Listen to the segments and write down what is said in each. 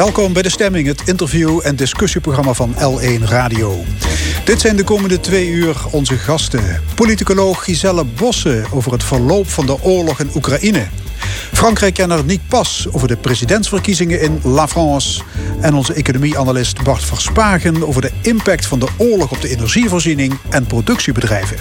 Welkom bij De Stemming, het interview- en discussieprogramma van L1 Radio. Dit zijn de komende twee uur onze gasten. Politicoloog Giselle Bosse over het verloop van de oorlog in Oekraïne. Frankrijk-kenner Nick Pas over de presidentsverkiezingen in La France. En onze economieanalist Bart Verspagen over de impact van de oorlog op de energievoorziening en productiebedrijven.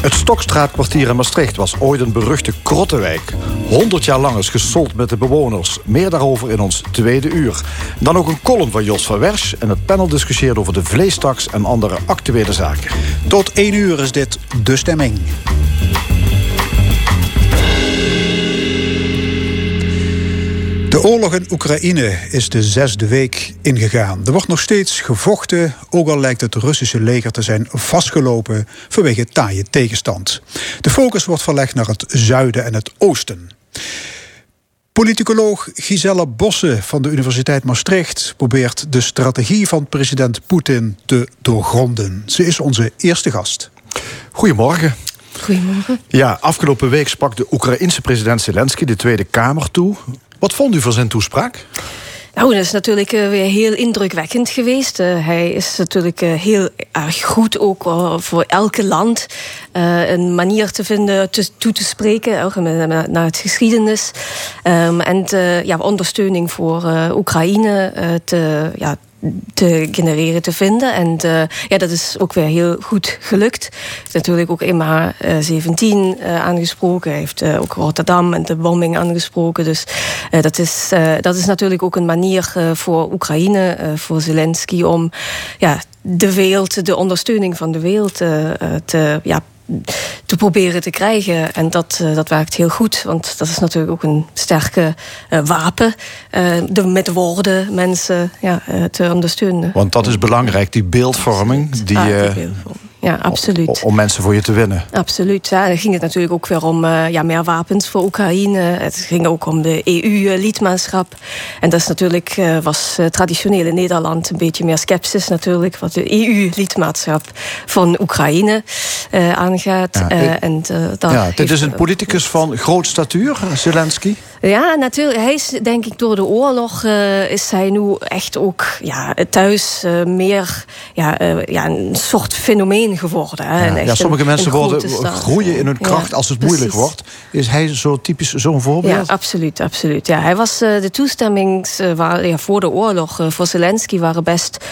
Het Stokstraatkwartier in Maastricht was ooit een beruchte krottenwijk. 100 jaar lang is gesold met de bewoners. Meer daarover in ons tweede uur. Dan ook een column van Jos van Wersch en het panel discussieert over de vleestaks en andere actuele zaken. Tot één uur is dit De Stemming. De oorlog in Oekraïne is de zesde week ingegaan. Er wordt nog steeds gevochten, ook al lijkt het Russische leger te zijn vastgelopen vanwege taaie tegenstand. De focus wordt verlegd naar het zuiden en het oosten. Politicoloog Giselle Bosse van de Universiteit Maastricht probeert de strategie van president Poetin te doorgronden. Ze is onze eerste gast. Goedemorgen. Goedemorgen. Ja, afgelopen week sprak de Oekraïense president Zelensky de Tweede Kamer toe. Wat vond u van zijn toespraak? Nou, dat is natuurlijk uh, weer heel indrukwekkend geweest. Uh, hij is natuurlijk uh, heel erg goed ook voor elke land een manier te vinden toe te spreken, naar het geschiedenis. Um, en ja, ondersteuning voor Oekraïne te, ja, te genereren, te vinden. En uh, ja, dat is ook weer heel goed gelukt. Natuurlijk ook MH17 uh, aangesproken. Hij heeft ook Rotterdam en de bombing aangesproken. Dus dat, is, dat is natuurlijk ook een manier voor Oekraïne, voor Zelensky, om ja, de wereld, de ondersteuning van de wereld te ja, te proberen te krijgen. En dat, uh, dat werkt heel goed, want dat is natuurlijk ook een sterke uh, wapen. Uh, de, met woorden mensen ja, te ondersteunen. Want dat is belangrijk, die beeldvorming. Die, ah, die beeldvorming ja, absoluut. Om, om, mensen voor je te winnen. Absoluut. Ja, dan ging het natuurlijk ook weer om uh, ja, meer wapens voor Oekraïne. Het ging ook om de EU-lidmaatschap. En dat is natuurlijk, uh, was uh, traditioneel in Nederland een beetje meer sceptisch natuurlijk, wat de EU-lidmaatschap van Oekraïne aangaat. Ja, en, ja, dit is een politicus van groot statuur, Zelensky. Ja, natuurlijk. Hij is denk ik door de oorlog is hij nu echt ook ja, thuis meer ja, ja, een soort fenomeen geworden. Hè? Ja, ja, sommige een, mensen een worden, groeien in hun kracht ja, als het moeilijk wordt. Is hij zo typisch zo'n voorbeeld? Ja, absoluut. absoluut. Ja, hij was de toestemmings waar, ja, voor de oorlog voor Zelensky waren best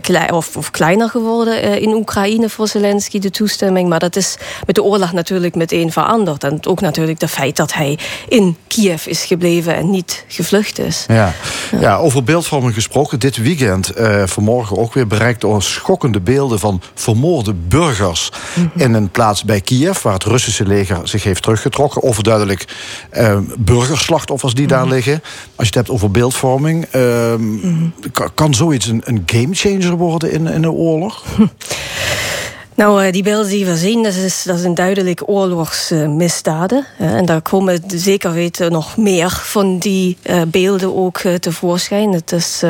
klei, of, of, kleiner geworden uh, in Oekraïne voor Zelensky, de toestemming. Maar dat is met de oorlog natuurlijk meteen veranderd. En ook natuurlijk het feit dat hij in Kiev is gebleven en niet gevlucht is. Ja, ja. ja over beeldvorming gesproken. Dit weekend, uh, vanmorgen ook weer bereikt door schokkende beelden van vermoorde burgers mm -hmm. in een plaats bij Kiev, waar het Russische leger zich heeft teruggetrokken. Overduidelijk burgerslachtoffers die mm -hmm. daar liggen. Als je het hebt over beeldvorming, mm -hmm. kan zoiets een, een game gamechanger worden in, in een oorlog? Nou, die beelden die we zien, dat is, dat zijn duidelijk oorlogsmisdaden. En daar komen zeker weten nog meer van die beelden ook tevoorschijn. Het is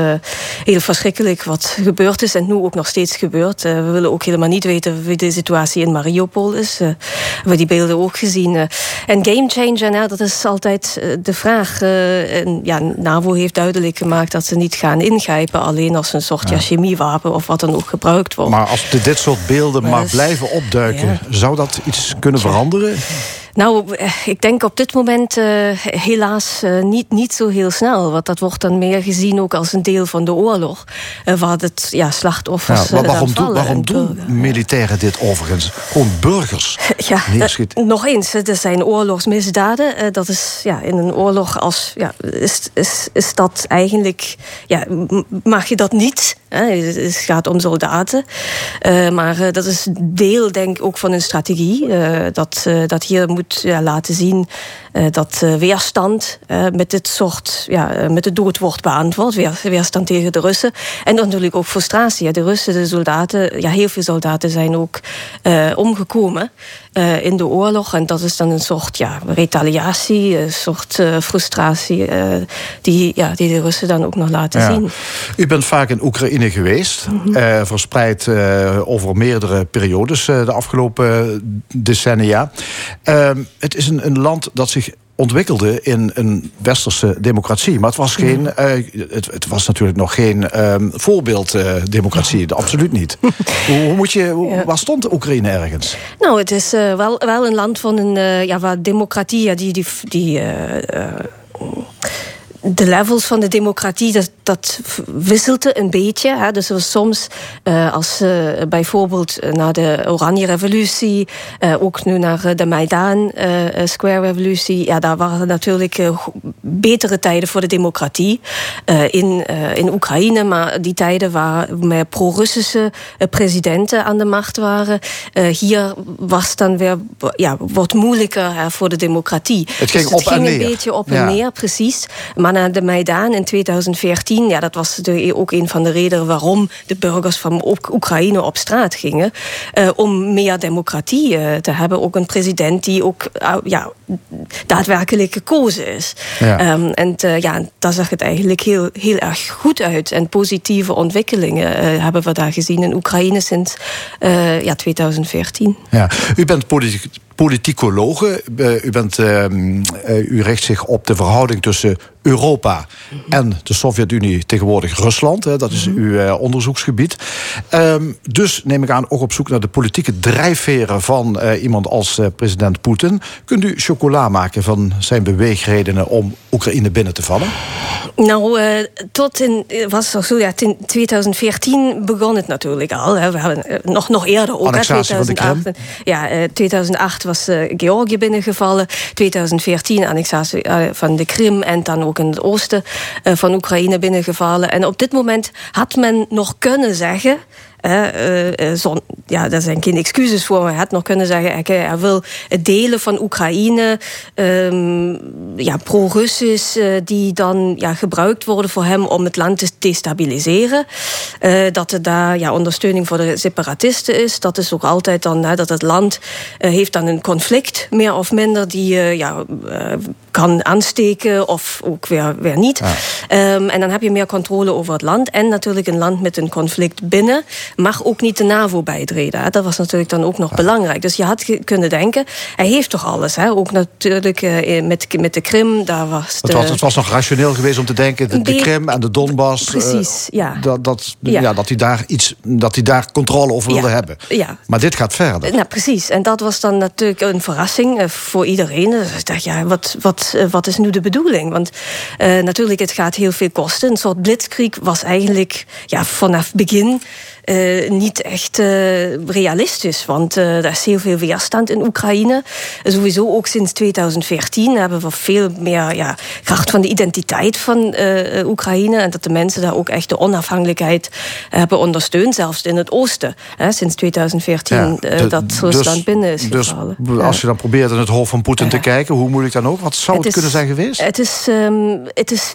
heel verschrikkelijk wat gebeurd is en nu ook nog steeds gebeurt. We willen ook helemaal niet weten wie de situatie in Mariupol is. We hebben die beelden ook gezien. En gamechanger, nou, dat is altijd de vraag. En ja, NAVO heeft duidelijk gemaakt dat ze niet gaan ingrijpen... alleen als een soort ja. chemiewapen of wat dan ook gebruikt wordt. Maar als dit soort beelden maar blijven opduiken. Ja. Zou dat iets kunnen veranderen? Nou, ik denk op dit moment uh, helaas uh, niet, niet zo heel snel. Want dat wordt dan meer gezien ook als een deel van de oorlog. Uh, waar het ja, slachtoffers. Ja, maar waarom, doen, waarom doen militairen dit overigens? Gewoon burgers. Ja, nog eens, er zijn oorlogsmisdaden. dat is ja, in een oorlog als. Ja, is, is, is dat eigenlijk. Ja, mag je dat niet? Het gaat om soldaten. maar dat is deel, denk ik, ook van een strategie. dat, dat hier moet ja, laten zien uh, dat uh, weerstand uh, met dit soort, ja, met de dood wordt beantwoord. Weer, weerstand tegen de Russen. En dan natuurlijk ook frustratie. De Russen, de soldaten, ja, heel veel soldaten zijn ook omgekomen in de oorlog. En dat is dan een soort ja, retaliatie, een soort frustratie die, ja, die de Russen dan ook nog laten ja. zien. U bent vaak in Oekraïne geweest, mm -hmm. verspreid over meerdere periodes de afgelopen decennia. Ehm, het is een, een land dat zich ontwikkelde in een westerse democratie. Maar het was, geen, het, het, was natuurlijk nog geen um, voorbeelddemocratie. absoluut niet. hoe, hoe, moet je, waar stond Oekraïne ergens? Nou, het is wel, wel een land van een ja, waar democratie ja, die, die, die de levels van de democratie, dat, dat wisselde een beetje. Hè. Dus was soms, uh, als uh, bijvoorbeeld na de Oranje Revolutie, uh, ook nu naar de Maidan Square Revolutie, ja, daar waren natuurlijk betere tijden voor de democratie in, in Oekraïne. Maar die tijden waar meer pro-Russische presidenten aan de macht waren. hier was dan weer ja, wat moeilijker hè, voor de democratie. Het ging dus het op ging en neer. een beetje op en neer, precies. Maar na de Maidan in 2014, ja, dat was ook een van de redenen waarom de burgers van Oekraïne op straat gingen. Uh, om meer democratie uh, te hebben. Ook een president die ook uh, ja, daadwerkelijk gekozen is. Ja. Um, en ja, daar zag het eigenlijk heel, heel erg goed uit. En positieve ontwikkelingen hebben we daar gezien in Oekraïne sinds ja, 2014. Ja, u bent politiek politicologe. U, bent, uh, u richt zich op de verhouding tussen Europa en de Sovjet-Unie, tegenwoordig Rusland. Hè, dat is mhm. uw uh, onderzoeksgebied. Um, dus neem ik aan ook op zoek naar de politieke drijfveren van uh, iemand als uh, president Poetin. Kunt u chocola maken van zijn beweegredenen om Oekraïne binnen te vallen? Nou, tot in, was zo, ja, in 2014 begon het natuurlijk al. Hè. We hebben nog, nog eerder ook. Annexatie 2008, van de Krim. Ja, 2008 was Georgië binnengevallen. 2014 annexatie van de Krim en dan ook in oosten eh, van Oekraïne binnengevallen. En op dit moment had men nog kunnen zeggen uh, zon, ja, daar zijn geen excuses voor. Maar hij had nog kunnen zeggen: hij wil delen van Oekraïne, um, ja, pro-Russisch, die dan ja, gebruikt worden voor hem om het land te destabiliseren. Dat er daar ja, ondersteuning voor de separatisten is. Dat is ook altijd dan dat het land heeft dan een conflict, meer of minder, die ja, kan aansteken of ook weer, weer niet. Ja. Um, en dan heb je meer controle over het land. En natuurlijk een land met een conflict binnen mag ook niet de NAVO bijtreden. Dat was natuurlijk dan ook nog belangrijk. Dus je had kunnen denken, hij heeft toch alles. Hè? Ook natuurlijk uh, met, met de Krim, daar was het, was, het was nog rationeel geweest om te denken... de, de Krim en de Donbass... Eh, Precies, uh, ja. Dat, dat, ja. ja. dat, hij daar iets, dat hij daar controle over wilde hebben. Ja. Maar dit gaat verder. Nou, precies. En dat was dan natuurlijk een verrassing uh, voor iedereen. Dus ik dacht, ja, wat, wat, wat is nu de bedoeling? Want natuurlijk, het gaat heel veel kosten. Een soort blitzkrieg was eigenlijk ja, vanaf begin... Uh, niet echt uh, realistisch. Want er is heel veel weerstand in Oekraïne. Sowieso ook sinds 2014 hebben we veel meer ja, kracht van de identiteit van Oekraïne. En dat de mensen daar ook echt de onafhankelijkheid hebben ondersteund. Zelfs in het oosten. Hè, sinds 2014 ja, de, dat Rusland dus, binnen is dus gevallen. Als je dan probeert in het hoofd van Poetin te kijken, hoe moeilijk dan ook? Wat zou het, het is, kunnen zijn geweest? Het is, um, het is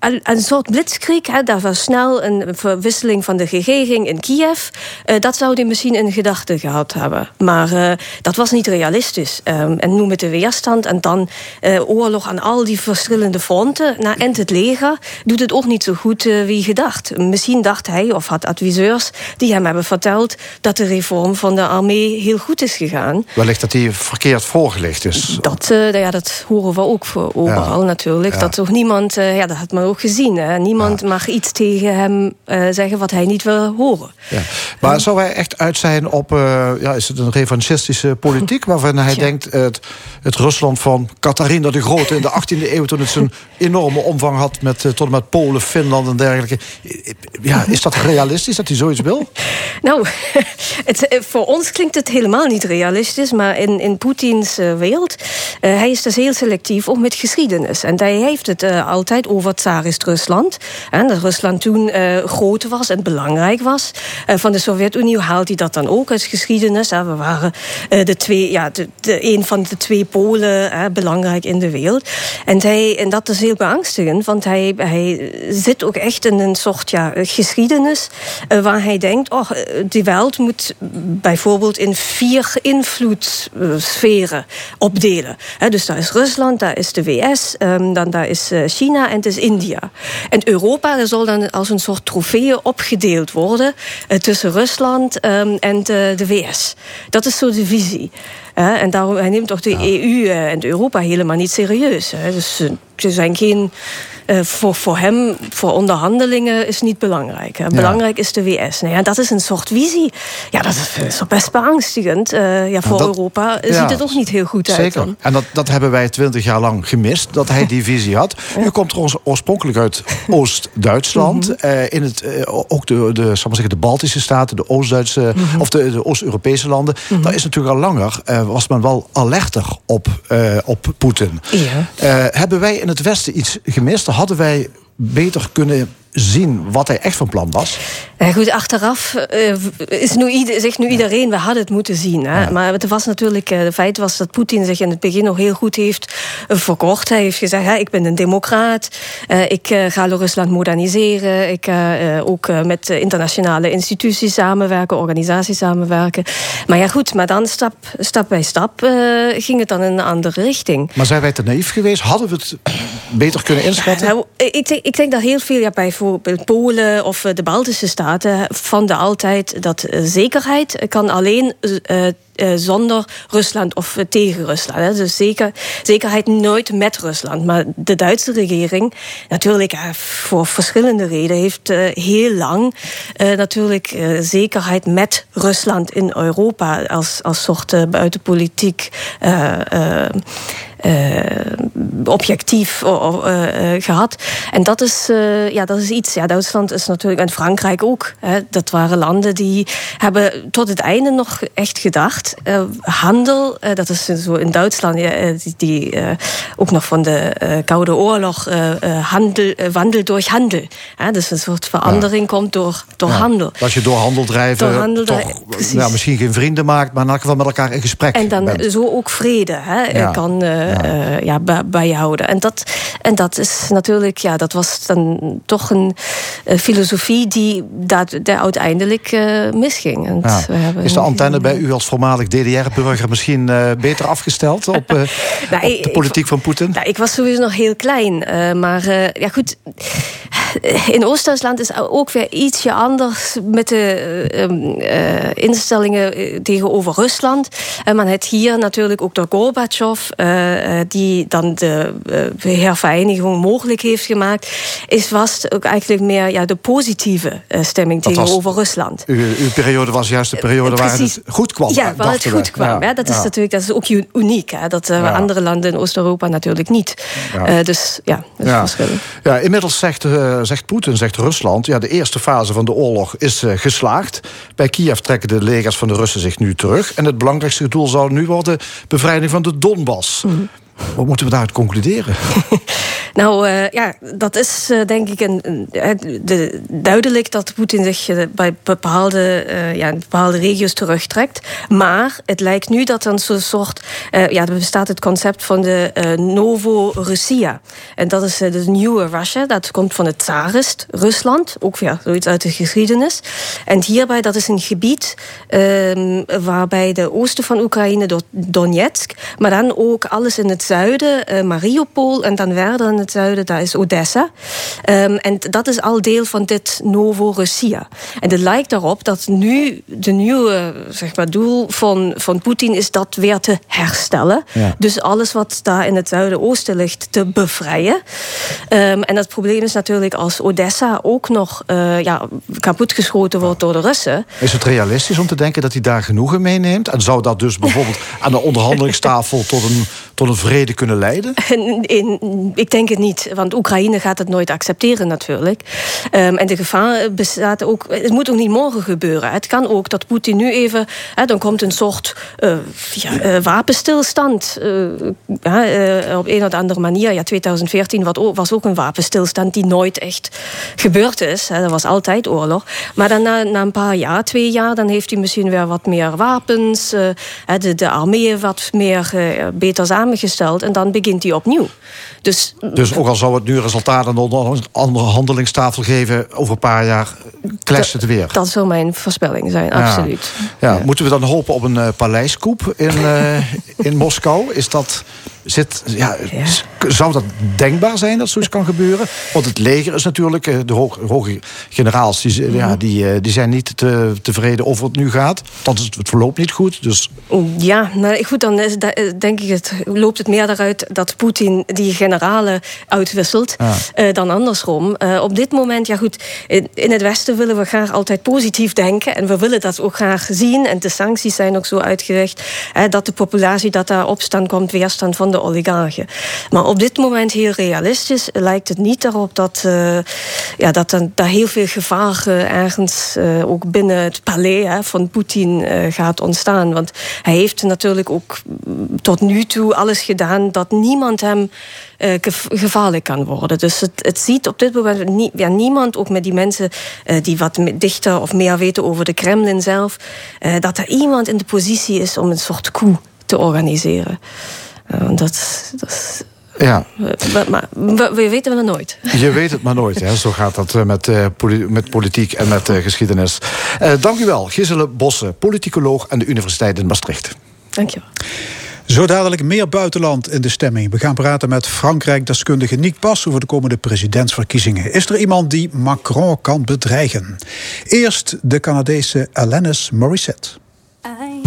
een soort blitzkrieg, hè, daar was snel een verwisseling van de regering in Kiev. Uh, dat zou hij misschien in gedachten gehad hebben. Maar uh, dat was niet realistisch. Um, en nu met de weerstand en dan uh, oorlog aan al die verschillende fronten. Nou, en het leger doet het ook niet zo goed wie gedacht. Misschien dacht hij, of had adviseurs die hem hebben verteld... dat de reform van de armee heel goed is gegaan. Wellicht dat hij verkeerd voorgelegd is. Dat, ja, dat horen we ook voor overal ja. natuurlijk. Ja. Dat toch niemand, ja, dat had men ook gezien. Hè? Niemand mag iets tegen hem uh, zeggen wat hij niet wil horen. Ja. Maar zou hij echt uit zijn op, uh, ja, is het een revanchistische politiek... waarvan hij denkt het, het Rusland van Catharina de Grote in de 18e eeuw... toen het zijn enorme omvang had met, tot en met Polen, Finland en dergelijke. Ja, is dat realistisch dat hij zoiets wil? Nou, het, voor ons klinkt het helemaal niet realistisch... maar in, in Poetins wereld, hij is dus heel selectief ook met geschiedenis. En hij heeft het altijd over tsarist Rusland. Dat Rusland toen uh, groot was en belangrijk was. Uh, van de Sovjet-Unie haalt hij dat dan ook uit geschiedenis. we waren uh, de twee, ja, de, een van de twee polen belangrijk in de wereld. En, hij, en dat is heel beangstigend, want hij, hij zit ook echt in een soort ja, geschiedenis waar hij denkt: oh, die wereld moet bijvoorbeeld in vier invloedssferen opdelen. dus daar is Rusland, daar is de VS, um, dan daar is China en het is India. India. En Europa zal dan als een soort trofee opgedeeld worden tussen Rusland ehm, en de, de VS. Dat is zo de visie. en daarom hij neemt toch de EU en Europa helemaal niet serieus. Dus ze zijn geen uh, voor, voor hem, voor onderhandelingen, is niet belangrijk. Belangrijk is de VS. Nou ja, dat is een soort visie. Ja, dat is, is best beangstigend. Uh, ja, voor Europa ziet het ook niet heel goed uit. Zeker. En dat, dat hebben wij twintig jaar lang gemist, dat hij die visie had. U komt oorspronkelijk uit Oost-Duitsland. Mhm. uh, in het, ook de, de, zal maar zeggen, de Baltische staten, de Oost-Duitse, mhm. of de, de Oost-Europese landen. Mhm. Daar is natuurlijk al langer, was men wel alerter op, op Poetin. Ja. hebben wij in het Westen iets gemist? Hadden wij beter kunnen zien wat hij echt van plan was? Ja, goed, achteraf uh, is nu zegt nu iedereen, we hadden het moeten zien. Hè? Maar het was natuurlijk, uh, feit was dat Poetin zich in het begin nog heel goed heeft verkocht. Hij heeft gezegd, hè, ik ben een democraat, ik ga Rusland moderniseren, ik ga ook met internationale instituties samenwerken, organisaties samenwerken. Maar ja goed, maar dan stap, stap bij stap ging het dan in een andere richting. Maar zijn wij te naïef geweest? Hadden we het beter kunnen inschatten? Nou, ik, ik, denk dat heel veel ja, bij Polen of eh, de Baltische Staten vonden altijd dat eh, zekerheid kan alleen uh, zonder Rusland of tegen Rusland. Hè. Dus zeker, zekerheid nooit met Rusland. Maar de Duitse regering, natuurlijk voor verschillende redenen, heeft heel lang natuurlijk zekerheid met Rusland in Europa als, als soort buitenpolitiek uh, objectief gehad. En dat is, ja, dat is iets. Ja, Duitsland is natuurlijk, en Frankrijk ook. Hè, dat waren landen die hebben tot het einde nog echt gedacht. Handel, dat is zo in Duitsland, ja, die, die ook nog van de Koude Oorlog, handel, wandel door handel. Dus een soort verandering komt door, door handel. Als je door handel drijven, door handel toch, nou, misschien geen vrienden maakt, maar in elk geval met elkaar in gesprek En dan zo ook vrede hè, kan ja. Uh, ja, bijhouden. En dat, en dat is natuurlijk, ja, dat was dan toch een filosofie die dat, daar uiteindelijk misging. En ja. is de antenne bij u als voormalig DDR-burger misschien beter afgesteld op, nou, op de politiek van Poetin? Nou, ik was sowieso nog heel klein. maar ja, goed in Oost-Duitsland is ook weer ietsje anders met de uh, instellingen tegenover Rusland. En man heeft hier natuurlijk ook door Gorbachev, die dan de hervereeniging mogelijk heeft gemaakt, is was ook eigenlijk meer ja, de positieve stemming tegenover Rusland. Uw, uw, periode was juist de periode waar het goed kwam. Ja, waar het goed kwam. Ja. Dat is natuurlijk dat is ook uniek. Hè? Dat ja. andere landen in Oost-Europa natuurlijk niet. dus ja, dat is verschillend. Ja, inmiddels zegt zegt Poetin, zegt Rusland... ja, de eerste fase van de oorlog is uh, geslaagd. Bij Kiev trekken de legers van de Russen zich nu terug. En het belangrijkste doel zou nu worden... bevrijding van de Donbass. Mm Wat moeten we daaruit concluderen? nou uh, ja, dat is uh, denk ik een, een de, duidelijk dat Poetin zich bij bepaalde, ja, bepaalde regio's terugtrekt. Maar het lijkt nu dat er een soort. ja, er bestaat het concept van de Novo-Russia. En dat is de nieuwe Russia. Dat komt van het Tsarist, Rusland. Ook ja, zoiets uit de geschiedenis. En hierbij, dat is een gebied ehm, waarbij de oosten van Oekraïne, Donetsk, maar dan ook alles in het zuiden, Mariupol en dan verder in het zuiden, daar is Odessa. Um, en dat is al deel van dit Novo-Russia. En het lijkt erop dat nu de nieuwe zeg maar, doel van, van Poetin is dat weer te herstellen. Ja. Dus alles wat daar in het zuiden-oosten ligt te bevrijden. Um, en het probleem is natuurlijk als Odessa ook nog uh, ja, kapotgeschoten wordt door de Russen. Is het realistisch om te denken dat hij daar genoegen meeneemt? En zou dat dus bijvoorbeeld aan de onderhandelingstafel tot een, tot een vrede kunnen leiden? In, ik denk het niet, want Oekraïne gaat het nooit accepteren natuurlijk. Um, en de gevaar bestaat ook, het moet ook niet morgen gebeuren. Het kan ook dat Poetin nu even, hè, dan komt een soort ja, uh, wapenstilstand. Uh, op een of andere manier. Ja, 2014 was ook een wapenstilstand die nooit echt gebeurd is. Hè. Er was altijd oorlog. Maar dan na, na, een paar jaar, twee jaar, dan heeft hij misschien weer wat meer wapens. de, de armee wat meer beter samengesteld. En dan begint hij opnieuw. Dus, dus ook al zou het nu resultaat aan de onderhandelingstafel geven... over een paar jaar clasht het weer. Dat zou mijn voorspelling zijn, absoluut. Ja. Moeten we dan hopen op een uh, paleiskoep in, uh, in Moskou? Is dat zit, ja, zou dat denkbaar zijn dat zoiets kan gebeuren? Want het leger is natuurlijk, eh, de hoge, hoge generaals, die, ja, mhm. die, eh, die zijn niet te, tevreden over het nu gaat. Dat is, het verloopt niet goed. Dus... Ja, nou goed, dan is, denk ik, het, loopt het meer eruit dat Poetin die generalen uitwisselt dan andersom. op dit moment, ja goed, in, in het Westen willen we graag altijd positief denken en we willen dat ook graag zien. En de sancties zijn ook zo uitgelegd dat de populatie dat daar opstand komt, weerstand van de oligarchen. Maar op dit moment heel realistisch lijkt het niet erop dat, uh, ja, dat er, daar heel veel gevaar ergens ook binnen het palais hè, van Poetin gaat ontstaan. Want hij heeft natuurlijk ook tot nu toe alles gedaan dat niemand hem gevaarlijk kan worden. Dus het, het ziet op dit moment nie, ja, niemand, ook met die mensen die wat dichter of meer weten over de Kremlin zelf, dat er iemand in de positie is om een soort coup te organiseren. Dat, dat ja. Maar we, we, weten het nooit. Je weet het maar nooit. Hè. Zo gaat dat eh, met, uh, met politiek en met uh, geschiedenis. Uh, dank u wel, Giselle Bosse, politicoloog aan de Universiteit in Maastricht. Dank je wel. Zo dadelijk meer buitenland in de stemming. We gaan praten met Frankrijk-deskundige Nick Pas over de komende presidentsverkiezingen. Is er iemand die Macron kan bedreigen? Eerst de Canadese Alanis Morissette. I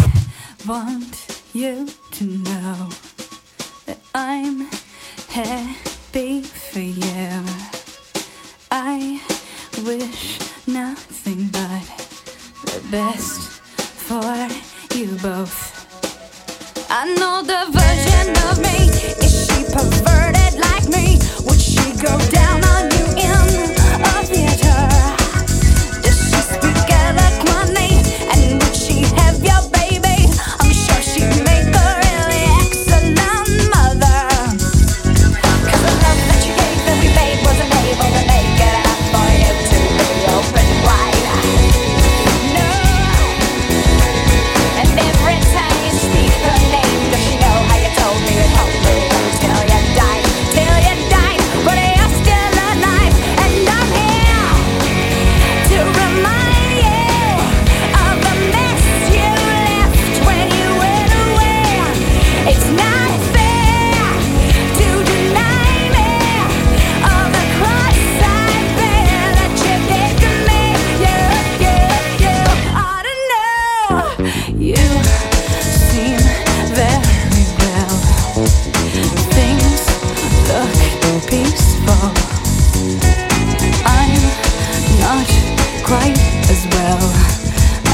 want you to know that I'm happy for you. I wish nothing but the best for you both. I know the version of me. Is she perverted like me? Would she go down on you in a quite as well.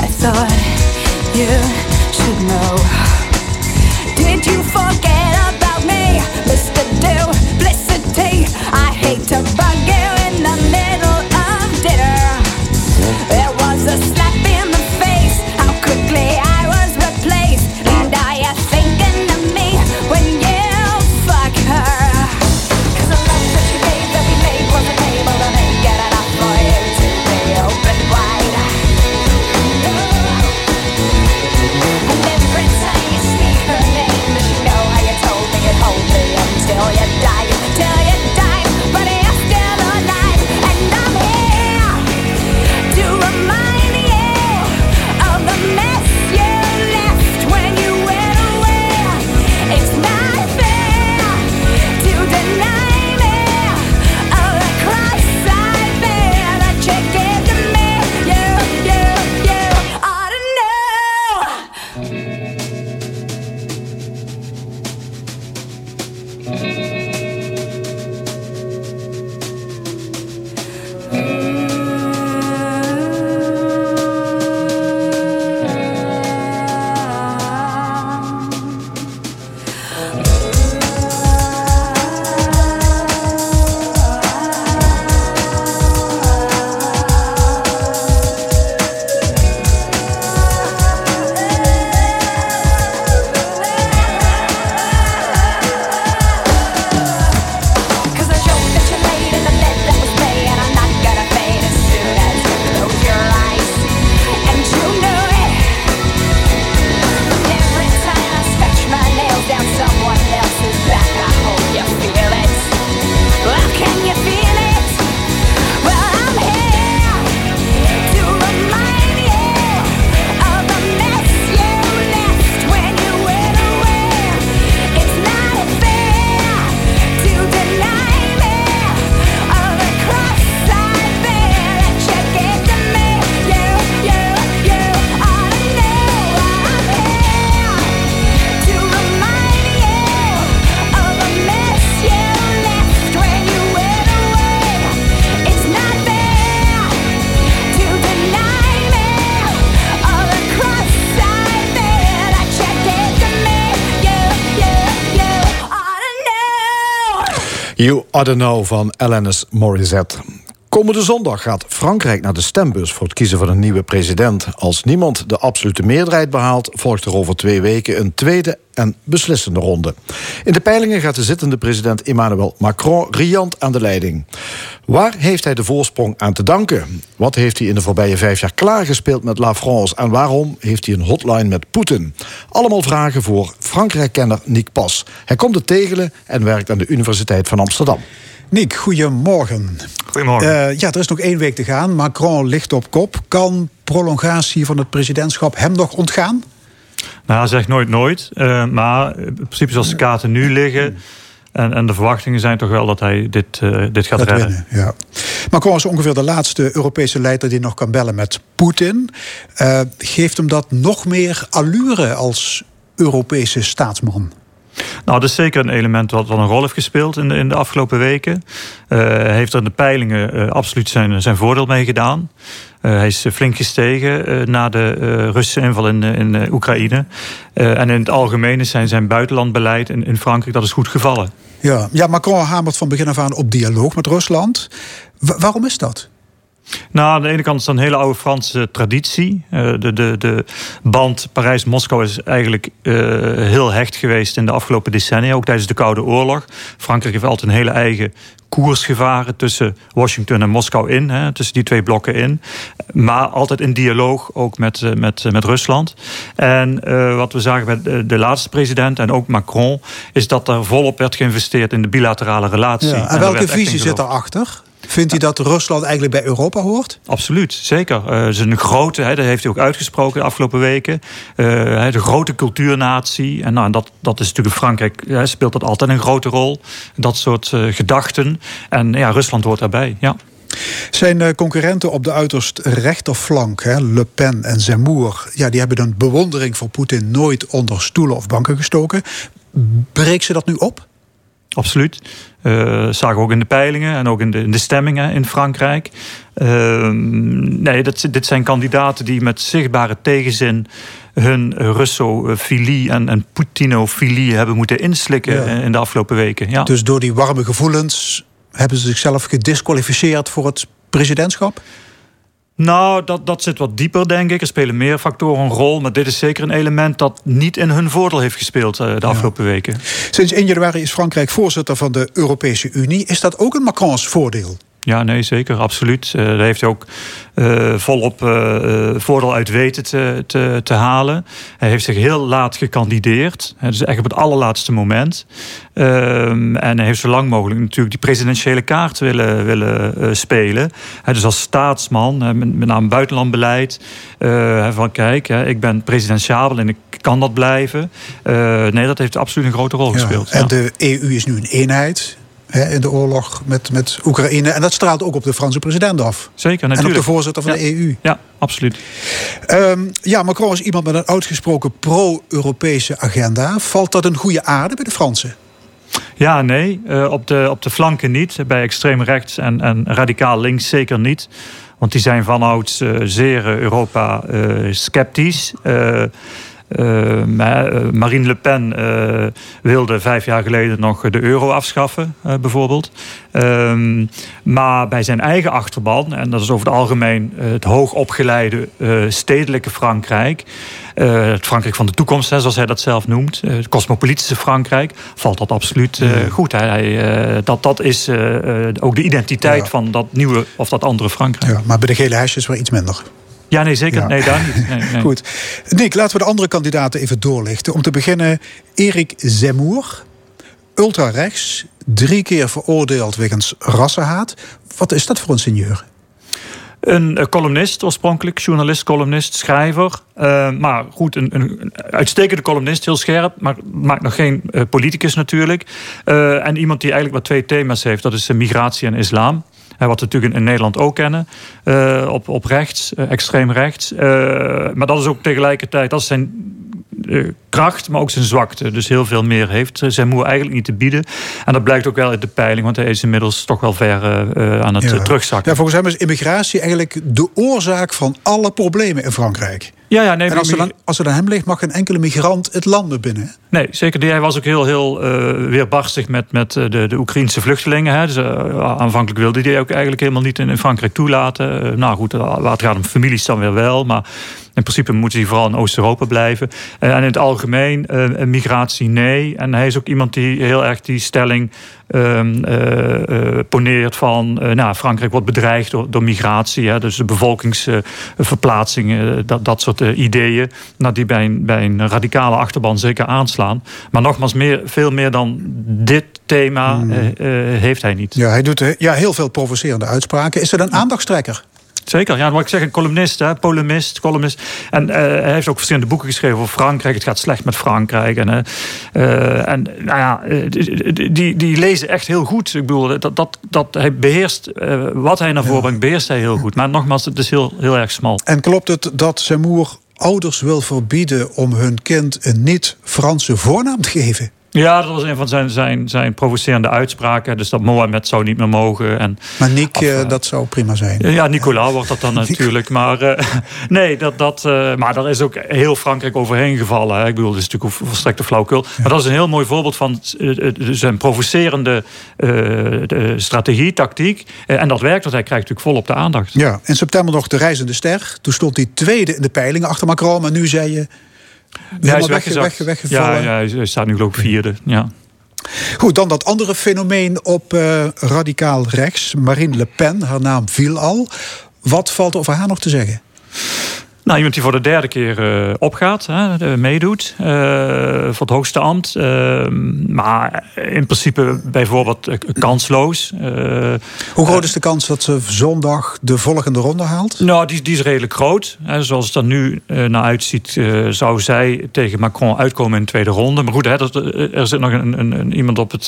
I thought you should know. Did you forget about me, Mr. Duplicity? I hate to bug Know van Alanis Morissette. Komende zondag gaat Frankrijk naar de stembus voor het kiezen van een nieuwe president. Als niemand de absolute meerderheid behaalt, volgt er over twee weken een tweede en beslissende ronde. In de peilingen gaat de zittende president Emmanuel Macron riant aan de leiding. Waar heeft hij de voorsprong aan te danken? Wat heeft hij in de voorbije vijf jaar klaargespeeld met La France? En waarom heeft hij een hotline met Poetin? Allemaal vragen voor Frankrijk-kenner Nick Pas. Hij komt te Tegelen en werkt aan de Universiteit van Amsterdam. Nick, goedemorgen. Goedemorgen. Uh, ja, er is nog één week te gaan. Macron ligt op kop. Kan prolongatie van het presidentschap hem nog ontgaan? Nou, zeg nooit nooit. Uh, maar in principe zoals de kaarten nu liggen... En, en, de verwachtingen zijn toch wel dat hij dit, uh, dit gaat dat redden. Winnen, ja. Macron is ongeveer de laatste Europese leider die nog kan bellen met Poetin. geeft hem dat nog meer allure als Europese staatsman? Nou, dat is zeker een element wat, wat een rol heeft gespeeld in de, in de afgelopen weken. Uh, heeft er in de peilingen uh, absoluut zijn, zijn voordeel mee gedaan. Uh, hij is flink gestegen na de Russische inval in, in Oekraïne. en in het algemeen is zijn, zijn buitenlandbeleid in, in Frankrijk dat is goed gevallen. Ja. ja, Macron hamert van begin af aan op dialoog met Rusland. waarom is dat? Nou, aan de ene kant is dat een hele oude Franse traditie. Uh, de, de, de band Parijs-Moskou is eigenlijk uh, heel hecht geweest in de afgelopen decennia, ook tijdens de Koude Oorlog. Frankrijk heeft altijd een hele eigen koers gevaren tussen Washington en Moskou in, hè, tussen die twee blokken in. Maar altijd in dialoog ook met, uh, met, met Rusland. En wat we zagen bij de, de, laatste president en ook Macron, is dat er volop werd geïnvesteerd in de bilaterale relatie. Ja, en, en welke visie zit erachter? Vindt u dat Rusland eigenlijk bij Europa hoort? Absoluut, zeker. Uh, het is een grote, hè, dat heeft hij ook uitgesproken de afgelopen weken. Uh, de grote cultuurnatie. En nou, dat, dat is natuurlijk Frankrijk, hè, speelt dat altijd een grote rol. Dat soort uh, gedachten. En ja, Rusland hoort daarbij, ja. Zijn concurrenten op de uiterst rechterflank, hè, Le Pen en Zemmour... Ja, die hebben een bewondering voor Poetin nooit onder stoelen of banken gestoken. Breekt ze dat nu op? Absoluut. Uh, zagen ook in de peilingen en ook in de, in de stemmingen in Frankrijk. Uh, nee, dat, dit zijn kandidaten die met zichtbare tegenzin hun Russofilie en, en Poutinofilie hebben moeten inslikken in de afgelopen weken. Ja. Dus door die warme gevoelens hebben ze zichzelf gedisqualificeerd voor het presidentschap? Nou, dat, dat zit wat dieper, denk ik. Er spelen meer factoren een rol. Maar dit is zeker een element dat niet in hun voordeel heeft gespeeld uh, de afgelopen weken. Sinds 1 januari is Frankrijk voorzitter van de Europese Unie. Is dat ook een Macrons voordeel? Ja, nee, zeker, absoluut. Uh, daar heeft hij ook uh, volop uh, voordeel uit weten te, te, te, halen. Hij heeft zich heel laat gekandideerd. Dus echt op het allerlaatste moment. Ehm, en hij heeft zo lang mogelijk natuurlijk die presidentiële kaart willen, willen spelen. dus als staatsman, met, met name buitenlandbeleid. van kijk, ik ben presidentiabel en ik kan dat blijven. nee, dat heeft absoluut een grote rol gespeeld. en de EU is nu een eenheid in de oorlog met, met Oekraïne. En dat straalt ook op de Franse president af. Zeker, natuurlijk. En op de voorzitter van de EU. Ja, absoluut. Um, ja, Macron is iemand met een uitgesproken pro-Europese agenda. Valt dat een goede aarde bij de Fransen? Ja, nee. Uh, op, de, op de flanken niet. Bij extreem rechts en, en radicaal links zeker niet. Want die zijn vanouds uh, zeer Europa uh, sceptisch. Uh, Marine Le Pen uh, wilde vijf jaar geleden nog de euro afschaffen, bijvoorbeeld. Ehm, maar bij zijn eigen achterban, en dat is over het algemeen het hoogopgeleide stedelijke Frankrijk. het Frankrijk van de toekomst, hè, zoals hij dat zelf noemt. het cosmopolitische Frankrijk. Valt dat absoluut goed. Hij, dat, dat is ook de identiteit ja. van dat nieuwe of dat andere Frankrijk. Ja, maar bij de gele hesjes wel iets minder. Ja, nee, zeker. Nee, daar niet. Nee, nee. Goed. Nick, laten we de andere kandidaten even doorlichten. Om te beginnen, Erik Zemmour. Ultrarechts, drie keer veroordeeld wegens rassenhaat. Wat is dat voor een seigneur? Een columnist, oorspronkelijk journalist, columnist, schrijver. Uh, maar goed, een, een, uitstekende columnist, heel scherp, maar maakt nog geen uh, politicus natuurlijk. Uh, en iemand die eigenlijk maar twee thema's heeft: dat is migratie en islam wat we natuurlijk in Nederland ook kennen. Uh, op, op rechts, uh, extreem rechts. Uh, maar dat is ook tegelijkertijd, dat is zijn kracht, maar ook zijn zwakte. Dus heel veel meer heeft zijn moe eigenlijk niet te bieden. En dat blijkt ook wel uit de peiling, want hij is inmiddels toch wel ver aan het ja. terugzakken. Ja, volgens hem is immigratie eigenlijk de oorzaak van alle problemen in Frankrijk. Ja, ja, nee, en als, er dan, als er aan hem ligt, mag geen enkele migrant het land binnen. Nee, zeker. Hij was ook heel, heel uh, weerbarstig met, met de, de Oekraïnse vluchtelingen. Hè. Dus, uh, aanvankelijk wilde hij ook eigenlijk helemaal niet in, in Frankrijk toelaten. Uh, nou goed, waar het gaat om families dan weer wel. Maar in principe moeten die vooral in Oost-Europa blijven. en in het algemeen, migratie nee. En hij is ook iemand die heel erg die stelling um, poneert van... nou, Frankrijk wordt bedreigd door, door migratie. Hè. Dus de bevolkingsverplaatsing, dat, dat soort ideeën. Nou, die bij een, bij een radicale achterban zeker aanslaan. Maar nogmaals, meer, veel meer dan dit thema hmm. eh, eh, heeft hij niet. Ja, hij doet eh, ja, heel veel provocerende uitspraken. Is er een aandachtstrekker? Zeker, ja, wat ik zeg, een columnist, hè, polemist, columnist. En hij heeft ook verschillende boeken geschreven over Frankrijk. Het gaat slecht met Frankrijk. En, en nou ja, die, die lezen echt heel goed. Ik bedoel, dat, dat, dat hij beheerst, wat hij naar voren brengt, beheerst hij heel goed. Maar nogmaals, het is heel, heel erg smal. En klopt het dat Zemmour ouders wil verbieden om hun kind een niet-Franse voornaam te geven. Ja, dat was een van zijn, zijn, zijn provocerende uitspraken. Dus dat Mohammed zou niet meer mogen. En, maar Nick, uh, dat zou prima zijn. Ja, Nicolas wordt dat dan natuurlijk. Maar uh, nee, dat, dat, uh, maar daar is ook heel Frankrijk overheen gevallen. Hè. Ik bedoel, dat is natuurlijk een volstrekte flauwkul. Ja. Maar dat is een heel mooi voorbeeld van zijn provocerende strategie, tactiek. en dat werkt, want hij krijgt natuurlijk volop de aandacht. Ja, in september nog de reizende ster. Toen stond hij tweede in de peilingen achter Macron. Maar nu zei je ja, hij is weg, weggevallen. Ja, ja, hij staat nu geloof ik vierde. Ja. Goed, dan dat andere fenomeen op uh, radicaal rechts. Marine Le Pen, haar naam viel al. Wat valt over haar nog te zeggen? Nou, iemand die voor de derde keer uh, opgaat, hè, meedoet uh, voor het hoogste ambt. Uh, maar in principe bijvoorbeeld kansloos. Hoe groot is de kans dat ze zondag de volgende ronde haalt? Nou, die, die is redelijk groot. Hè. Zoals het er nu naar uitziet, zou zij tegen Macron uitkomen in de tweede ronde. Maar goed, hè, er zit nog een, een, een iemand op het...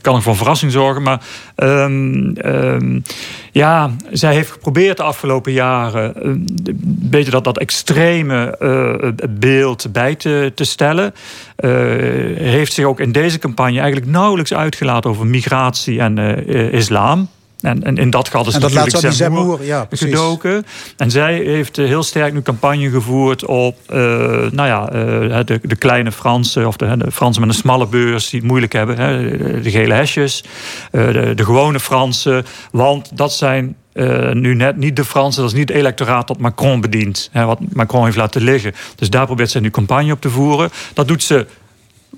kan nog voor verrassing zorgen. Maar um, um, ja, zij heeft geprobeerd de afgelopen jaren beetje dat, dat extreme uh, beeld bij te, te stellen. Uh, heeft zich ook in deze campagne eigenlijk nauwelijks uitgelaten over migratie en islam. En, en in dat gat is en dat natuurlijk laat Zemmour ja, gedoken. En zij heeft heel sterk nu campagne gevoerd op uh, nou ja, de, de, kleine Fransen... of de, de, Fransen met een smalle beurs die het moeilijk hebben. Hè, de, gele hesjes, de, de gewone Fransen. Want dat zijn uh, nu net niet de Fransen, dat is niet het electoraat dat Macron bedient. Hè, wat Macron heeft laten liggen. Dus daar probeert ze nu campagne op te voeren. Dat doet ze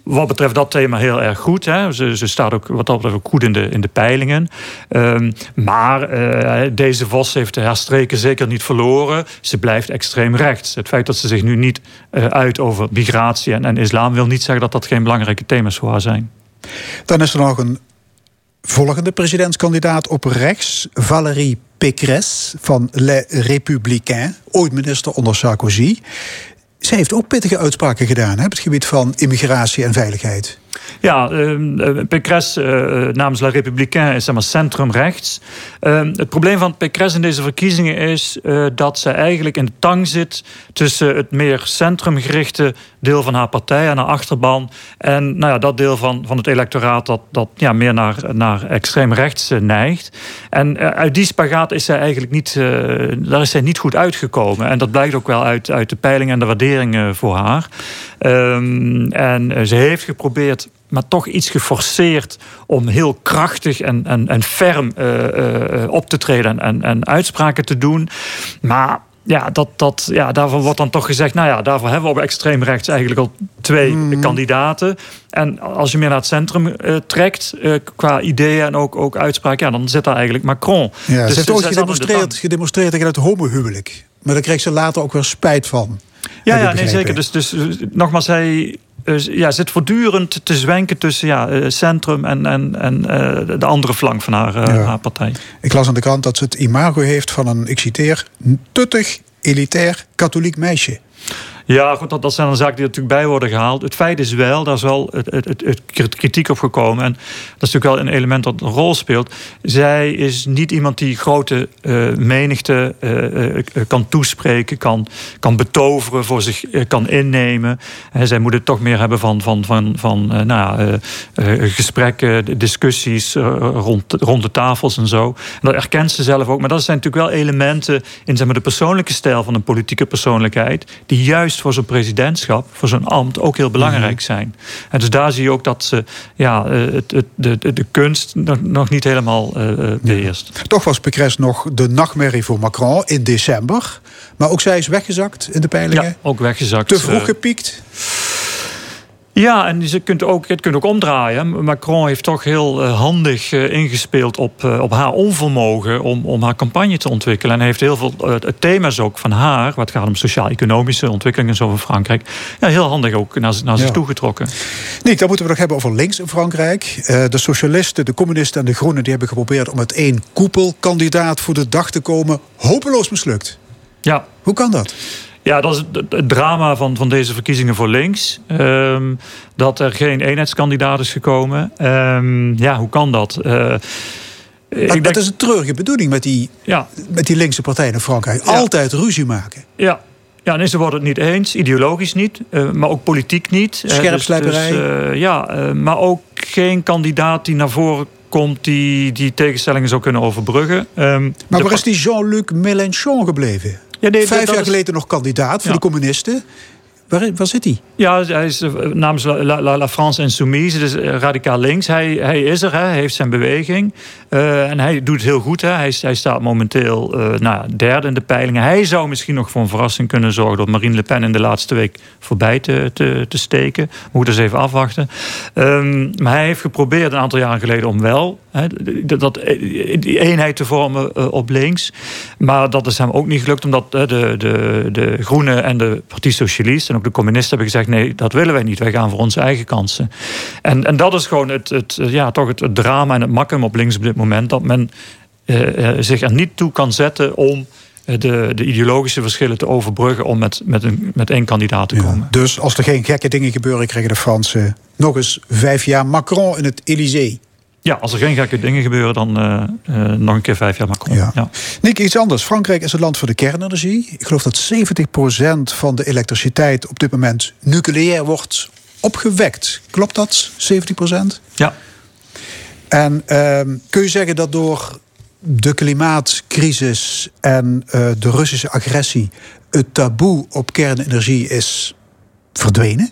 wat betreft dat thema heel erg goed. Hè. Ze, ze staat ook wat dat betreft ook goed in de, in de peilingen. Um, maar uh, deze Vos heeft de herstreken zeker niet verloren. Ze blijft extreem rechts. Het feit dat ze zich nu niet uh, uit over migratie en, en islam... wil niet zeggen dat dat geen belangrijke thema's voor haar zijn. Dan is er nog een volgende presidentskandidaat op rechts, Valérie Pécresse van Les Républicains, ooit minister onder Sarkozy. Zij heeft ook pittige uitspraken gedaan hè, op het gebied van immigratie en veiligheid. Ja, uh, Pécresse uh, namens La Républicain is zeg maar centrumrechts. Uh, het probleem van Pécresse in deze verkiezingen is uh, dat ze eigenlijk in de tang zit tussen het meer centrumgerichte deel van haar partij en haar achterban en nou ja, dat deel van, van het electoraat dat, dat ja, meer naar, naar extreem rechts neigt. En uit die spagaat is zij eigenlijk niet, daar is zij niet goed uitgekomen. En dat blijkt ook wel uit, uit de peilingen en de waarderingen voor haar. Um, en ze heeft geprobeerd maar toch iets geforceerd om heel krachtig en, en, en ferm uh, uh, op te treden en, en uitspraken te doen. Maar ja, dat, dat, ja, daarvoor wordt dan toch gezegd... nou ja, daarvoor hebben we op extreem rechts eigenlijk al twee mm. kandidaten. En als je meer naar het centrum uh, trekt, uh, qua ideeën en ook, ook uitspraken... ja, dan zit daar eigenlijk Macron. Ja, dus, ze heeft ooit gedemonstreerd, gedemonstreerd tegen het homohuwelijk. Maar daar kreeg ze later ook weer spijt van. Ja, ja nee, zeker. Dus, dus nogmaals, hij ja, zit voortdurend te zwenken tussen ja, eh, centrum en, en, en uh, de andere flank van haar, haar partij. Ik las aan de krant dat ze het imago heeft van een, ik citeer, tuttig, elitair, katholiek meisje. Ja, goed, dat, dat zijn dan zaken die natuurlijk bij worden gehaald. Het feit is wel, daar is wel het, het, het, kritiek op gekomen. En dat is natuurlijk wel een element dat een rol speelt. Zij is niet iemand die grote uh, menigte uh, kan toespreken, kan, kan betoveren, voor zich kan innemen. En zij moet het toch meer hebben van, van, van, van nou, gesprekken, discussies rond, rond de tafels en zo. Dat erkent ze zelf ook. Maar dat zijn natuurlijk wel elementen in zeg maar, de persoonlijke stijl van een politieke persoonlijkheid, die juist voor zo'n presidentschap, voor zo'n ambt ook heel belangrijk mhm. zijn. En dus daar zie je ook dat ze ja, eh, het, het, de, de kunst nog, niet helemaal uh, beheerst. Toch was Pécresse nog de nachtmerrie voor Macron in december. Maar ook zij is weggezakt in de peilingen. Ja, ook weggezakt. Te vroeg gepiekt. Ja, en je kunt ook, het kunt ook omdraaien. Macron heeft toch heel eh, handig eh, ingespeeld op, eh, op haar onvermogen om, om haar campagne te ontwikkelen. En hij heeft heel veel thema's ook van haar, wat gaat om sociaal-economische ontwikkelingen zo van Frankrijk, ja, heel handig ook naar, naar zich toe getrokken. Nick, dan moeten we nog hebben over links in Frankrijk. de socialisten, de communisten en de groenen die hebben geprobeerd om met één koepelkandidaat voor de dag te komen. Hopeloos mislukt. Ja. Hoe kan dat? Ja, dat is het drama van, van deze verkiezingen voor links. Um, dat er geen eenheidskandidaat is gekomen. Um, ja, hoe kan dat? Uh, ik denk... Dat is een treurige bedoeling met die, ja. met die linkse partijen in Frankrijk. Altijd ruzie maken. Ja, ja, nee, ze worden het niet eens, ideologisch niet, uh, maar ook politiek niet. Scherpslijperij. Dus, dus, ja, maar ook geen kandidaat die naar voren komt die die tegenstellingen zou kunnen overbruggen. Um, maar waar is die Jean-Luc Mélenchon gebleven? Ja, nee, Vijf jaar geleden nog kandidaat voor de communisten. Waar, waar zit hij? Ja, hij is eh, namens La, La, La France Insoumise, dus eh, radicaal links. Hij, hij is er, hè, hij heeft zijn beweging. Uh, en hij doet het heel goed. Hè. Hij, hij staat momenteel uh, nou, derde in de peilingen. Hij zou misschien nog voor een verrassing kunnen zorgen... door Marine Le Pen in de laatste week voorbij te, te, te steken. Moeten eens even afwachten. Um, maar hij heeft geprobeerd een aantal jaren geleden om wel... Dat, die eenheid te vormen uh, op links. Maar dat is hem ook niet gelukt... omdat de, de, de Groenen en de Partie Socialist... en ook de communisten hebben gezegd... nee, dat willen wij niet. Wij gaan voor onze eigen kansen. En, en dat is gewoon het, het, ja, toch het, het drama en het makken op links op dit moment. Dat men zich er niet toe kan zetten om de, de, ideologische verschillen te overbruggen om met, met, een, met één kandidaat te komen. dus als er geen gekke dingen gebeuren, krijgen de Fransen nog eens vijf jaar Macron in het Élysée. Ja, als er geen gekke dingen gebeuren, dan uh, uh, nog een keer vijf jaar Macron. Ja. ja. Nick, iets anders. Frankrijk is het land voor de kernenergie. Ik geloof dat 70% van de elektriciteit op dit moment nucleair wordt opgewekt. Klopt dat? 70%? Ja. En ehm, kun je zeggen dat door de klimaatcrisis en uh, de Russische agressie het taboe op kernenergie is verdwenen?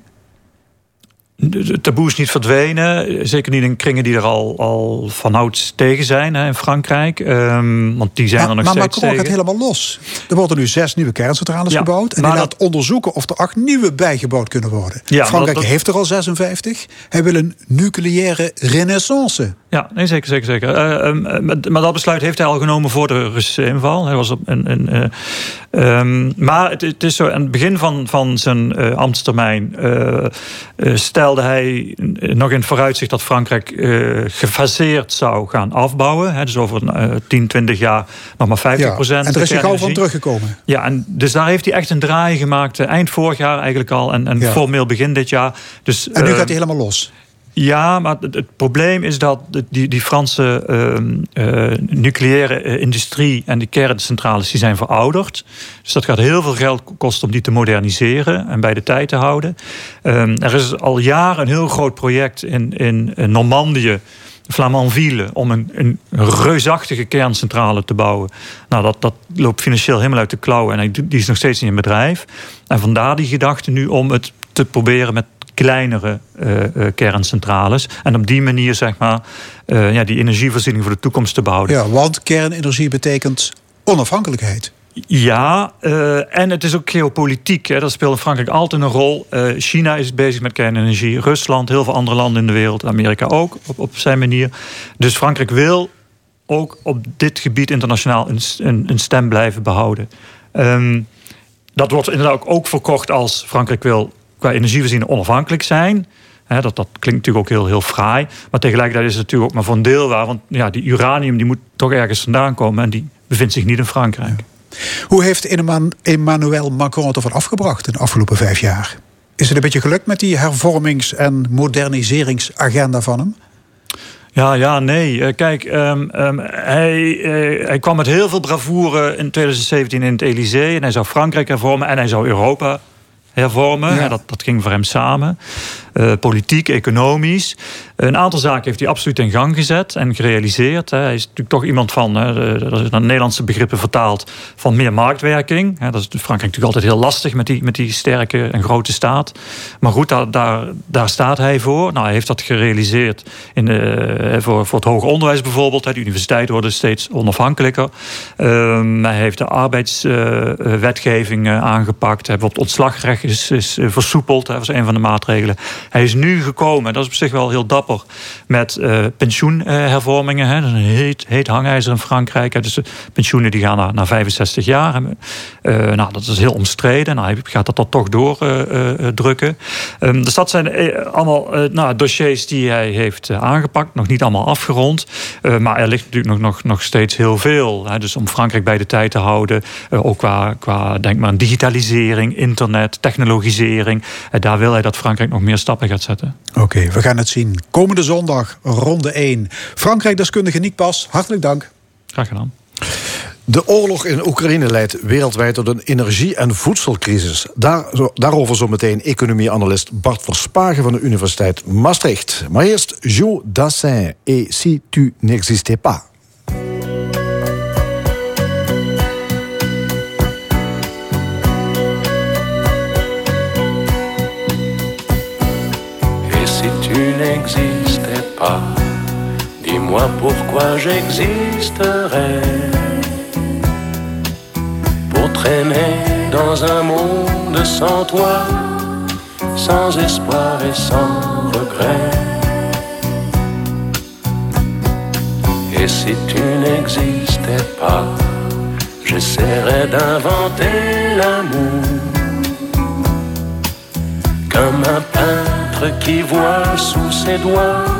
Het taboe is niet verdwenen. Zeker niet in kringen die er al, al vanouds tegen zijn hè, in Frankrijk. Um, want die zijn er nog maar steeds Macron gaat helemaal los. Er worden nu zes nieuwe kerncentrales gebouwd. En hij laat onderzoeken of er acht nieuwe bijgebouwd kunnen worden. Ja, Frankrijk heeft er al 56. Hij wil een nucleaire renaissance. Ja, nee, zeker, zeker, zeker. Uh, maar dat besluit heeft hij al genomen voor de Russische inval. Hij was op een, een, uh, um, maar het, het, is zo, aan het begin van, van zijn uh, ambtstermijn stelde hij nog in het vooruitzicht dat Frankrijk gefaseerd zou gaan afbouwen. Hè, dus over 10, 20 jaar nog maar 50 procent. en er is hij gauw van teruggekomen. Ja, en dus daar heeft hij echt een draai gemaakt. eind vorig jaar eigenlijk al en, en formeel begin dit jaar. Dus, en nu gaat hij helemaal los. Ja, maar het, probleem is dat die, die Franse uh, nucleaire eh, industrie en de kerncentrales die zijn verouderd. Dus dat gaat heel veel geld kosten om die te moderniseren en bij de tijd te houden. Uh, er is al jaren een heel groot project in, in, Normandië. Flamanville, om een, een, reusachtige kerncentrale te bouwen. Nou, dat, dat loopt financieel helemaal uit de klauwen en die is nog steeds in bedrijf. En vandaar die gedachte nu om het te proberen met kleinere uh, kerncentrales. En op die manier zeg maar, uh, ja, die energievoorziening voor de toekomst te behouden. Ja, want kernenergie betekent onafhankelijkheid. Ja, uh, en het is ook geopolitiek. Hè. Dat speelt in Frankrijk altijd een rol. Uh, China is bezig met kernenergie. Rusland, heel veel andere landen in de wereld. Amerika ook, op, op zijn manier. Dus Frankrijk wil ook op dit gebied internationaal een, een, een stem blijven behouden. Um, dat wordt inderdaad ook, ook verkocht als Frankrijk wil qua energievoorziening onafhankelijk zijn. dat, dat klinkt natuurlijk ook heel, heel fraai. Maar tegelijkertijd is het natuurlijk ook maar voor een deel waar. Want ja, die uranium die moet toch ergens vandaan komen. En die bevindt zich niet in Frankrijk. Hoe heeft Emmanuel Macron het ervan afgebracht in de afgelopen vijf jaar? Is het een beetje gelukt met die hervormings- en moderniseringsagenda van hem? Ja, ja, nee. Eh, kijk, ehm, ehm, hij, eh, hij kwam met heel veel bravoure in 2017 in het Elysée. En hij zou Frankrijk hervormen en hij zou Europa hervormen. Ja. Dat, dat ging voor hem samen. Uh, politiek, economisch. Een aantal zaken heeft hij absoluut in gang gezet en gerealiseerd. Hij is natuurlijk toch iemand van, dat is naar Nederlandse begrippen vertaald, van meer marktwerking. Dat is Frankrijk natuurlijk altijd heel lastig met die, met die sterke en grote staat. Maar goed, daar, daar, daar staat hij voor. Nou, hij heeft dat gerealiseerd in de, voor, voor het hoger onderwijs bijvoorbeeld. De universiteiten worden steeds onafhankelijker. Ehm, hij heeft de arbeidswetgeving aangepakt. Hij heeft het ontslagrecht is, is versoepeld. Dat was een van de maatregelen. Hij is nu gekomen, dat is op zich wel heel dapper, met uh, pensioenhervormingen. Hè. Dat is een heet, hangijzer in Frankrijk. Dus de pensioenen die gaan naar, naar 65 jaar. Nou, dat is heel omstreden. Nou, hij gaat dat dan toch doordrukken. Um, dus dat zijn allemaal nou, dossiers die hij heeft aangepakt. Nog niet allemaal afgerond. maar er ligt natuurlijk nog, nog, nog steeds heel veel. Hè. Dus om Frankrijk bij de tijd te houden. ook qua, qua, denk maar, digitalisering, internet, technologisering. daar wil hij dat Frankrijk nog meer stappen gaat zetten. Oké, we gaan het zien. Komende zondag, ronde 1. Frankrijk-deskundige Niek Pas, hartelijk dank. Graag gedaan. De oorlog in Oekraïne leidt wereldwijd tot een energie- en voedselcrisis. Daar, daarover zometeen economieanalist Bart Verspagen van de Universiteit Maastricht. Maar eerst Joe Dassin et Si tu n'existais pas. n'existais dis-moi pourquoi j'existerais. Pour traîner dans un monde sans toi, sans espoir et sans regret. Et si tu n'existais pas, j'essaierais d'inventer l'amour comme un peintre qui voit sous ses doigts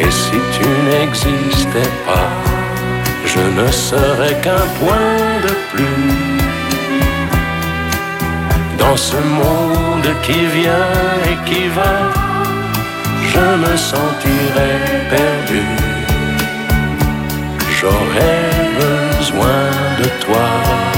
Et si tu n'existais pas, je ne serais qu'un point de plus dans ce monde qui vient et qui va. Je me sentirais perdu. J'aurais besoin de toi.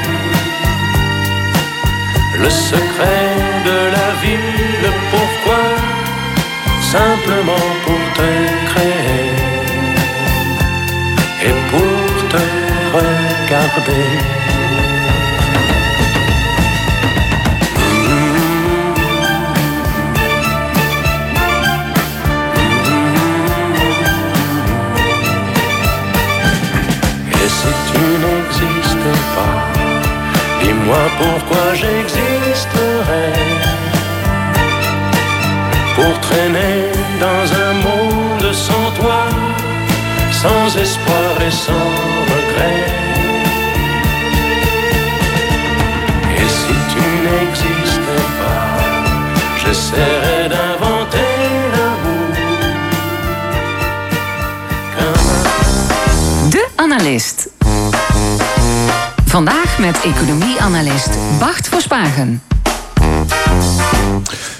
Le secret de la vie, le pourquoi, simplement pour te créer et pour te regarder? Pourquoi j'existerais pour traîner dans un monde sans toi, sans espoir et sans regret. Et si tu n'existais pas, j'essaierais d'inventer l'amour un Analist. Vandaag met economie-analyst Bart Verspagen.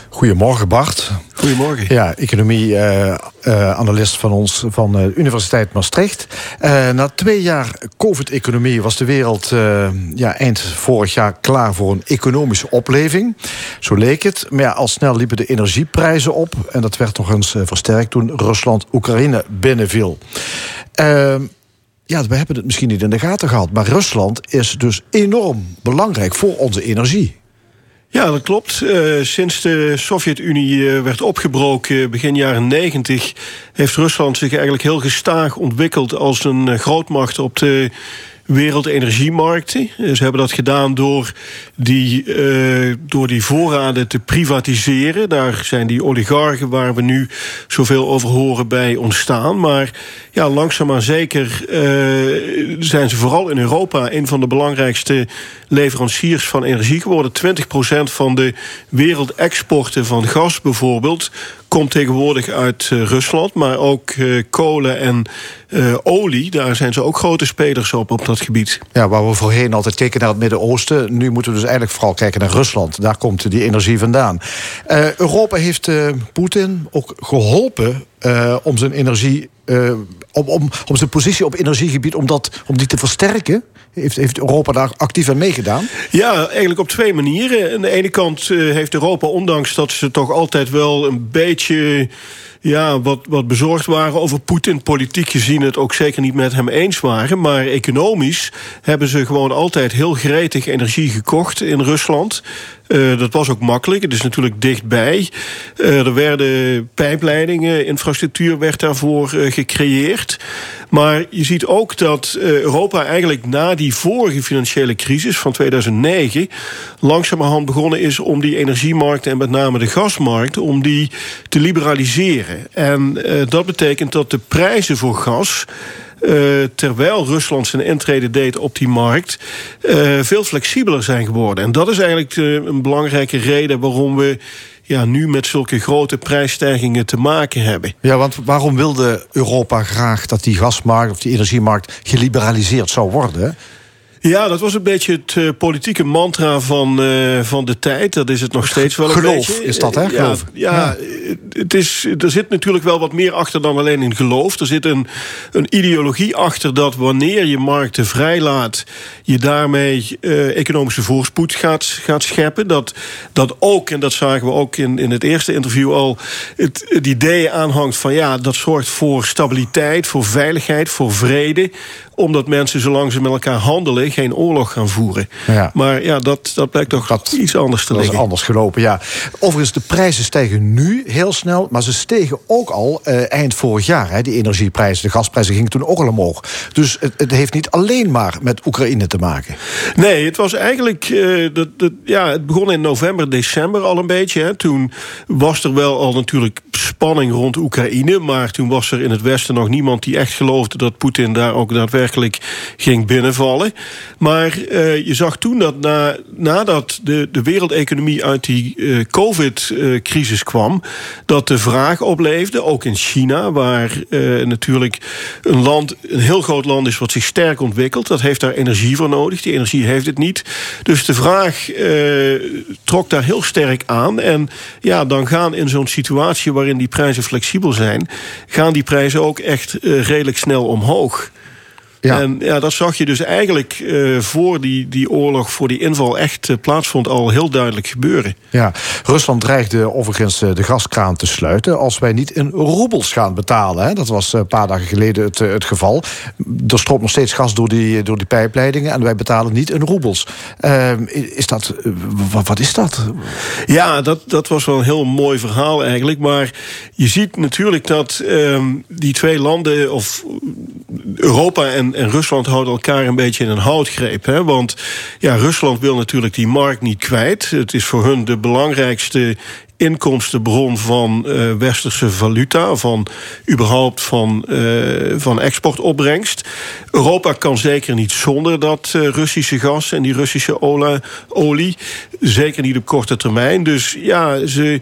Goedemorgen Bart. Goedemorgen. Ja, economie-analyst van ons van de Universiteit Maastricht. Uh, na twee jaar COVID-economie was de wereld uh, ja, eind vorig jaar klaar voor een economische opleving. Zo leek het. Maar ja, al snel liepen de energieprijzen op. En dat werd nog eens versterkt toen Rusland Oekraïne binnenviel. Ja, we hebben het misschien niet in de gaten gehad. Maar Rusland is dus enorm belangrijk voor onze energie. Ja, dat klopt. Uh, sinds de Sovjet-Unie uh, werd opgebroken begin jaren 90... heeft Rusland zich eigenlijk heel gestaag ontwikkeld... als een uh, grootmacht op de wereldenergiemarkten. Ze hebben dat gedaan door die, uh, door die voorraden te privatiseren. Daar zijn die oligarchen waar we nu zoveel over horen bij ontstaan. Maar ja, langzaam maar zeker uh, zijn ze vooral in Europa... een van de belangrijkste leveranciers van energie geworden. 20% van de wereldexporten van gas bijvoorbeeld komt tegenwoordig uit Rusland, maar ook kolen en olie. Daar zijn ze ook grote spelers op, op dat gebied. Ja, waar we voorheen altijd keken naar het Midden-Oosten... nu moeten we dus eigenlijk vooral kijken naar Rusland. Daar komt die energie vandaan. Europa heeft Poetin ook geholpen om zijn energie... om, om, om zijn positie op energiegebied om, dat, om die te versterken... Heeft, heeft Europa daar actief aan meegedaan? Ja, eigenlijk op twee manieren. Aan de ene kant uh, heeft Europa, ondanks dat ze toch altijd wel een beetje ja, wat, wat bezorgd waren over Poetin. Politiek gezien het ook zeker niet met hem eens waren. Maar economisch hebben ze gewoon altijd heel gretig energie gekocht in Rusland. Uh, dat was ook makkelijk. Het is natuurlijk dichtbij. Uh, er werden pijpleidingen, infrastructuur werd daarvoor uh, gecreëerd. Maar je ziet ook dat Europa eigenlijk na die vorige financiële crisis van 2009 langzamerhand begonnen is om die energiemarkten en met name de gasmarkt om die te liberaliseren. En dat betekent dat de prijzen voor gas uh, terwijl Rusland zijn intrede deed op die markt, uh, veel flexibeler zijn geworden. En dat is eigenlijk een belangrijke reden waarom we ja, nu met zulke grote prijsstijgingen te maken hebben. Ja, want waarom wilde Europa graag dat die gasmarkt of die energiemarkt geliberaliseerd zou worden? Ja, dat was een beetje het uh, politieke mantra van, uh, van de tijd. Dat is het nog steeds wel een geloof beetje. is dat, hè? Geloof. Ja, ja, ja, Het is, er zit natuurlijk wel wat meer achter dan alleen in geloof. Er zit een, een ideologie achter dat wanneer je markten vrijlaat... je daarmee uh, economische voorspoed gaat, gaat scheppen. Dat, dat ook, en dat zagen we ook in, in het eerste interview al... Het, het idee aanhangt van ja, dat zorgt voor stabiliteit, voor veiligheid, voor vrede omdat mensen, zolang ze met elkaar handelen, geen oorlog gaan voeren. Ja. Maar ja, dat, dat blijkt toch dat, iets anders te dat liggen. is anders gelopen, ja. Overigens, de prijzen stijgen nu heel snel, maar ze stegen ook al uh, eind vorig jaar. Hè, die energieprijzen, de gasprijzen gingen toen ook al omhoog. Dus het, het heeft niet alleen maar met Oekraïne te maken. Nee, het was eigenlijk, uh, dat, dat, ja, het begon in november, december al een beetje. Hè. Toen was er wel al natuurlijk spanning rond Oekraïne, maar toen was er in het Westen nog niemand die echt geloofde dat Poetin daar ook daadwerkelijk ging binnenvallen. Maar uh, je zag toen dat na, nadat de, de wereldeconomie uit die uh, COVID-crisis kwam, dat de vraag opleefde, ook in China, waar uh, natuurlijk een land, een heel groot land is wat zich sterk ontwikkelt. Dat heeft daar energie voor nodig. Die energie heeft het niet. Dus de vraag trok daar heel sterk aan. En ja, dan gaan in zo'n situatie waarin die prijzen flexibel zijn, gaan die prijzen ook echt redelijk snel omhoog. Ja. En ja, dat zag je dus eigenlijk uh, voor die, die oorlog, voor die inval echt uh, plaatsvond, al heel duidelijk gebeuren. Ja, Rusland dreigde overigens de gaskraan te sluiten als wij niet in roebels gaan betalen. Hè. Dat was een paar dagen geleden het, het geval. Er stroomt nog steeds gas door die, door die pijpleidingen en wij betalen niet in roebels. Uh, is dat, wat, wat is dat? Ja, dat, dat was wel een heel mooi verhaal eigenlijk. Maar je ziet natuurlijk dat die twee landen, of Europa en en, Rusland houden elkaar een beetje in een houtgreep. Hè? Want ja, Rusland wil natuurlijk die markt niet kwijt. Het is voor hun de belangrijkste inkomstenbron van uh, westerse valuta, van überhaupt van, uh, van exportopbrengst. Europa kan zeker niet zonder dat uh, Russische gas en die Russische olie. Zeker niet op korte termijn. Dus ja, ze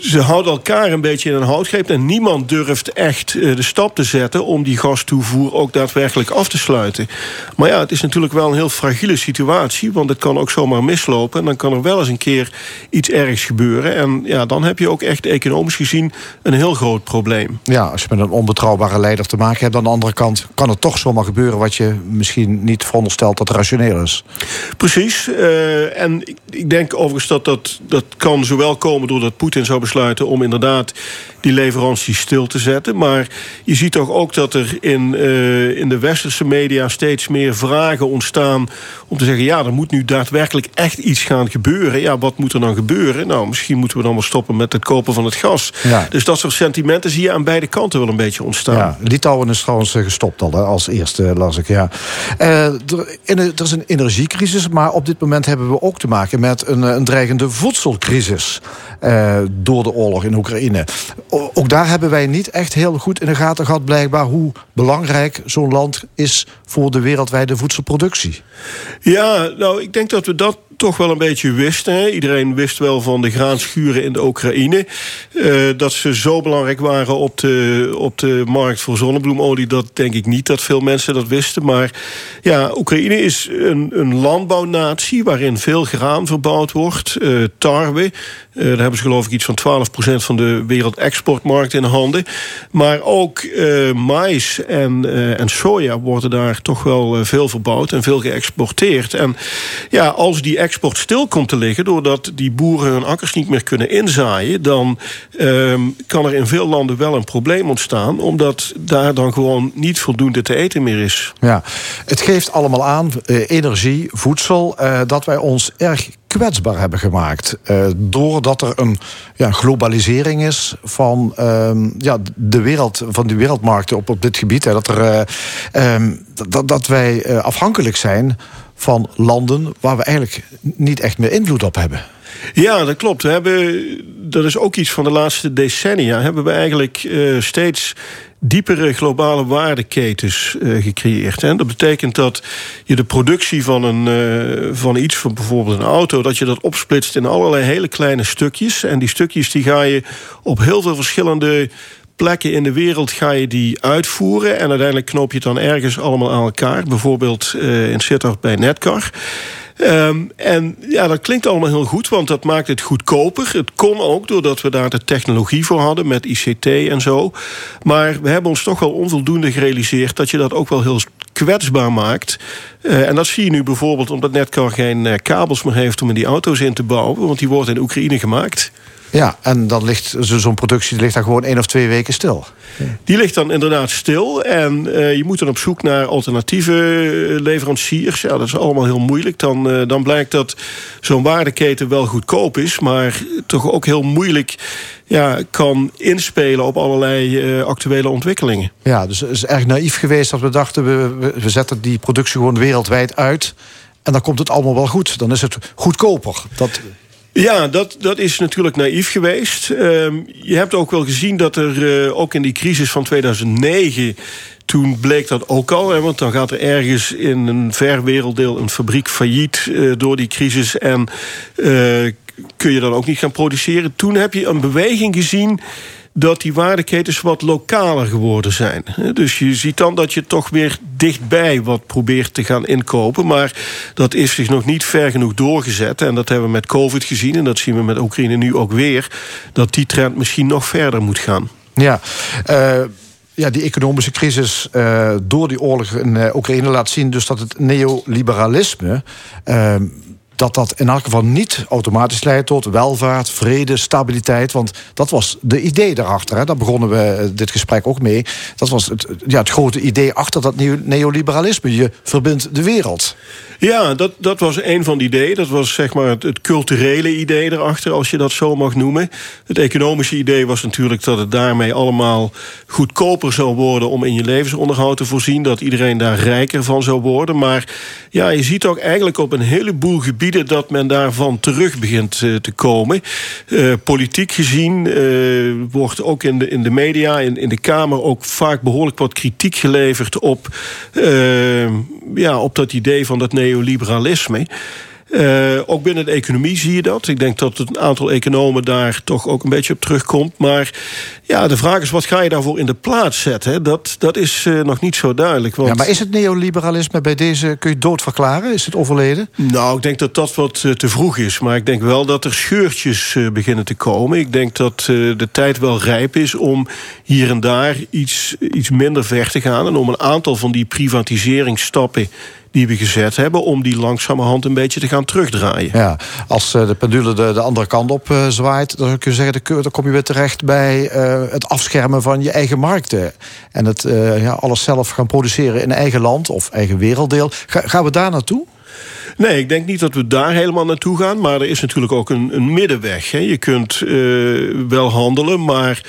ze houden elkaar een beetje in een houtgreep. En niemand durft echt eh, de stap te zetten om die gastoevoer ook daadwerkelijk af te sluiten. Maar ja, het is natuurlijk wel een heel fragiele situatie. Want het kan ook zomaar mislopen. En dan kan er wel eens een keer iets ergs gebeuren. En ja, dan heb je ook echt economisch gezien een heel groot probleem. Ja, als je met een onbetrouwbare leider te maken hebt, aan de andere kant kan het toch zomaar gebeuren wat je misschien niet veronderstelt dat rationeel is. Precies. Uh, en ik, ik, denk overigens dat dat, dat kan zowel komen doordat Poetin zou besluiten om inderdaad die leveranties stil te zetten. Maar je ziet toch ook dat er in, uh, in de westerse media steeds meer vragen ontstaan om te zeggen: ja, er moet nu daadwerkelijk echt iets gaan gebeuren. Ja, wat moet er dan gebeuren? Nou, misschien moeten we dan wel stoppen met het kopen van het gas. Ja. Dus dat soort sentimenten zie je aan beide kanten wel een beetje ontstaan. Ja, Litouwen is trouwens eh, gestopt al, hè, als eerste las ik. Ja. Uh, er, in, er is een energiecrisis, maar op dit moment hebben we ook te maken met een, een dreigende voedselcrisis. Uh, door de oorlog in Oekraïne. Ook daar hebben wij niet echt heel goed in de gaten gehad, blijkbaar, hoe belangrijk zo'n land is voor de wereldwijde voedselproductie. Ja, nou, ik denk dat we dat toch wel een beetje wisten. Hè. Iedereen wist wel van de graanschuren in de Oekraïne. Uh, dat ze zo belangrijk waren op de, op de markt voor zonnebloemolie... dat denk ik niet dat veel mensen dat wisten. Maar ja, Oekraïne is een, een landbouwnatie... waarin veel graan verbouwd wordt. Uh, tarwe, uh, daar hebben ze geloof ik iets van 12% van de wereldexportmarkt in handen. Maar ook mais en, en soja worden daar toch wel veel verbouwd... en veel geëxporteerd. En ja, als die export stil komt te liggen... doordat die boeren hun akkers niet meer kunnen inzaaien... dan ehm, kan er in veel landen wel een probleem ontstaan... omdat daar dan gewoon niet voldoende te eten meer is. Ja, het geeft allemaal aan, eh, energie, voedsel... Eh, dat wij ons erg kwetsbaar hebben gemaakt. Uh, doordat er een ja, globalisering is van, uh, ja, de wereld, van de wereldmarkten op, op dit gebied. Hè, dat, er, uh, dat, dat wij afhankelijk zijn van landen waar we eigenlijk niet echt meer invloed op hebben. Ja, dat klopt. We hebben, dat is ook iets van de laatste decennia. Hebben we eigenlijk uh, steeds diepere globale waardeketens uh, gecreëerd. En dat betekent dat je de productie van, een, uh, van iets, van bijvoorbeeld een auto... dat je dat opsplitst in allerlei hele kleine stukjes. En die stukjes die ga je op heel veel verschillende plekken in de wereld ga je die uitvoeren. En uiteindelijk knoop je het dan ergens allemaal aan elkaar. Bijvoorbeeld uh, in Sittard bij Netcar. Um, en ja, dat klinkt allemaal heel goed, want dat maakt het goedkoper. Het kon ook doordat we daar de technologie voor hadden met ICT en zo. Maar we hebben ons toch wel onvoldoende gerealiseerd dat je dat ook wel heel kwetsbaar maakt. Uh, en dat zie je nu bijvoorbeeld omdat Netcar geen uh, kabels meer heeft om in die auto's in te bouwen, want die worden in Oekraïne gemaakt. Ja, en dan ligt zo'n productie ligt daar gewoon één of twee weken stil. Die ligt dan inderdaad stil. En uh, je moet dan op zoek naar alternatieve eh, leveranciers. Ja, dat is allemaal heel moeilijk. Dan, uh, dan blijkt dat zo'n waardeketen wel goedkoop is, maar toch ook heel moeilijk ja, kan inspelen op allerlei uh, actuele ontwikkelingen. Ja, dus het is erg naïef geweest dat we dachten... we, we zetten die productie gewoon wereldwijd uit... en dan komt het allemaal wel goed. Dan is het goedkoper. Dat... Ja, dat, dat is natuurlijk naïef geweest. Uh, je hebt ook wel gezien dat er uh, ook in die crisis van 2009 toen bleek dat ook al, hè, want dan gaat er ergens in een ver werelddeel een fabriek failliet uh, door die crisis en uh, kun je dan ook niet gaan produceren. Toen heb je een beweging gezien dat die waardeketens wat lokaler geworden zijn. Dus je ziet dan dat je toch weer dichtbij wat probeert te gaan inkopen. Maar dat is zich nog niet ver genoeg doorgezet. En dat hebben we met COVID gezien. En dat zien we met Oekraïne nu ook weer. Dat die trend misschien nog verder moet gaan. Ja, uh ja, die economische crisis uh, door die oorlog in uh, Oekraïne laat zien dus dat het neoliberalisme dat dat in elk geval niet automatisch leidt tot welvaart, vrede, stabiliteit. Want dat was de idee daarachter. Hè. Daar begonnen we eh, dit gesprek ook mee. Dat was het, ja, het grote idee achter dat neoliberalisme. Je verbindt de wereld. Ja, dat, dat was een van de ideeën. Dat was zeg maar het, het, culturele idee erachter, als je dat zo mag noemen. Het economische idee was natuurlijk dat het daarmee allemaal goedkoper zou worden om in je levensonderhoud te voorzien. Dat iedereen daar rijker van zou worden. Maar ja, je ziet ook eigenlijk op een heleboel gebieden dat men daarvan terug begint te komen. politiek gezien wordt ook in de, in de media, in, in de Kamer, ook vaak behoorlijk wat kritiek geleverd op, ja, op dat idee van dat neoliberalisme. Uh, ook binnen de economie zie je dat. Ik denk dat een aantal economen daar toch ook een beetje op terugkomt. Maar ja, de vraag is, wat ga je daarvoor in de plaats zetten? Dat, dat is uh, nog niet zo duidelijk. Want... Ja, maar is het neoliberalisme bij deze, kun je dood verklaren? Is het overleden? Nou, ik denk dat dat wat uh, te vroeg is. Maar ik denk wel dat er scheurtjes beginnen te komen. Ik denk dat de tijd wel rijp is om hier en daar iets, iets minder ver te gaan. En om een aantal van die privatiseringsstappen die we gezet hebben... om die langzamerhand een beetje te gaan terugdraaien. Ja, als eh, de pendule de, de andere kant op uh, zwaait... dan kun je zeggen, dan kom je weer terecht bij uh, het afschermen van je eigen markten. En het ja, alles zelf gaan produceren in eigen land of eigen werelddeel. Ga, gaan we daar naartoe? Nee, ik denk niet dat we daar helemaal naartoe gaan. Maar er is natuurlijk ook een, een middenweg. Hè. Je kunt wel handelen, maar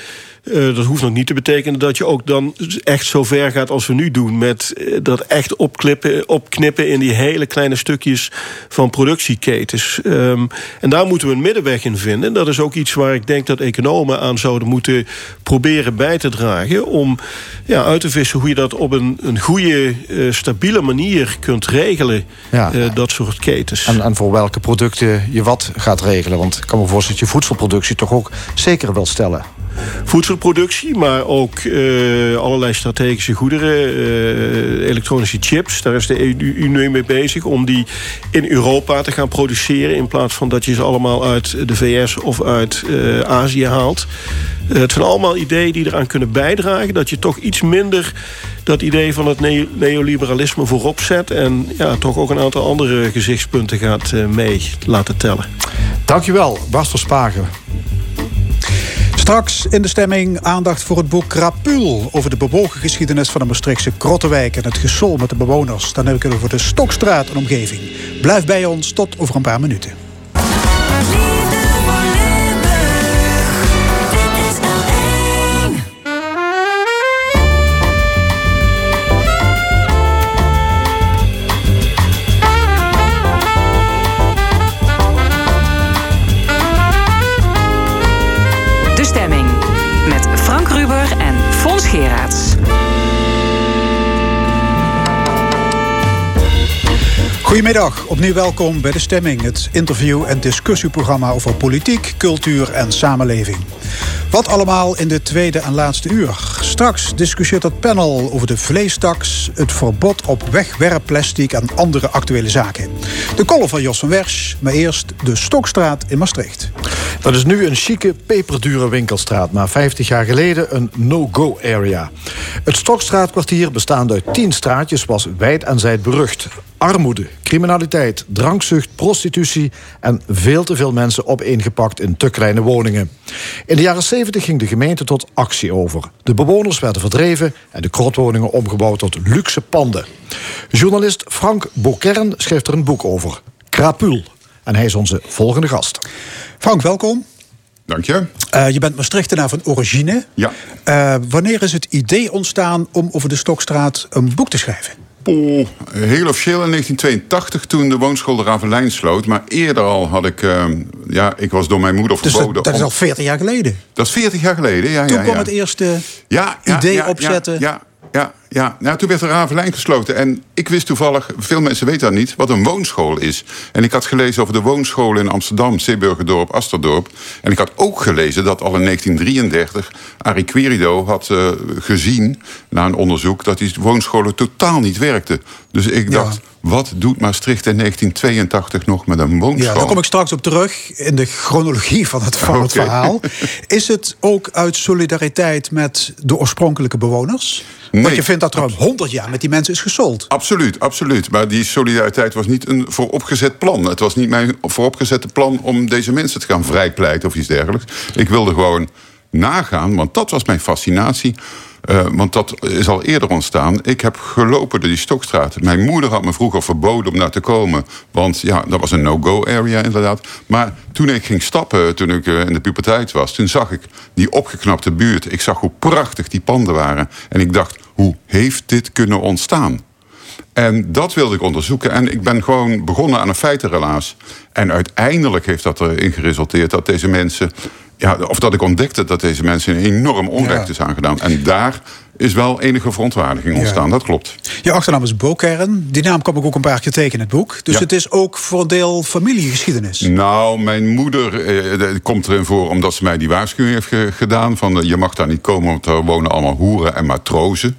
uh, dat hoeft nog niet te betekenen dat je ook dan echt zo ver gaat als we nu doen. Met uh, dat echt opklippen, opknippen in die hele kleine stukjes van productieketens. Um, en daar moeten we een middenweg in vinden. Dat is ook iets waar ik denk dat economen aan zouden moeten proberen bij te dragen. Om ja, uit te vissen hoe je dat op een, een goede, uh, stabiele manier kunt regelen. Ja. dat soort ketens. En, en voor welke producten je wat gaat regelen. Want ik kan me voorstellen dat je voedselproductie toch ook zeker wil stellen voedselproductie, maar ook uh, allerlei strategische goederen, uh, elektronische chips. Daar is de EU nu mee bezig om die in Europa te gaan produceren... in plaats van dat je ze allemaal uit de VS of uit uh, Azië haalt. het zijn allemaal ideeën die eraan kunnen bijdragen... dat je toch iets minder dat idee van het neoliberalisme voorop zet... en ja, toch ook een aantal andere gezichtspunten gaat mee laten tellen. Dankjewel, Bas Spagen. Straks in de stemming aandacht voor het boek Krapul... over de bewogen geschiedenis van de Maastrichtse Krottenwijk... en het gesol met de bewoners. Dan heb ik het over de Stokstraat en omgeving. Blijf bij ons tot over een paar minuten. Goedemiddag, opnieuw welkom bij De Stemming, het interview- en discussieprogramma over politiek, cultuur en samenleving. Wat allemaal in de tweede en laatste uur. Straks discussieert het panel over de vleestaks, het verbod op wegwerpplastic en andere actuele zaken. De kolom van Jos van Wersch, maar eerst de Stokstraat in Maastricht. Dat is nu een chique, peperdure winkelstraat, maar 50 jaar geleden een no-go area. Het Stokstraatkwartier, bestaande uit 10 straatjes, was wijd en zijd berucht. Armoede, criminaliteit, drankzucht, prostitutie en veel te veel mensen opeengepakt in te kleine woningen. In de jaren 70 ging de gemeente tot actie over. De bewoners werden verdreven en de krotwoningen omgebouwd tot luxe panden. Journalist Frank Bokern schreef er een boek over, Krapul. En hij is onze volgende gast. Frank, welkom. Dank je. Uh, je bent Maastrichtenaar van origine. Ja. Uh, wanneer is het idee ontstaan om over de Stokstraat een boek te schrijven? Heel officieel in 1982 toen de woonschool de Ravelijn sloot. Maar eerder al had ik... Uh, ja, ik was door mijn moeder dus verboden... Dat, dat is al 40 jaar geleden? Dat is 40 jaar geleden, ja. Toen ja, kwam ja. het eerste ja, idee opzetten? ja, ja. Nou, toen werd de Ravelijn gesloten. En ik wist toevallig, veel mensen weten dat niet, wat een woonschool is. En ik had gelezen over de woonscholen in Amsterdam, Zeeburgerdorp, Asterdorp. En ik had ook gelezen dat al in 1933 Arie Querido had uh, gezien, na een onderzoek, dat die woonscholen totaal niet werkten. Dus ik dacht, ja. wat doet Maastricht in 1982 nog met een woonschool? Ja, daar kom ik straks op terug in de chronologie van het, van het okay. verhaal. Is het ook uit solidariteit met de oorspronkelijke bewoners? Nee, Want je vindt dat er al 100 jaar met die mensen is gesold. Absoluut, absoluut. Maar die solidariteit was niet een vooropgezet plan. Het was niet mijn vooropgezette plan om deze mensen te gaan vrijpleiten of iets dergelijks. Ik wilde gewoon nagaan, want dat was mijn fascinatie. Uh, want dat is al eerder ontstaan. Ik heb gelopen door die Stokstraat. Mijn moeder had me vroeger verboden om naar te komen. Want ja, dat was een no-go area inderdaad. Maar toen ik ging stappen, toen ik uh, in de puberteit was... toen zag ik die opgeknapte buurt. Ik zag hoe prachtig die panden waren. En ik dacht, hoe heeft dit kunnen ontstaan? En dat wilde ik onderzoeken. En ik ben gewoon begonnen aan een feitenrelaas. En uiteindelijk heeft dat erin geresulteerd dat deze mensen. Ja, of dat ik ontdekte dat deze mensen een enorm onrecht is aangedaan. En daar is wel enige verontwaardiging ontstaan, dat klopt. Je achternaam is Bokern. Die naam kwam ik ook een paar keer tegen in het boek. Dus Ja. het is ook voor een deel familiegeschiedenis. Nou, mijn moeder eh, de- komt erin voor omdat ze mij die waarschuwing heeft ge- gedaan. Van eh, je mag daar niet komen, want er wonen allemaal hoeren en matrozen.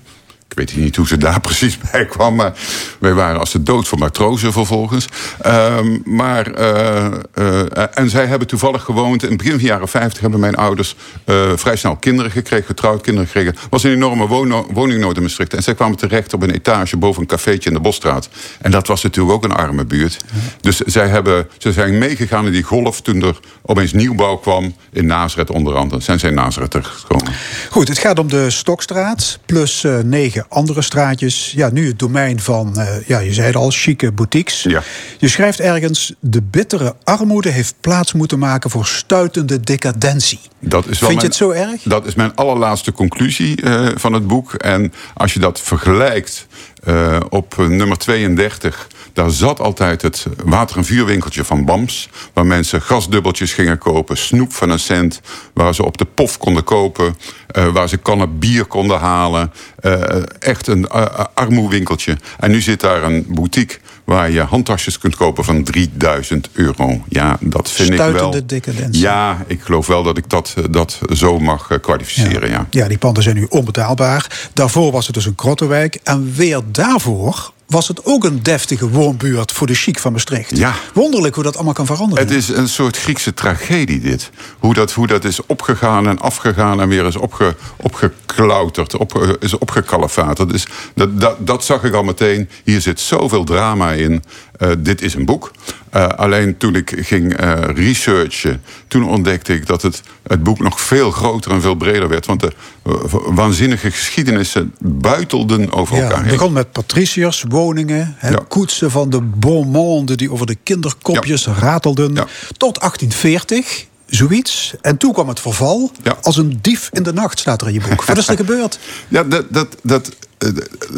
Ik weet niet hoe ze daar precies bij kwam, maar wij waren als de dood van matrozen vervolgens. Ehm, maar, eh, eh, en zij hebben toevallig gewoond. In het begin van de jaren 50 hebben mijn ouders eh, vrij snel kinderen gekregen, getrouwd kinderen gekregen. Er was een enorme woningnood in Maastricht. En zij kwamen terecht op een etage boven een cafeetje in de Bosstraat. En dat was natuurlijk ook een arme buurt. Dus zij hebben, ze zijn meegegaan in die golf toen er opeens nieuwbouw kwam in Nazareth onder andere. Zijn zij Nazareth gekomen. Goed, het gaat om de Stokstraat plus 9 andere straatjes. Ja, nu het domein van, eh, ja, je zei het al, chique boutiques. Ja. Je schrijft ergens, de bittere armoede heeft plaats moeten maken voor stuitende decadentie. Dat is wel Vind je het zo erg? Dat is mijn allerlaatste conclusie eh, van het boek. En als je dat vergelijkt eh, op nummer 32... daar zat altijd het water- en vuurwinkeltje van Bams... waar mensen gasdubbeltjes gingen kopen, snoep van een cent... waar ze op de pof konden kopen, eh, waar ze kannen bier konden halen. Eh, echt een armoewinkeltje. En nu zit daar een boutique waar je handtasjes kunt kopen van 3000 euro. Ja, dat vind ik wel... Ja, ik geloof wel dat ik dat, eh, dat zo mag eh, kwalificeren, ja. Ja, die panden zijn nu onbetaalbaar. Daarvoor was het dus een krottenwijk. En weer daarvoor was het ook een deftige woonbuurt voor de chic van Maastricht. Ja. Wonderlijk hoe dat allemaal kan veranderen. Het is een soort Griekse tragedie, dit. Hoe dat, hoe dat is opgegaan en afgegaan en weer is opge, opgeklauterd, op, eh, is opgekalefaterd. Dus dat, dat, dat zag ik al meteen. Hier zit zoveel drama in. Eh, dit is een boek. Eh, alleen toen ik ging researchen, toen ontdekte ik dat het, het boek nog veel groter en veel breder werd. Want de waanzinnige geschiedenissen buitelden over Ja, elkaar het begon met patriciërs, woningen, hè, Ja. koetsen van de bon monde die over de kinderkopjes ratelden. Tot 1840, zoiets. En toen kwam het verval. Ja. Als een dief in de nacht staat er in je boek. Wat is er gebeurd? Ja, dat, dat, dat eh,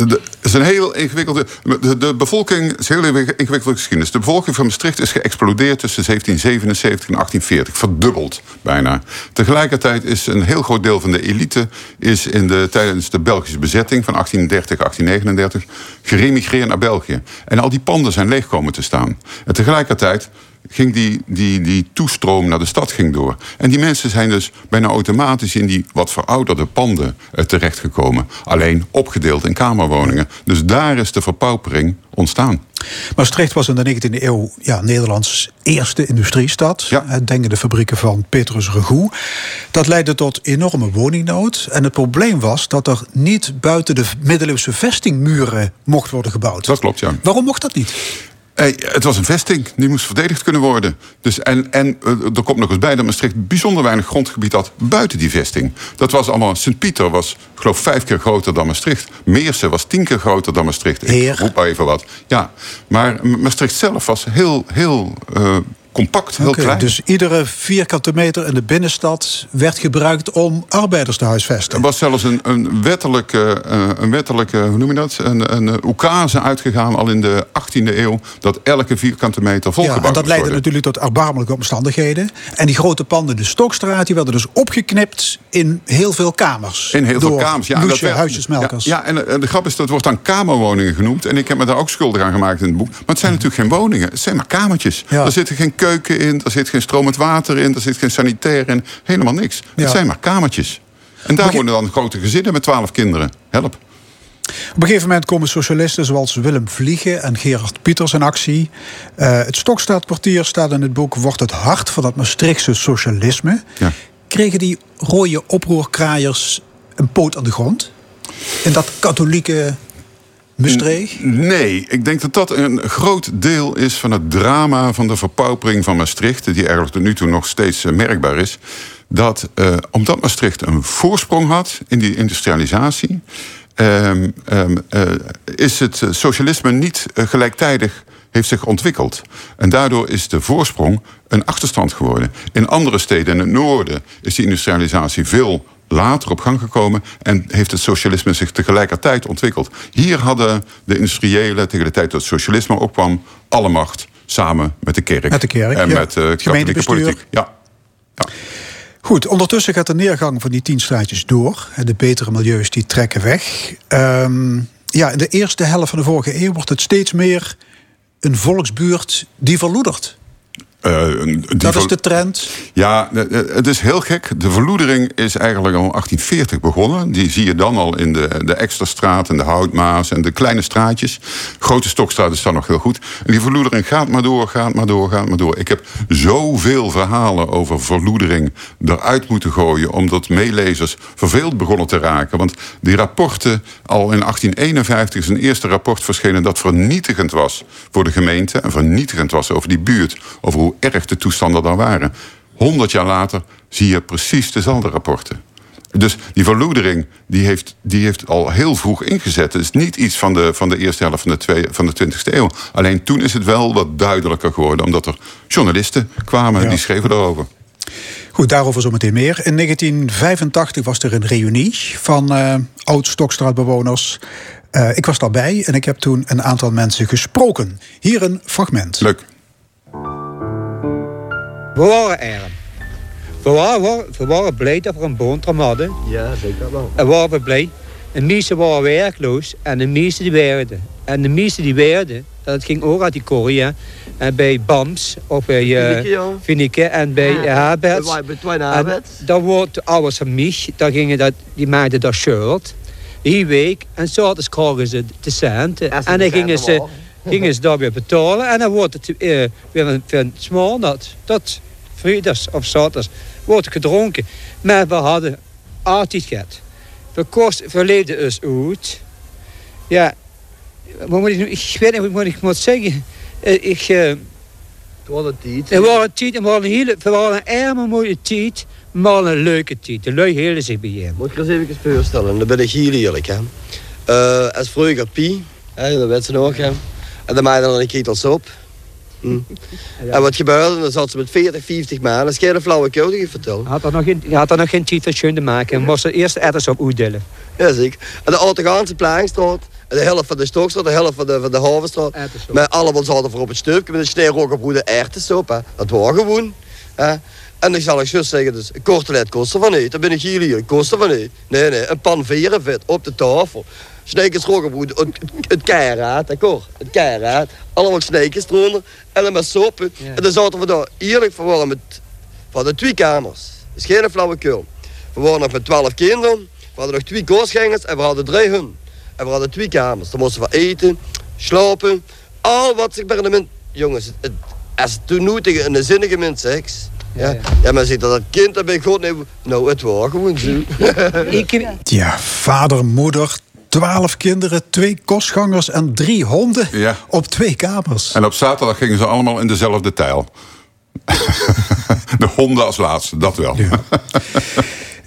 de- is een heel ingewikkelde. De, de bevolking is een heel ingewikkelde geschiedenis. De bevolking van Maastricht is geëxplodeerd tussen 1777 en 1840. Verdubbeld bijna. Tegelijkertijd is een heel groot deel van de elite. is in de, tijdens de Belgische bezetting van 1830, 1839. geremigreerd naar België. En al die panden zijn leeg komen te staan. En tegelijkertijd ging die, die, die toestroom naar de stad ging door. En die mensen zijn dus bijna automatisch in die wat verouderde panden eh, terechtgekomen. Alleen opgedeeld in kamerwoningen. Dus daar is de verpaupering ontstaan. Maastricht was in de 19e eeuw ja, Nederlands eerste industriestad. Ja. Eh, Denk aan de fabrieken van Petrus Regoe. Dat leidde tot enorme woningnood. En het probleem was dat er niet buiten de middeleeuwse vestingmuren mocht worden gebouwd. Dat klopt, ja. Waarom mocht dat niet? Het was een vesting, die moest verdedigd kunnen worden. Dus en, en eh, er komt nog eens bij dat Maastricht bijzonder weinig grondgebied had buiten die vesting. Dat was allemaal. Sint-Pieter was, ik geloof, vijf keer groter dan Maastricht. Meersen was tien keer groter dan Maastricht. Heer. Ik roep maar even wat. Ja, maar Ma- Maastricht zelf was heel, heel eh, compact, heel klein. dus iedere vierkante meter in de binnenstad werd gebruikt om arbeiders te huisvesten. Er was zelfs een, een wettelijke, eh, een wettelijke, hoe noem je dat? Een, een oekase uitgegaan al in de 18e eeuw. Dat elke vierkante meter Ja, volgebouwd en dat leidde natuurlijk tot erbarmelijke omstandigheden. En die grote panden in de Stokstraat die werden dus opgeknipt in heel veel kamers. In heel veel kamers. Ja, loesje werd- huisjesmelkers. Ja, ja en, eh, de grap is, dat wordt dan kamerwoningen genoemd. En ik heb me daar ook schuldig aan gemaakt in het boek. Maar het zijn natuurlijk geen woningen. Het zijn maar kamertjes. Ja. Er zit geen keuken in. Er zit geen stromend water in. Er zit geen sanitair in. Helemaal niks. Ja. Het zijn maar kamertjes. En daar wonen dan grote gezinnen met twaalf kinderen. Help. Op een gegeven moment komen socialisten zoals Willem Vliegen en Gerard Pieters in actie. Eh, het Stokstraatkwartier staat in het boek wordt het hart van dat Maastrichtse socialisme. Ja. Kregen die rode oproerkraaiers een poot aan de grond? In dat katholieke Maastricht? Nee, ik denk dat dat een groot deel is van het drama van de verpaupering van Maastricht, die eigenlijk tot nu toe nog steeds eh, merkbaar is. Dat eh, omdat Maastricht een voorsprong had in die industrialisatie, ehm, ehm, eh, is het socialisme niet gelijktijdig heeft zich ontwikkeld. En daardoor is de voorsprong een achterstand geworden. In andere steden in het noorden is die industrialisatie veel later op gang gekomen en heeft het socialisme zich tegelijkertijd ontwikkeld. Hier hadden de industriëlen tegen de tijd dat het socialisme opkwam alle macht samen met de kerk. Met de kerk, en ja. met uh, Het katholieke politiek. Ja. ja. Goed, ondertussen gaat de neergang van die tien straatjes door. En de betere milieus die trekken weg. Ehm, ja, in de eerste helft van de vorige eeuw wordt het steeds meer een volksbuurt die verloedert. Uh, die Dat is de trend. Ja, eh, eh, het is heel gek. De verloedering is eigenlijk al in 1840 begonnen. Die zie je dan al in de, de Eksterstraat en de Houtmaas en de kleine straatjes. Grote Stokstraat is dan nog heel goed. En die verloedering gaat maar door, gaat maar door, gaat maar door. Ik heb zoveel verhalen over verloedering eruit moeten gooien... omdat meelezers verveeld begonnen te raken. Want die rapporten, al in 1851 is een eerste rapport verschenen... dat vernietigend was voor de gemeente en vernietigend was over die buurt... over hoe erg de toestanden daar waren. 100 jaar later zie je precies dezelfde rapporten. Dus die verloedering die heeft, die heeft al heel vroeg ingezet. Het is niet iets van de, van de eerste helft van de, twee, van de 20e eeuw. Alleen toen is het wel wat duidelijker geworden. Omdat er journalisten kwamen Ja. die schreven erover. Goed, daarover zometeen meer. In 1985 was er een reunie van eh oud-Stokstraatbewoners. Eh, ik was daarbij en ik heb toen een aantal mensen gesproken. Hier een fragment. Leuk. We waren arm. We waren, we waren blij dat we een boterham hadden. Ja, zeker wel. En waren we blij. De meesten waren werkloos en de meesten die werden. En de meesten die werden, dat ging ook uit die Korea. En bij BAMS, of bij uh, en bij Ja. Herberts. Daar wordt ouders van mij, daar gingen dat, die maakten dat shirt. Die week en zaterdags kregen ze de centen. En dan gingen ze, gingen ze daar weer betalen. En dan wordt het eh, weer een, weer een dat, dat vrijdags of zaterdags wordt gedronken. Maar we hadden altijd gehad. We, kost, we leefden dus uit. Ja, wat moet ik, ik weet niet wat ik moet zeggen. Eh, Ik, eh, Het was een tijd. het was een tijd, het was een hele, het was een mooie tijd, maar een leuke tijd. De lui hielden zich bij je. Moet ik er eens even voorstellen, dan ben ik hier eerlijk. Hè. Eh, als vroeger Pie, hè, dat weet ze nog. Hè. En dan maakte dan een ketels op. Hm. En wat gebeurde, dan zat ze met 40, 50 man. Dat is geen flauwekul die je vertelt. Had er nog geen, had er nog geen schoon te maken en moest de eerste etters op uitdelen. Ja, zeker. En de Autogaanse Plaingstraat, en de helft van de Stokstraat, de helft van de, van de Havenstraat. Met allemaal zaten voor op het stukje met een sneeuwrokkenbroede erwtensoep. Hè. Dat was gewoon. Hè. En dan zal ik zo zeggen, dus, een kortelet kost er van niet. Dan ben ik hier hier, kost er van niet. Nee, nee, een pan verenvet op de tafel. Sneekjes rokkenbroede, het, het keiraad, d'accord? Het keiraad. Allemaal sneekjes eronder. En dan met soep. Ja. En dan zaten we daar eerlijk voor waren met van de twee kamers. Dat is geen flauwekul. We waren nog met twaalf kinderen. We hadden nog twee koosgangers en we hadden drie hun. En we hadden twee kamers. Dan moesten we eten, slapen. Al wat zich bij de mens... Jongens, het, het, als het toen nu tegen een zinnige mens seks... Ja, Ja, ja. maar zit dat dat kind, dan ben ik god nee, Nou, het was gewoon zo. Ja, vader, moeder, twaalf kinderen, twee kostgangers en drie honden Ja. op twee kamers. En op zaterdag gingen ze allemaal in dezelfde tijl. de honden als laatste, dat wel.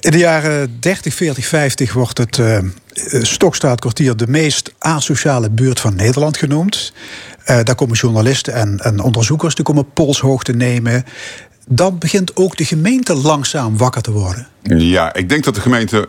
In de jaren 30, 40, 50 wordt het Stokstraatkwartier de meest asociale buurt van Nederland genoemd. Eh, daar komen journalisten en, en onderzoekers die komen polshoogte nemen. Dan begint ook de gemeente langzaam wakker te worden. Ja, ik denk dat de gemeente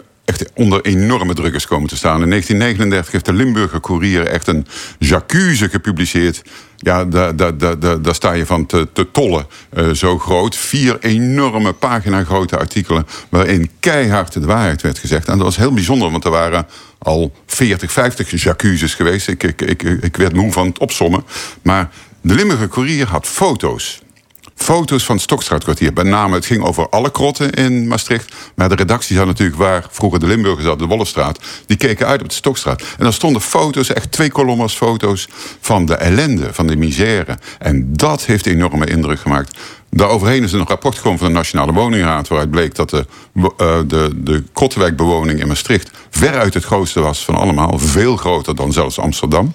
onder enorme druk is komen te staan. In 1939 heeft de Limburger Courier echt een jacuse gepubliceerd. Ja, daar, daar, daar, daar, daar sta je van te, te tollen. eh, zo groot. Vier enorme pagina grote artikelen... waarin keihard de waarheid werd gezegd. En dat was heel bijzonder, want er waren al 40, 50 jacuses geweest. Ik, ik, ik, ik werd moe van het opsommen. Maar de Limburger Courier had foto's foto's van het Stokstraatkwartier. Met name, het ging over alle krotten in Maastricht. Maar de redactie zat natuurlijk waar vroeger de Limburgers zat, de Wollestraat. Die keken uit op de Stokstraat. En daar stonden foto's, echt twee kolommas foto's... van de ellende, van de misère. En dat heeft enorme indruk gemaakt. Daaroverheen is er een rapport gekomen van de Nationale Woningraad... waaruit bleek dat de, eh, de, de krottenwijkbewoning in Maastricht... veruit het grootste was van allemaal. Veel groter dan zelfs Amsterdam.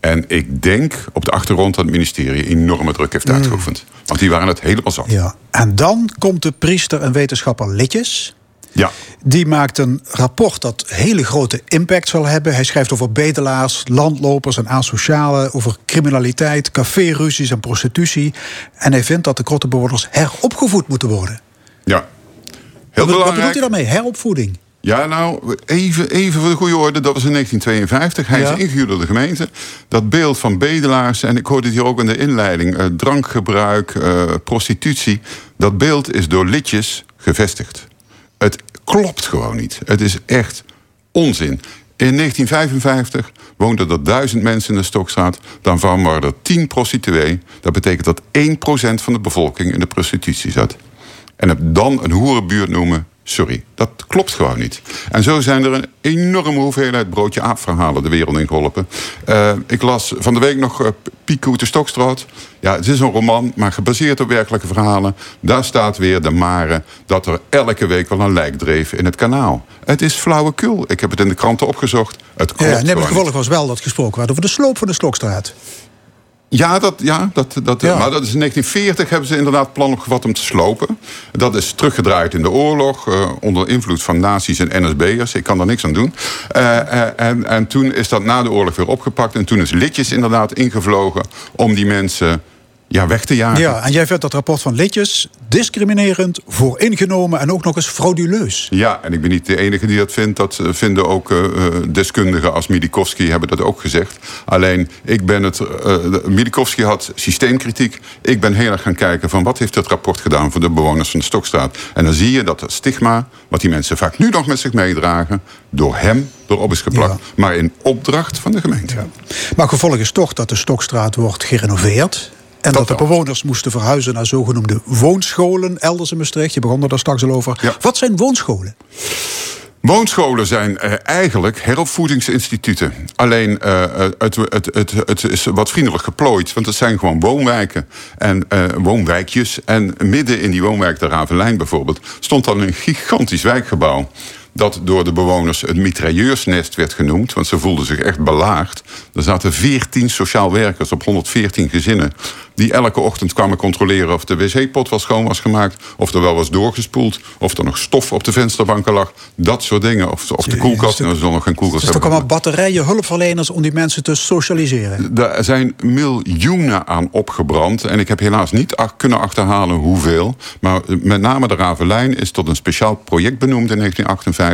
En ik denk op de achtergrond dat het ministerie enorme druk heeft uitgeoefend. Want die waren het helemaal zat. Ja. En dan komt de priester en wetenschapper Litjes. Ja. Die maakt een rapport dat hele grote impact zal hebben. Hij schrijft over bedelaars, landlopers en asocialen, over criminaliteit, caféruzies en prostitutie. En hij vindt dat de krottenbewoners heropgevoed moeten worden. Ja. wat, wat belangrijk. bedoelt u daarmee? Heropvoeding? Ja, nou, even, even voor de goede orde. Dat was in 1952. Hij Ja. is ingehuurd door de gemeente. Dat beeld van bedelaars, en ik hoorde het hier ook in de inleiding... eh, drankgebruik, eh, prostitutie... dat beeld is door lidjes gevestigd. Het klopt gewoon niet. Het is echt onzin. In 1955 woonden er duizend mensen in de Stokstraat. Daarvan waren er 10 prostituee. Dat betekent dat 1% van de bevolking in de prostitutie zat. En het dan een hoerenbuurt noemen, sorry, dat klopt gewoon niet. En zo zijn er een enorme hoeveelheid broodje aapverhalen de wereld in geholpen. Eh, ik las van de week nog uh, Pico de Stokstraat. Ja, het is een roman, maar gebaseerd op werkelijke verhalen. Daar staat weer de mare dat er elke week wel een lijk dreef in het kanaal. Het is flauwekul. Ik heb het in de kranten opgezocht. Het klopt Ja, en het gevolg was wel dat gesproken werd over de sloop van de Stokstraat. Ja, dat, ja, dat, dat, Ja. maar dat is in 1940 hebben ze inderdaad plan opgevat om te slopen. Dat is teruggedraaid in de oorlog, eh, onder invloed van nazi's en NSB'ers. Ik kan daar niks aan doen. Eh, en, en toen is dat na de oorlog weer opgepakt. En toen is Litjes inderdaad ingevlogen om die mensen ja, weg te jagen. Ja, en jij vindt dat rapport van Litjes discriminerend, vooringenomen en ook nog eens frauduleus. Ja, en ik ben niet de enige die dat vindt. Dat eh, vinden ook eh, eh, deskundigen als Milikowski hebben dat ook gezegd. Alleen, ik ben het... eh, Milikowski had systeemkritiek. Ik ben heel erg gaan kijken van wat heeft het rapport gedaan... voor de bewoners van de Stokstraat. En dan zie je dat het stigma, wat die mensen vaak nu nog met zich meedragen... door hem erop is geplakt. Ja. Maar in opdracht van de gemeente. Maar gevolg is toch dat de Stokstraat wordt gerenoveerd. En dat, Dat de bewoners moesten verhuizen naar zogenoemde woonscholen elders in Maastricht. Je begon er daar straks al over. Ja. Wat zijn woonscholen? Woonscholen zijn eh, eigenlijk heropvoedingsinstituten. Alleen eh, het, het, het, het is wat vriendelijk geplooid. Want het zijn gewoon woonwijken en eh, woonwijkjes. En midden in die woonwijk de Ravelijn bijvoorbeeld... stond dan een gigantisch wijkgebouw dat door de bewoners het mitrailleursnest werd genoemd. Want ze voelden zich echt belaagd. Er zaten 14 sociaal werkers op 114 gezinnen... die elke ochtend kwamen controleren of de wc-pot wel schoon was gemaakt... of er wel was doorgespoeld, of er nog stof op de vensterbanken lag. Dat soort dingen. Of, of de koelkast, nou, zullen nog geen koelkast toch hebben. allemaal batterijen hulpverleners om die mensen te socialiseren. Er zijn miljoenen aan opgebrand. En ik heb helaas niet kunnen achterhalen hoeveel. Maar met name de Ravelijn is tot een speciaal project benoemd in 1958.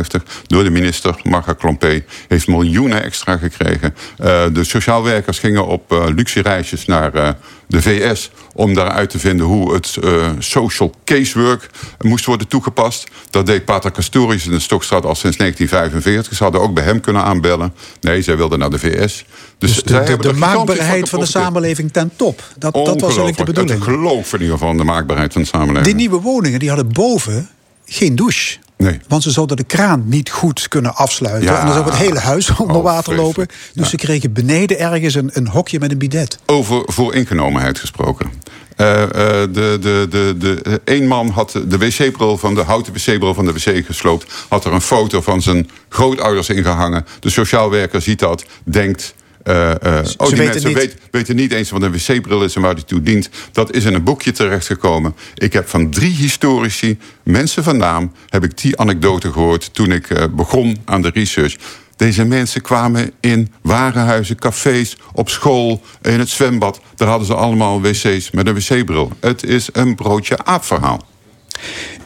Door de minister, Marga Klompé. Heeft miljoenen extra gekregen. Eh, de sociaal werkers gingen op eh, luxe reisjes naar eh, de VS. Om daaruit te vinden hoe het social casework moest worden toegepast. Dat deed Pater Castorius in de Stokstraat al sinds 1945. Ze hadden ook bij hem kunnen aanbellen. Nee, zij wilden naar de VS. Dus, Dus de, maakbaarheid van de samenleving ten top. Dat, dat was eigenlijk de bedoeling. Het geloof in ieder geval in de maakbaarheid van de samenleving. Die nieuwe woningen die hadden boven geen douche. Nee. Want ze zouden de kraan niet goed kunnen afsluiten. Ja. En dan zou het hele huis onder Oh, water lopen. Dus Ja. ze kregen beneden ergens een, een hokje met een bidet. Over vooringenomenheid gesproken. Eh, de, de, de, de, een man had de wc-bril van de houten wc-bril van de wc gesloopt. Had er een foto van zijn grootouders ingehangen. De sociaal werker ziet dat, denkt. Oh, die weten mensen niet- weten niet eens wat een wc-bril is en waar die toe dient. Dat is in een boekje terechtgekomen. Ik heb van drie historici, mensen van naam, heb ik die anekdote gehoord toen ik eh, begon aan de research. Deze mensen kwamen in warenhuizen, cafés, op school, in het zwembad. Daar hadden ze allemaal wc's met een wc-bril. Het is een broodje aapverhaal.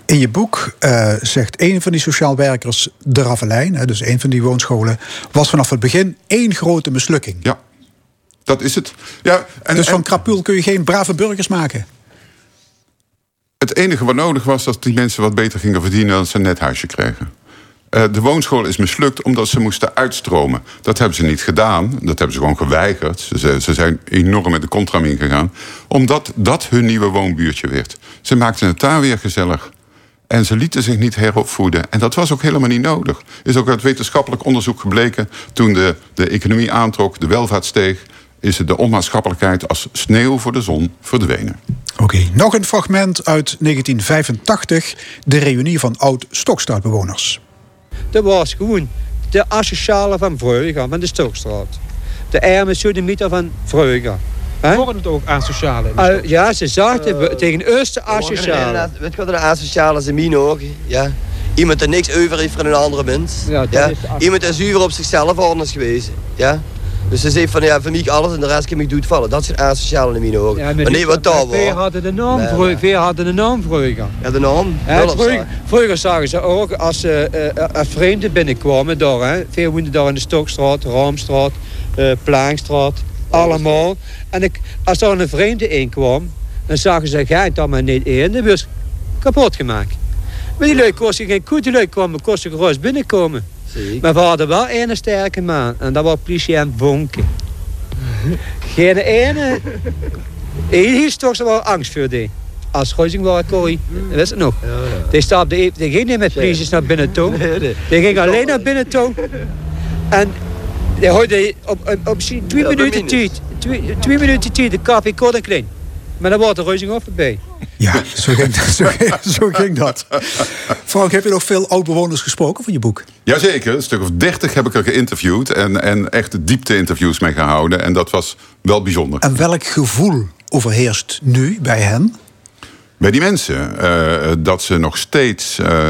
In je boek eh, zegt een van die sociaal werkers, de Ravelijn, hè, dus een van die woonscholen, was vanaf het begin één grote mislukking. Ja, dat is het. Ja, en, dus van krapul kun je geen brave burgers maken. het enige wat nodig was, dat die mensen wat beter gingen verdienen dan ze een net huisje kregen. Eh, de woonschool is mislukt omdat ze moesten uitstromen. Dat hebben ze niet gedaan. Dat hebben ze gewoon geweigerd. Ze, ze- ze zijn enorm met de contram ingegaan. Omdat dat hun nieuwe woonbuurtje werd. Ze maakten het daar weer gezellig. En ze lieten zich niet heropvoeden. En dat was ook helemaal niet nodig. Is ook uit wetenschappelijk onderzoek gebleken. Toen de, de economie aantrok, de welvaart steeg. Is de onmaatschappelijkheid als sneeuw voor de zon verdwenen. Oké, nog een fragment uit 1985, de reunie van oud-Stokstraatbewoners. Dat was gewoon de asociale van vroeger, van de Stokstraat. De arme sodomieter van vroeger. Worden het ook asociale? Uh, ja, ze zaten tegen ons de asociale. Weet je wat een asociale is in mijn ogen? Ja. Iemand die niks over heeft van een andere mens. Ja, Iemand die zuiver op zichzelf anders geweest. Ja. Dus ze zei van ja, voor mij alles en de rest kan ik doet vallen. Dat is asociaal in mijn ogen. Ja, maar nee, wat daar Veel was. hadden de naam, Nee, hadden de naam vroeger. Ja, de naam. Vroeger, zagen ze ook als, eh eh, als vreemden binnenkwamen daar. Hè. Veel woonden daar in de Stokstraat, Raamstraat, eh Plaangstraat. Allemaal. En ik, als daar een vreemde in kwam, dan zagen ze, ga ik dan maar niet in. Dan kapot gemaakt. Maar die kosten geen koe, die lui kwamen kosten gerust binnenkomen. Maar we hadden wel één sterke man. En dat was politie aan het bonken. Geen ene. Hier is toch wel angst voor die. Als Goizing was Corrie, dat wist het nog. Die, stapte, die ging niet met politie naar binnen toe. Die ging alleen naar binnen toe. En die hoorde op, op, twee minuten tijd. Twee, twee minuten tijd, de koffie kort en klein. Maar dan wordt de Goizing ook voorbij. Ja, zo ging, zo, ging, zo ging dat. Frank, heb je nog veel oud-bewoners gesproken van je boek? Jazeker, een stuk of dertig heb ik er geïnterviewd. En, en echt diepte-interviews mee gehouden. En dat was wel bijzonder. En welk gevoel overheerst nu bij hen? Bij die mensen, eh, dat ze nog steeds eh,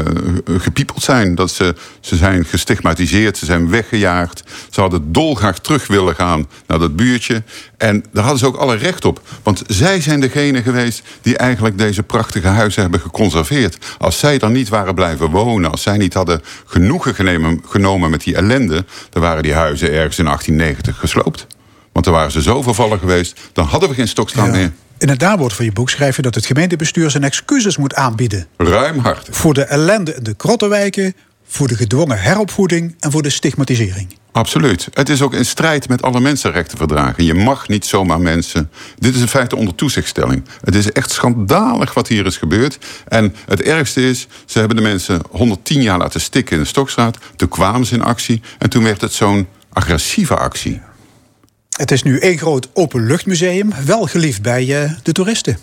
gepiepeld zijn. Dat ze, ze zijn gestigmatiseerd, ze zijn weggejaagd. Ze hadden dolgraag terug willen gaan naar dat buurtje. En daar hadden ze ook alle recht op. Want zij zijn degene geweest die eigenlijk deze prachtige huizen hebben geconserveerd. Als zij dan niet waren blijven wonen, als zij niet hadden genoegen genemen, genomen met die ellende... dan waren die huizen ergens in 1890 gesloopt. Want dan waren ze zo vervallen geweest, dan hadden we geen stokstraat meer. In het nawoord van je boek schrijf je dat het gemeentebestuur zijn excuses moet aanbieden. Ruimhartig. Voor de ellende in de krottenwijken, voor de gedwongen heropvoeding en voor de stigmatisering. Absoluut. Het is ook in strijd met alle mensenrechtenverdragen. Je mag niet zomaar mensen. Dit is in feite onder toezichtstelling. Het is echt schandalig wat hier is gebeurd. En het ergste is, ze hebben de mensen 110 jaar laten stikken in de Stokstraat. Toen kwamen ze in actie en toen werd het zo'n agressieve actie. Het is nu één groot openluchtmuseum, wel geliefd bij eh, de toeristen.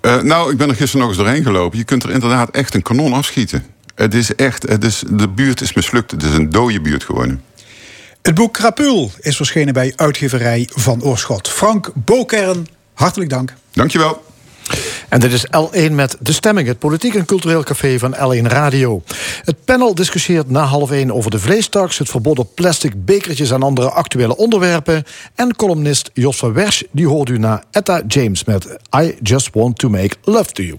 Eh, nou, ik ben er gisteren nog eens doorheen gelopen. Je kunt er inderdaad echt een kanon afschieten. Het is echt, het is, de buurt is mislukt. Het is een dode buurt geworden. Het boek Krapul is verschenen bij uitgeverij Van Oorschot. Frank Bokern, hartelijk dank. Dankjewel. En dit is L1 met De Stemming, het politiek en cultureel café van L1 Radio. Het panel discussieert na half 1 over de vleestaks, het verbod op plastic bekertjes en andere actuele onderwerpen. En columnist Jos van Wersch, die hoort u na Etta James met I Just Want to Make Love to You.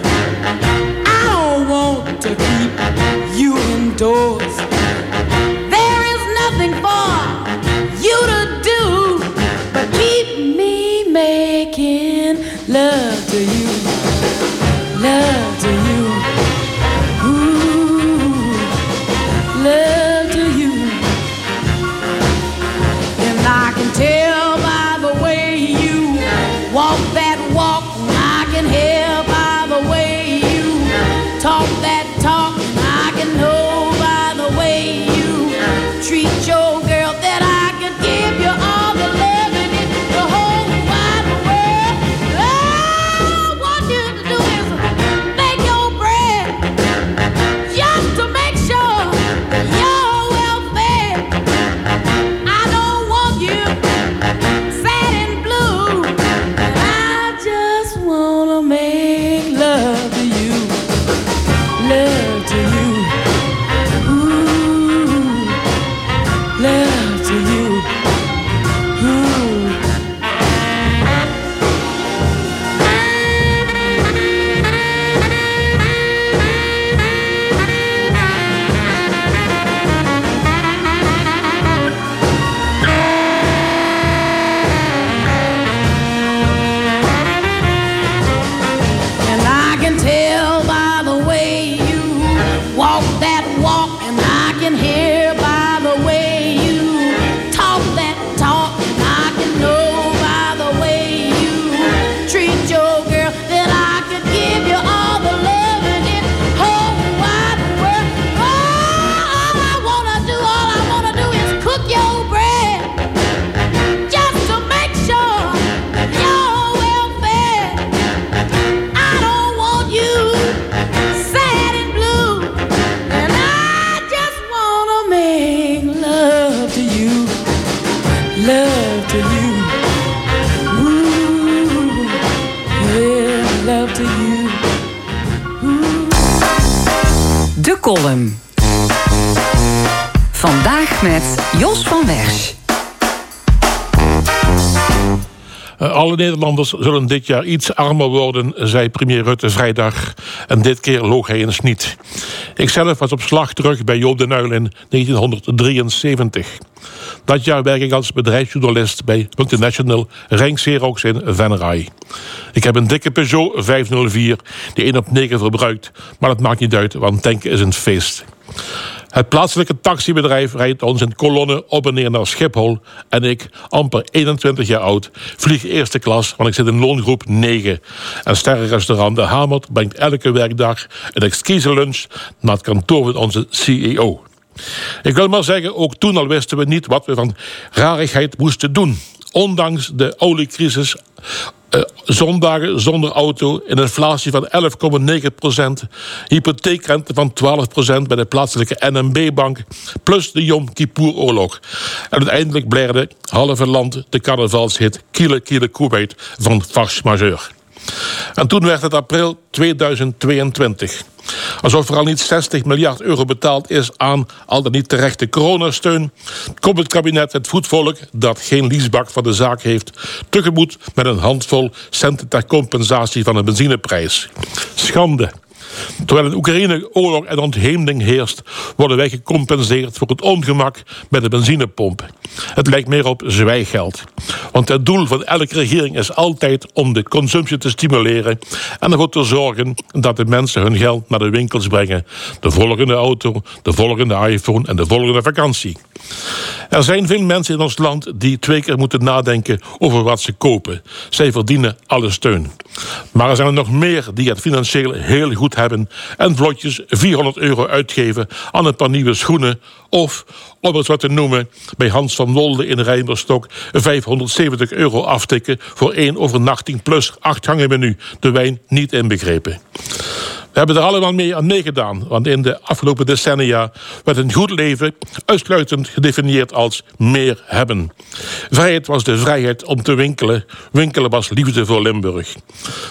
Jos van Wersch. Uh, alle Nederlanders zullen dit jaar iets armer worden, zei premier Rutte vrijdag. En dit keer loog hij eens niet. Ikzelf was op slag terug bij Joop den Uyl in 1973. Dat jaar werk ik als bedrijfsjournalist bij multinational Renk Xerox in Venray. Ik heb een dikke Peugeot 504 die 1 op 9 verbruikt. Maar dat maakt niet uit, want tanken is een feest. Het plaatselijke taxibedrijf rijdt ons in kolonnen op en neer naar Schiphol. En ik, amper 21 jaar oud, vlieg eerste klas, want ik zit in loongroep 9. En sterrenrestaurant De Hamert brengt elke werkdag een exquise lunch naar het kantoor van onze CEO. Ik wil maar zeggen, ook toen al wisten we niet wat we van rarigheid moesten doen. Ondanks de oliecrisis uh, zondagen zonder auto, een inflatie van 11,9% hypotheekrente van 12% bij de plaatselijke NMB-bank, plus de Yom Kippur-oorlog. En uiteindelijk bleerde halve land de carnavalshit Kiele Kiele Kuwait van Farce Majeur. En toen werd het april 2022. Alsof er al niet 60 miljard euro betaald is aan al dan niet terechte coronasteun, komt het kabinet het voetvolk dat geen liesbak van de zaak heeft tegemoet met een handvol centen ter compensatie van de benzineprijs. Schande. Terwijl in Oekraïne oorlog en ontheemding heerst, worden wij gecompenseerd voor het ongemak met de benzinepomp. Het lijkt meer op zwijgeld. Want het doel van elke regering is altijd om de consumptie te stimuleren en ervoor te zorgen dat de mensen hun geld naar de winkels brengen. De volgende auto, de volgende iPhone en de volgende vakantie. Er zijn veel mensen in ons land die twee keer moeten nadenken over wat ze kopen. Zij verdienen alle steun. Maar er zijn er nog meer die het financieel heel goed hebben en vlotjes 400 euro uitgeven aan een paar nieuwe schoenen of, om het wat te noemen, bij Hans van Wolde in Rijnberstok 570 euro aftikken voor één overnachting plus acht gangen menu, de wijn niet inbegrepen. We hebben er allemaal mee aan meegedaan, want in de afgelopen decennia werd een goed leven uitsluitend gedefinieerd als meer hebben. Vrijheid was de vrijheid om te winkelen. Winkelen was liefde voor Limburg.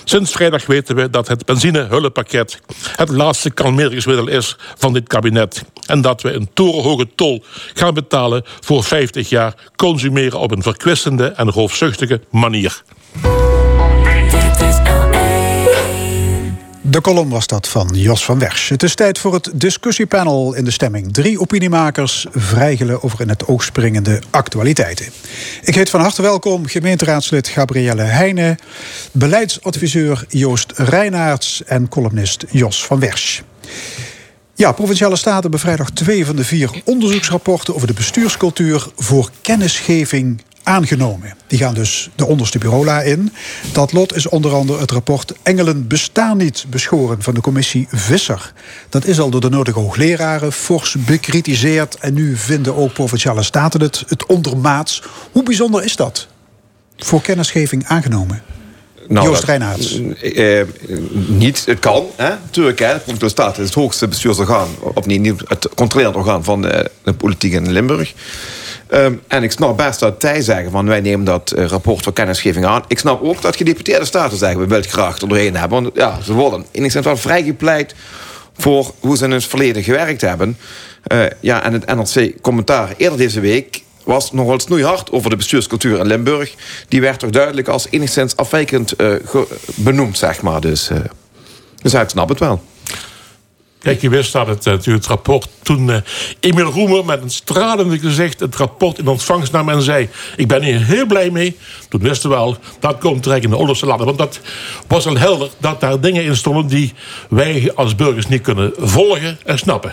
Sinds vrijdag weten we dat het benzinehulppakket het laatste kalmeringsmiddel is van dit kabinet. En dat we een torenhoge tol gaan betalen voor 50 jaar consumeren op een verkwistende en roofzuchtige manier. De kolom was dat van Jos van Wersch. Het is tijd voor het discussiepanel in de stemming. Drie opiniemakers vrijgelen over in het oog springende actualiteiten. Ik heet van harte welkom gemeenteraadslid Gabrielle Heijnen... beleidsadviseur Joost Reinaerts en columnist Jos van Wersch. Ja, Provinciale Staten bevrijdag twee van de vier onderzoeksrapporten... over de bestuurscultuur voor kennisgeving aangenomen. Die gaan dus de onderste bureaula in. Dat lot is onder andere het rapport Engelen bestaan niet beschoren van de commissie Visser. Dat is al door de nodige hoogleraren fors bekritiseerd. En nu vinden ook provinciale staten het, het ondermaats. Hoe bijzonder is dat? Voor kennisgeving aangenomen. Nou, Joost Reinaerts. Eh, niet, het kan, hè, natuurlijk. Hè, de Staat is het hoogste bestuursorgaan, of niet, het controlerend orgaan van de, de politiek in Limburg. Um, en ik snap best dat zij zeggen van wij nemen dat uh, rapport voor kennisgeving aan. Ik snap ook dat gedeputeerde staten zeggen we willen graag er doorheen hebben. Want ja, ze worden enigszins wel vrijgepleit voor hoe ze in het verleden gewerkt hebben. Uh, ja, en het NRC-commentaar eerder deze week was nogal snoeihard over de bestuurscultuur in Limburg. Die werd toch duidelijk als enigszins afwijkend uh, benoemd, zeg maar. Dus, dus ik snap het wel. Kijk, je wist dat het, natuurlijk het rapport toen uh, Emil Roemer met een stralende gezicht het rapport in ontvangst nam en zei: Ik ben hier heel blij mee. Toen wisten we al dat komt terecht in de onderste ladder. Want dat was al helder dat daar dingen in stonden die wij als burgers niet kunnen volgen en snappen.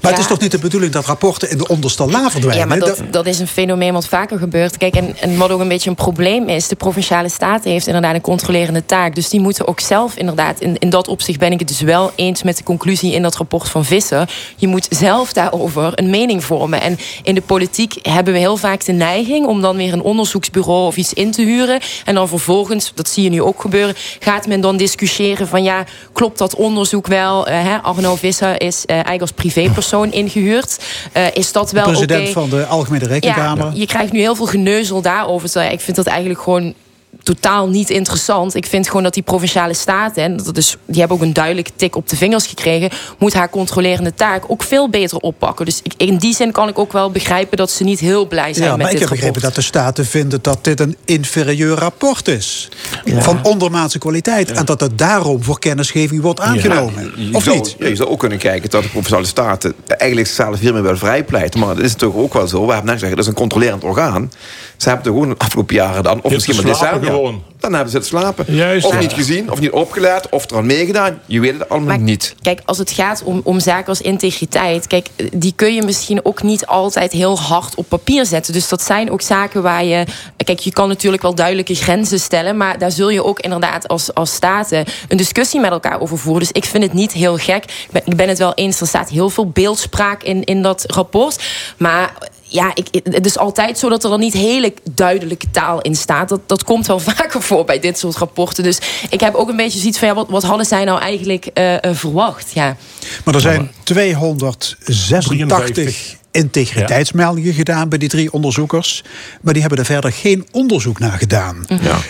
Maar het is toch niet de bedoeling dat rapporten in de onderste la verdwijnen? Ja, maar dat, dat is een fenomeen wat vaker gebeurt. Kijk, en, en wat ook een beetje een probleem is... de Provinciale Staten heeft inderdaad een controlerende taak. Dus die moeten ook zelf inderdaad... in, in dat opzicht ben ik het dus wel eens met de conclusie... in dat rapport van Vissen. Je moet zelf daarover een mening vormen. En in de politiek hebben we heel vaak de neiging... om dan weer een onderzoeksbureau of iets in te huren. En dan vervolgens, dat zie je nu ook gebeuren... gaat men dan discussiëren van ja, klopt dat onderzoek wel? Uh? Arno Visser is uh, eigenlijk als privépersoon ingehuurd. Uh, is dat wel President van de Algemene Rekenkamer. Ja, je krijgt nu heel veel geneuzel daarover. Ik vind dat eigenlijk gewoon totaal niet interessant. Ik vind gewoon dat die provinciale staten, en dat is, die hebben ook een duidelijke tik op de vingers gekregen, moet haar controlerende taak ook veel beter oppakken. Dus ik, in die zin kan ik ook wel begrijpen dat ze niet heel blij zijn Ja, met maar ik dit heb begrepen rapport. dat de staten vinden dat dit een inferieur rapport is. Van ondermaatse kwaliteit. En dat het daarom voor kennisgeving wordt aangenomen. Of zou, niet? ja, je zou ook kunnen kijken dat de provinciale staten eigenlijk zichzelf hiermee wel vrijpleiten. Maar dat is toch ook wel zo. We hebben net gezegd, dat is een controlerend orgaan. Ze hebben toch gewoon de afgelopen jaren dan, of misschien maar slapen decennia, gewoon. dan hebben ze het slapen. Juist. of Ja. niet gezien, of niet opgelet, of eraan meegedaan. Je weet het allemaal niet. Kijk, als het gaat om, om zaken als integriteit, kijk, die kun je misschien ook niet altijd heel hard op papier zetten. Dus dat zijn ook zaken waar je. Kijk, je kan natuurlijk wel duidelijke grenzen stellen, maar daar zul je ook inderdaad als, als staten een discussie met elkaar over voeren. Dus ik vind het niet heel gek. Ik ben, ik ben het wel eens, er staat heel veel beeldspraak in, in dat rapport. Maar ja, ik, het is altijd zo dat er dan niet hele duidelijke taal in staat. Dat, dat komt wel vaker voor bij dit soort rapporten. Dus ik heb ook een beetje zoiets van... Ja, wat, wat hadden zij nou eigenlijk eh, eh, verwacht? Ja. Maar er zijn 286 integriteitsmeldingen gedaan bij die drie onderzoekers. Maar die hebben er verder geen onderzoek naar gedaan.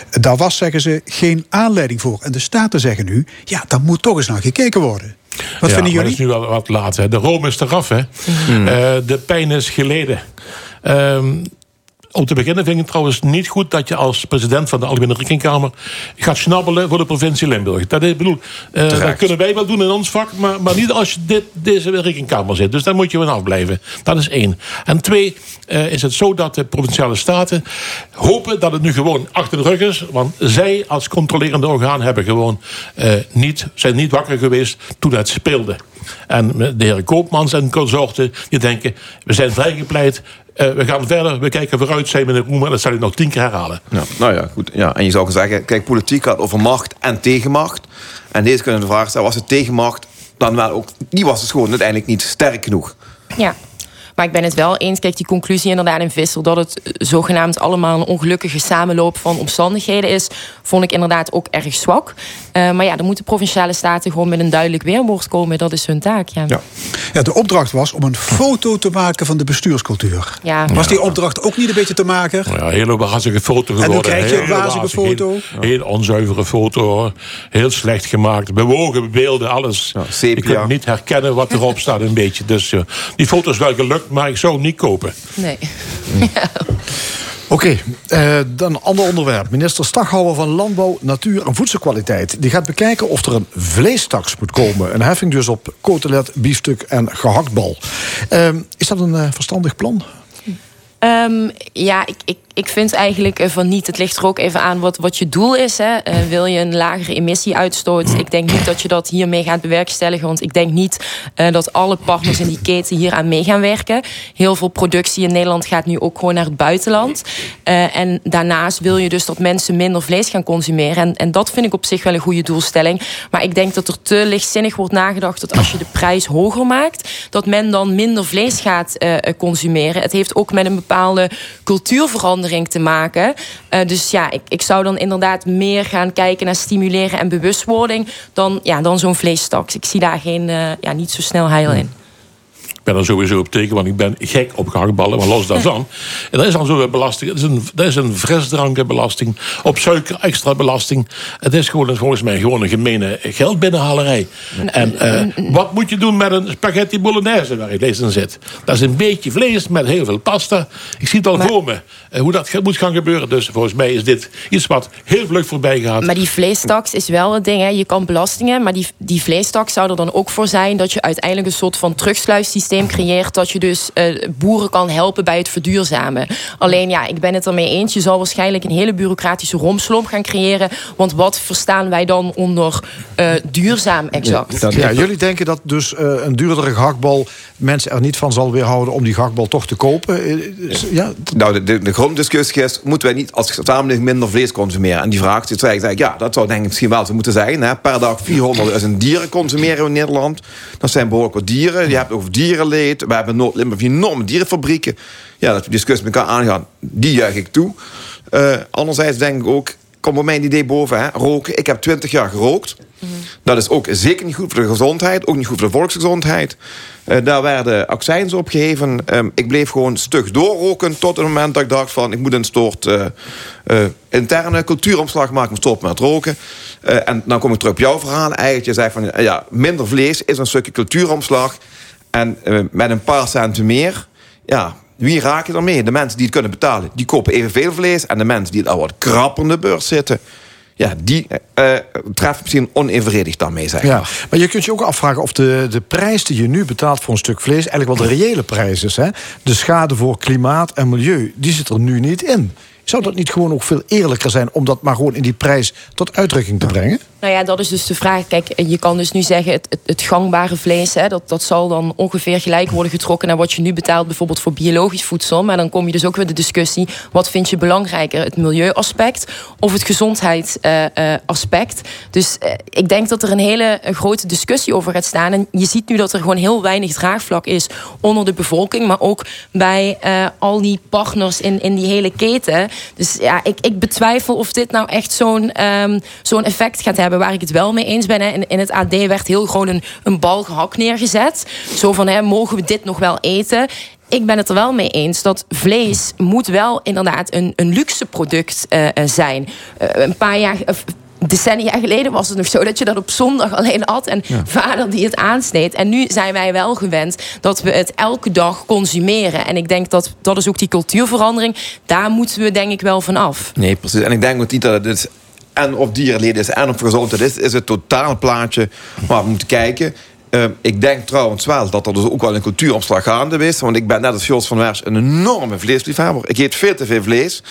Daar was, zeggen ze, geen aanleiding voor. En de staten zeggen nu, ja, daar moet toch eens naar gekeken worden. Wat ja, vinden jullie? dat is nu wel wat laat. Hè. De room is eraf. Hè. Hmm. Eh, de pijn is geleden. Ehm, om te beginnen vind ik het trouwens niet goed dat je als president van de Algemene Rekenkamer gaat snabbelen voor de provincie Limburg. Dat, is, bedoel, eh, dat kunnen wij wel doen in ons vak, maar, maar niet als je dit, deze rekenkamer zit. Dus daar moet je van afblijven. Dat is één. En twee, eh, is het zo dat de provinciale staten hopen dat het nu gewoon achter de rug is. Want zij als controlerende orgaan hebben gewoon eh, niet, zijn niet wakker geweest toen het speelde. En de heer Koopmans en consorten die denken, we zijn vrijgepleit. eh, we gaan verder, we kijken vooruit, zei meneer Roemer. Dat zal ik nog tien keer herhalen. Ja, nou ja, goed. Ja, en je zou kunnen zeggen, kijk, politiek gaat over macht en tegenmacht. En deze kunnen de vraag stellen, was het tegenmacht dan wel ook... Die was dus gewoon uiteindelijk niet sterk genoeg. Ja. Maar ik ben het wel eens, kijk, die conclusie inderdaad in Vissel... dat het zogenaamd allemaal een ongelukkige samenloop van omstandigheden is... vond ik inderdaad ook erg zwak. Eh, maar ja, dan moeten provinciale staten gewoon met een duidelijk weerwoord komen. Dat is hun taak, ja. Ja, de opdracht was om een foto te maken van de bestuurscultuur. Ja. Was die opdracht ook niet een beetje te maken? Ja, een hele wazige foto dan geworden. krijg je een wazige wazig, foto. Heel, heel onzuivere foto. hoor. Heel slecht gemaakt. Bewogen beelden, alles. je kunt niet herkennen wat erop staat een beetje. Dus eh, die foto is wel gelukt, maar ik zou hem niet kopen. Nee. Oké, eh, dan ander onderwerp. Minister Staghouwer van Landbouw, Natuur en Voedselkwaliteit... die gaat bekijken of er een vleestaks moet komen. Een heffing dus op cotelet, biefstuk en gehaktbal. Eh, is dat een eh, verstandig plan? Ehm, ja, ik, ik, ik vind eigenlijk eh, van niet. Het ligt er ook even aan wat, wat je doel is. Hè. Eh, wil je een lagere emissieuitstoot? Ik denk niet dat je dat hiermee gaat bewerkstelligen. Want ik denk niet eh, dat alle partners in die keten hier aan mee gaan werken. Heel veel productie in Nederland gaat nu ook gewoon naar het buitenland. En daarnaast wil je dus dat mensen minder vlees gaan consumeren. En, en dat vind ik op zich wel een goede doelstelling. Maar ik denk dat er te lichtzinnig wordt nagedacht dat als je de prijs hoger maakt, dat men dan minder vlees gaat consumeren. Het heeft ook met een bepaalde cultuurverandering te maken. Eh, dus ja, ik, ik zou dan inderdaad meer gaan kijken naar stimuleren en bewustwording dan, ja, dan zo'n vleestaks. Ik zie daar geen, eh, ja, niet zo snel heil in. Ik ben er sowieso op tegen, want ik ben gek op gehaktballen. Maar los daarvan. En dat is dan zo'n belasting. Dat is een, dat is een frisdrankenbelasting. Op suiker extra belasting. Het is gewoon, volgens mij gewoon een gemene geldbinnenhalerij. En eh, wat moet je doen met een spaghetti bolognese waar ik lees in zit? Dat is een beetje vlees met heel veel pasta. Ik zie het al voor me. eh, hoe dat moet gaan gebeuren. Dus volgens mij is dit iets wat heel vlug voorbij gaat. Maar die vleestaks is wel het ding. Hè. Je kan belastingen, maar die, die vleestaks zou er dan ook voor zijn... dat je uiteindelijk een soort van terugsluissysteem creëert... dat je dus eh, boeren kan helpen bij het verduurzamen. Alleen ja, ik ben het ermee eens. Je zal waarschijnlijk een hele bureaucratische romslomp gaan creëren. Want wat verstaan wij dan onder eh, duurzaam exact? Ja, jullie denken dat dus eh, een duurdere gehaktbal... mensen er niet van zal weerhouden om die gehaktbal toch te kopen? Is- Ja, Nou, de, de, de gronddiscussie is, moeten wij niet als samenleving minder vlees consumeren? En die vraag ik, ja, dat zou denk ik misschien wel zo moeten zijn. Hè? Per dag 400.000 dieren consumeren we in Nederland. Dat zijn behoorlijk wat dieren. Je hebt over dierenleed. We hebben Noord-Limburg enorme dierenfabrieken. Ja, dat we discussie met elkaar aangaan, die juich ik toe. Eh, anderzijds denk ik ook, komt bij mij een idee boven. Hè? Roken. Ik heb 20 jaar gerookt. Dat is ook zeker niet goed voor de gezondheid. Ook niet goed voor de volksgezondheid. Eh, daar werden accijns op gegeven. Ehm, ik bleef gewoon stug doorroken tot het moment dat ik dacht van... ik moet een soort eh, interne cultuuromslag maken... stoppen met roken. En dan kom ik terug op jouw verhaal. Eigenlijk, je zei van ja, minder vlees is een stukje cultuuromslag. En eh, met een paar centen meer... ja, wie raak je ermee? De mensen die het kunnen betalen, die kopen evenveel vlees. En de mensen die al wat krapper in de beurs zitten... ja, die eh treffen misschien onevenredig daarmee, zeg Ja, maar. maar je kunt je ook afvragen of de, de prijs die je nu betaalt voor een stuk vlees... eigenlijk wel de reële prijs is. Hè? De schade voor klimaat en milieu, die zit er nu niet in. Zou dat niet gewoon ook veel eerlijker zijn... om dat maar gewoon in die prijs tot uitdrukking te brengen? Nou ja, dat is dus de vraag. Kijk, je kan dus nu zeggen, het, het, gangbare vlees, hè, dat, dat zal dan ongeveer gelijk worden getrokken naar wat je nu betaalt, bijvoorbeeld voor biologisch voedsel. Maar dan kom je dus ook weer de discussie: wat vind je belangrijker, het milieuaspect of het gezondheidsaspect? dus eh, ik denk dat er een hele eh, grote discussie over gaat staan. En je ziet nu dat er gewoon heel weinig draagvlak is onder de bevolking, maar ook bij eh, al die partners in, in die hele keten. Dus ja, ik, ik betwijfel of dit nou echt zo'n ehm, zo'n effect gaat hebben waar ik het wel mee eens ben. Hè. In, in het AD werd heel gewoon een, een bal gehakt neergezet. Zo van, hè, mogen we dit nog wel eten? Ik ben het er wel mee eens dat vlees moet wel inderdaad een, een luxe product eh, eh, zijn. Eh, een paar jaar... Decennia geleden was het nog zo dat je dat op zondag alleen at en vader die het aansneed. En nu zijn wij wel gewend dat we het elke dag consumeren. En ik denk dat dat is ook die cultuurverandering. Daar moeten we denk ik wel van af. Nee, precies. En ik denk ook niet dat het dus en op dierleden is en op gezondheid is. is het totaalplaatje waar we moeten kijken. Eh, ik denk trouwens wel dat er dus ook wel een cultuuromslag gaande is. Want ik ben net als Jos van Wers een enorme vleesliefhebber. Ik eet veel te veel vlees.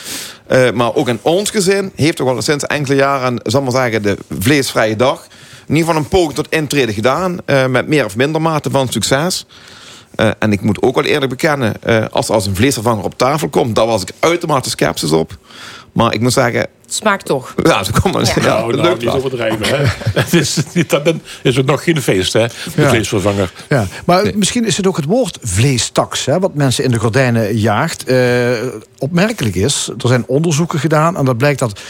Eh, maar ook in ons gezin heeft toch wel sinds enkele jaren... zal maar zeggen, de vleesvrije dag... in ieder geval een poging tot intreden gedaan... eh, met meer of minder mate van succes. Eh, en ik moet ook wel eerlijk bekennen... als als een vleesvervanger op tafel komt... daar was ik uitermate sceptisch op. Maar ik moet zeggen... Smaakt toch? Ja, zo komt het. Ja, nou, dat nou, lukt niet wel. overdrijven. Hè. Het is, niet- dat ben- is ook nog geen feest, hè? De Ja. vleesvervanger. Ja, maar misschien is het ook het woord vleestaks, hè, wat mensen in de gordijnen jaagt. eh, opmerkelijk is, er zijn onderzoeken gedaan en dat blijkt dat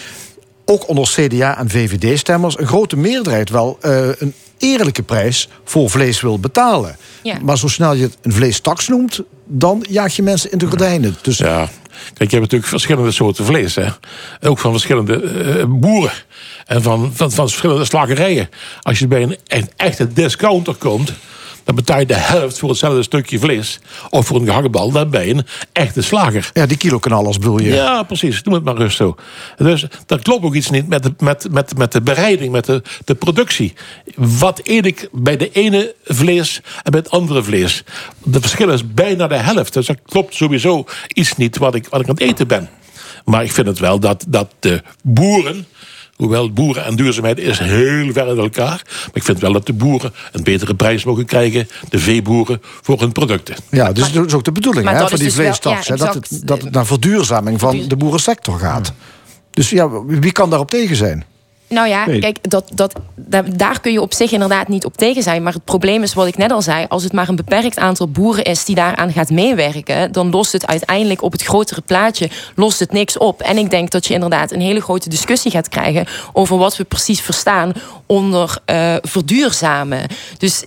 ook onder CDA en VVD-stemmers een grote meerderheid wel eh, een eerlijke prijs voor vlees wil betalen. Ja. Maar zo snel je het een vleestaks noemt, dan jaag je mensen in de gordijnen. Dus Ja. Kijk, je hebt natuurlijk verschillende soorten vlees. Hè? Ook van verschillende eh, boeren. En van, van, van verschillende slagerijen. Als je bij een, een echte discounter komt... dan betaal je de helft voor hetzelfde stukje vlees. Of voor een gehaktbal dan bij een echte slager. ja, die kiloknallers bedoel je. Ja, precies. Doe het maar rustig. zo. Dus dat klopt ook iets niet met de, met, met, met de bereiding, met de, de productie. Wat eet ik bij de ene vlees en bij het andere vlees? De verschil is bijna de helft. Dus dat klopt sowieso iets niet wat ik, wat ik aan het eten ben. Maar ik vind het wel dat, dat de boeren. Hoewel boeren en duurzaamheid is heel ver uit elkaar. Maar ik vind wel dat de boeren een betere prijs mogen krijgen. De veeboeren voor hun producten. Ja, dus dat is ook de bedoeling hè, van die dus vleestaks. ja, dat, het, dat het naar verduurzaming van de boerensector gaat. Dus ja, wie kan daarop tegen zijn? Nou ja, Nee. kijk, dat, dat, daar, daar kun je op zich inderdaad niet op tegen zijn. Maar het probleem is wat ik net al zei. Als het maar een beperkt aantal boeren is die daaraan gaat meewerken... dan lost het uiteindelijk op het grotere plaatje lost het niks op. En ik denk dat je inderdaad een hele grote discussie gaat krijgen... over wat we precies verstaan onder eh, verduurzamen. Dus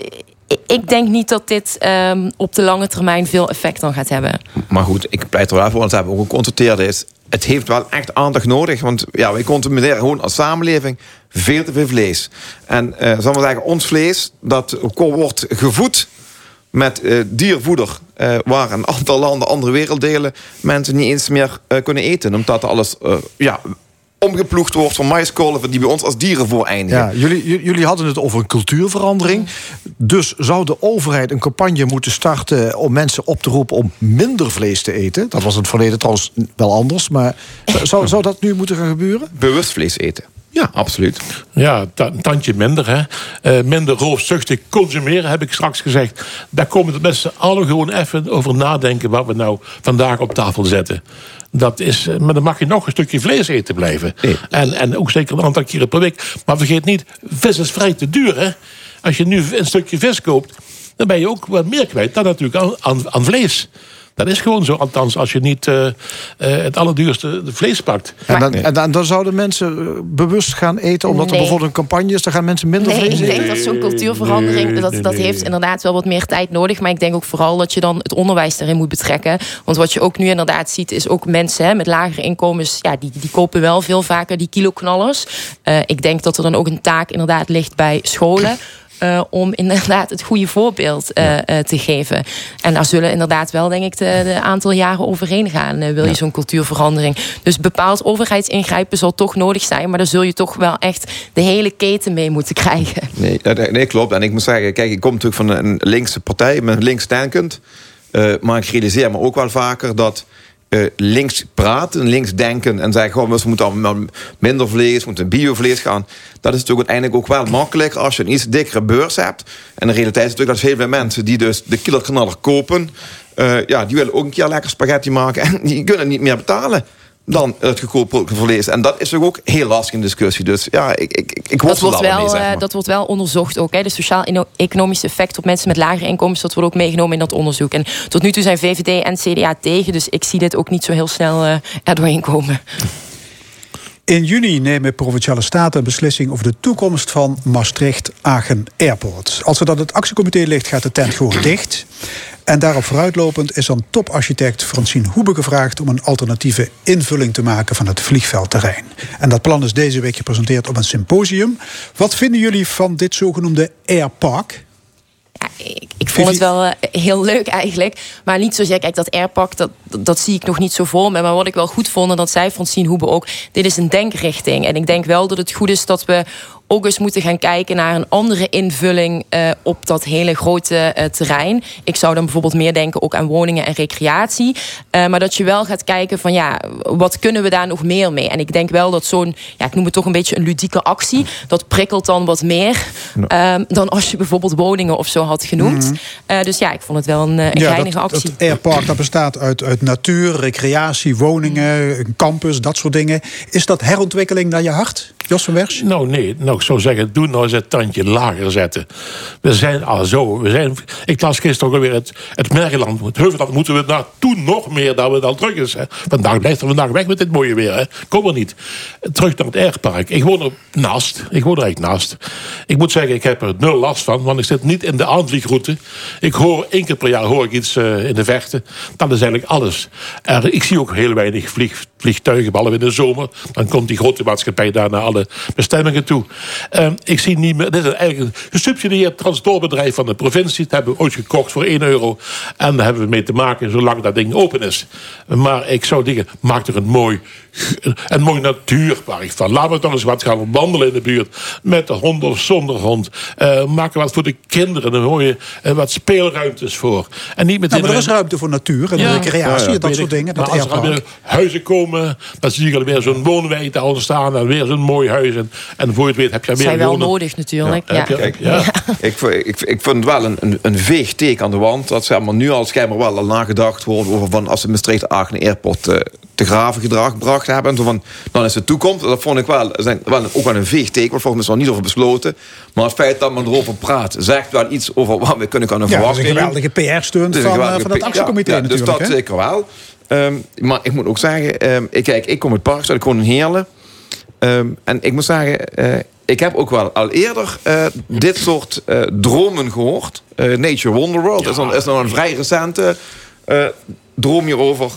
ik- denk niet dat dit ehm, op de lange termijn veel effect dan gaat hebben. Maar goed, ik pleit er wel voor, want we ook geconstateerd is. Het heeft wel echt aandacht nodig. Want ja, wij consumeren gewoon als samenleving veel te veel vlees. En eh zal maar zeggen, ons vlees, dat wordt gevoed met eh, diervoeder. eh, waar een aantal landen, andere werelddelen, mensen niet eens meer kunnen eten. Omdat alles ja, omgeploegd wordt van maiskolven die bij ons als dierenvoer eindigen. Ja, jullie, jullie hadden het over een cultuurverandering. Dus zou de overheid een campagne moeten starten om mensen op te roepen om minder vlees te eten? Dat was in het verleden trouwens wel anders, maar zou, zou dat nu moeten gaan gebeuren? Bewust vlees eten. Ja, absoluut. Ja, een tandje minder. Hè. Eh, minder roofzuchtig consumeren, heb ik straks gezegd. Daar komen de mensen allen gewoon even over nadenken... wat we nou vandaag op tafel zetten. Dat is, eh, maar dan mag je nog een stukje vlees eten blijven. En, en ook zeker een aantal keren per week. Maar vergeet niet, vis is vrij te duur. Hè. Als je nu een stukje vis koopt... dan ben je ook wat meer kwijt dan natuurlijk aan, aan, aan vlees. Dat is gewoon zo, althans als je niet uh, uh, het allerduurste vlees pakt. En dan, en dan, dan zouden mensen eh, bewust gaan eten, omdat Nee. er bijvoorbeeld een campagne is, dan gaan mensen minder Nee, vlees ik eten. denk dat zo'n cultuurverandering, nee, dat, nee, dat nee. heeft inderdaad wel wat meer tijd nodig. Maar ik denk ook vooral dat je dan het onderwijs daarin moet betrekken. Want wat je ook nu inderdaad ziet, is ook mensen hè, met lagere inkomens, ja, die, die kopen wel veel vaker die kiloknallers. Eh, ik denk dat er dan ook een taak inderdaad ligt bij scholen. Eh, om inderdaad het goede voorbeeld eh, eh, te geven. En daar zullen inderdaad wel, denk ik, de, de aantal jaren overheen gaan. wil je zo'n cultuurverandering. Dus bepaald overheidsingrijpen zal toch nodig zijn. Maar daar zul je toch wel echt de hele keten mee moeten krijgen. Nee, nee, klopt. En ik moet zeggen, kijk, ik kom natuurlijk van een linkse partij met links denkend. Maar ik realiseer me ook wel vaker dat eh, links praten, links denken en zeggen: gewoon, we moeten allemaal minder vlees, moeten biovlees gaan. Dat is natuurlijk uiteindelijk ook wel makkelijk als je een iets dikkere beurs hebt. En de realiteit is natuurlijk dat heel veel mensen die dus de kilokanaler kopen, eh, ja, die willen ook een keer lekker spaghetti maken en die kunnen niet meer betalen. Dan het goedkope vlees. En dat is toch ook heel lastig in discussie. Dus ja, ik, ik, ik, ik Dat wordt, wel mee, zeg eh, maar. dat wordt wel onderzocht ook. Hè. De sociaal-economische effect op mensen met lagere inkomens... dat wordt ook meegenomen in dat onderzoek. En tot nu toe zijn VVD en CDA tegen. Dus ik zie dit ook niet zo heel snel eh er doorheen komen. In juni nemen provinciale staten een beslissing over de toekomst van Maastricht-Aachen Airport. Als er dan het actiecomité ligt, gaat de tent gewoon dicht. En daarop vooruitlopend is dan toparchitect Francine Hoebe gevraagd om een alternatieve invulling te maken van het vliegveldterrein. En dat plan is deze week gepresenteerd op een symposium. Wat vinden jullie van dit zogenoemde Airpark? Ik vond het wel eh, heel leuk eigenlijk. Maar niet zozeer, kijk, dat airpak, dat, dat, zie ik nog niet zo voor me. Maar wat ik wel goed vond, en dat zei Francine Hoebe ook... dit is een denkrichting. En ik denk wel dat het goed is dat we ook eens moeten gaan kijken... naar een andere invulling eh, op dat hele grote eh, terrein. Ik zou dan bijvoorbeeld meer denken ook aan woningen en recreatie. Maar dat je wel gaat kijken van, ja, wat kunnen we daar nog meer mee? En ik denk wel dat zo'n, ja, ik noem het toch een beetje een ludieke actie... dat prikkelt dan wat meer ehm, dan als je bijvoorbeeld woningen of zo had genoemd. Mhm. Eh, dus ja, ik vond het wel een, eh, een Ja, geinige dat, actie. dat Airpark dat bestaat uit, uit natuur, recreatie, woningen, een campus, dat soort dingen. Is dat herontwikkeling naar je hart, Jos van Wersch? Nou, nee. Nou, ik zou zeggen, doe nou eens het tandje lager zetten. We zijn al zo. We zijn, ik las gisteren ook alweer het, het Mergeland. Het Heuvelland moeten we naartoe nog meer dan we dan terug is. Hè. Vandaag blijft er vandaag weg met dit mooie weer. Hè. Kom er niet. Terug naar het Airpark. Ik woon er naast. Ik woon er eigenlijk naast. Ik moet zeggen, ik heb er nul last van. Want ik zit niet in de aanvliegroute. Ik hoor één keer per jaar hoor ik iets eh, in de vechten. Dat is eigenlijk alles. Ik zie ook heel weinig vlieg, vliegtuigen, in de zomer. Dan komt die grote maatschappij daar naar bestemmingen toe. Ehm, ik zie niet meer. Dit is eigenlijk een gesubsidieerd transportbedrijf van de provincie. Dat hebben we ooit gekocht voor 1 euro. En daar hebben we mee te maken zolang dat ding open is. Maar ik zou zeggen, maak er een mooi, een mooi natuurpark van. Laten we toch eens wat gaan wandelen in de buurt. Met de hond of zonder hond. Eh, maak er wat voor de kinderen. Een mooie, eh, wat speelruimtes voor. En niet meteen. Nou, maar er is ruimte voor natuur en recreatie en dat soort ik. dingen. Dat als er weer huizen komen, dan zie je alweer zo'n woonwijk daar ontstaan. En weer zo'n mooi huis. En, en voor je het weet heb je weer zijn wel nodig natuurlijk. Ja, Ja. heb je- Kijk, ja. Ik, vind- ik, ik vind het wel een, een, een veeg teken aan de wand. Dat zeg maar, nu al schijnbaar wel al nagedacht wordt over van als de Maastricht Aachen Airport eh, te graven gedrag gebracht hebben. En zo van, dan is het toekomst. Dat vond ik wel, zijn, wel ook wel een veeg teken. Waar volgens mij nog niet over besloten. Maar het feit dat men erover praat, zegt wel iets over wat we kunnen, kunnen Ja, is verwachten. een geweldige PR-stunt is een van, eh, geweldige van het actiecomité Ja, ja, natuurlijk. Dus dat hè? zeker wel. Ehm, maar ik moet ook zeggen, ehm, ik, kijk, ik kom uit Parkstad, ik woon in Heerlen. Ehm, en ik moet zeggen, eh, ik heb ook wel al eerder eh, dit soort dromen gehoord. Eh, Nature Wonder World is, dan, is dan een vrij recente droom hierover.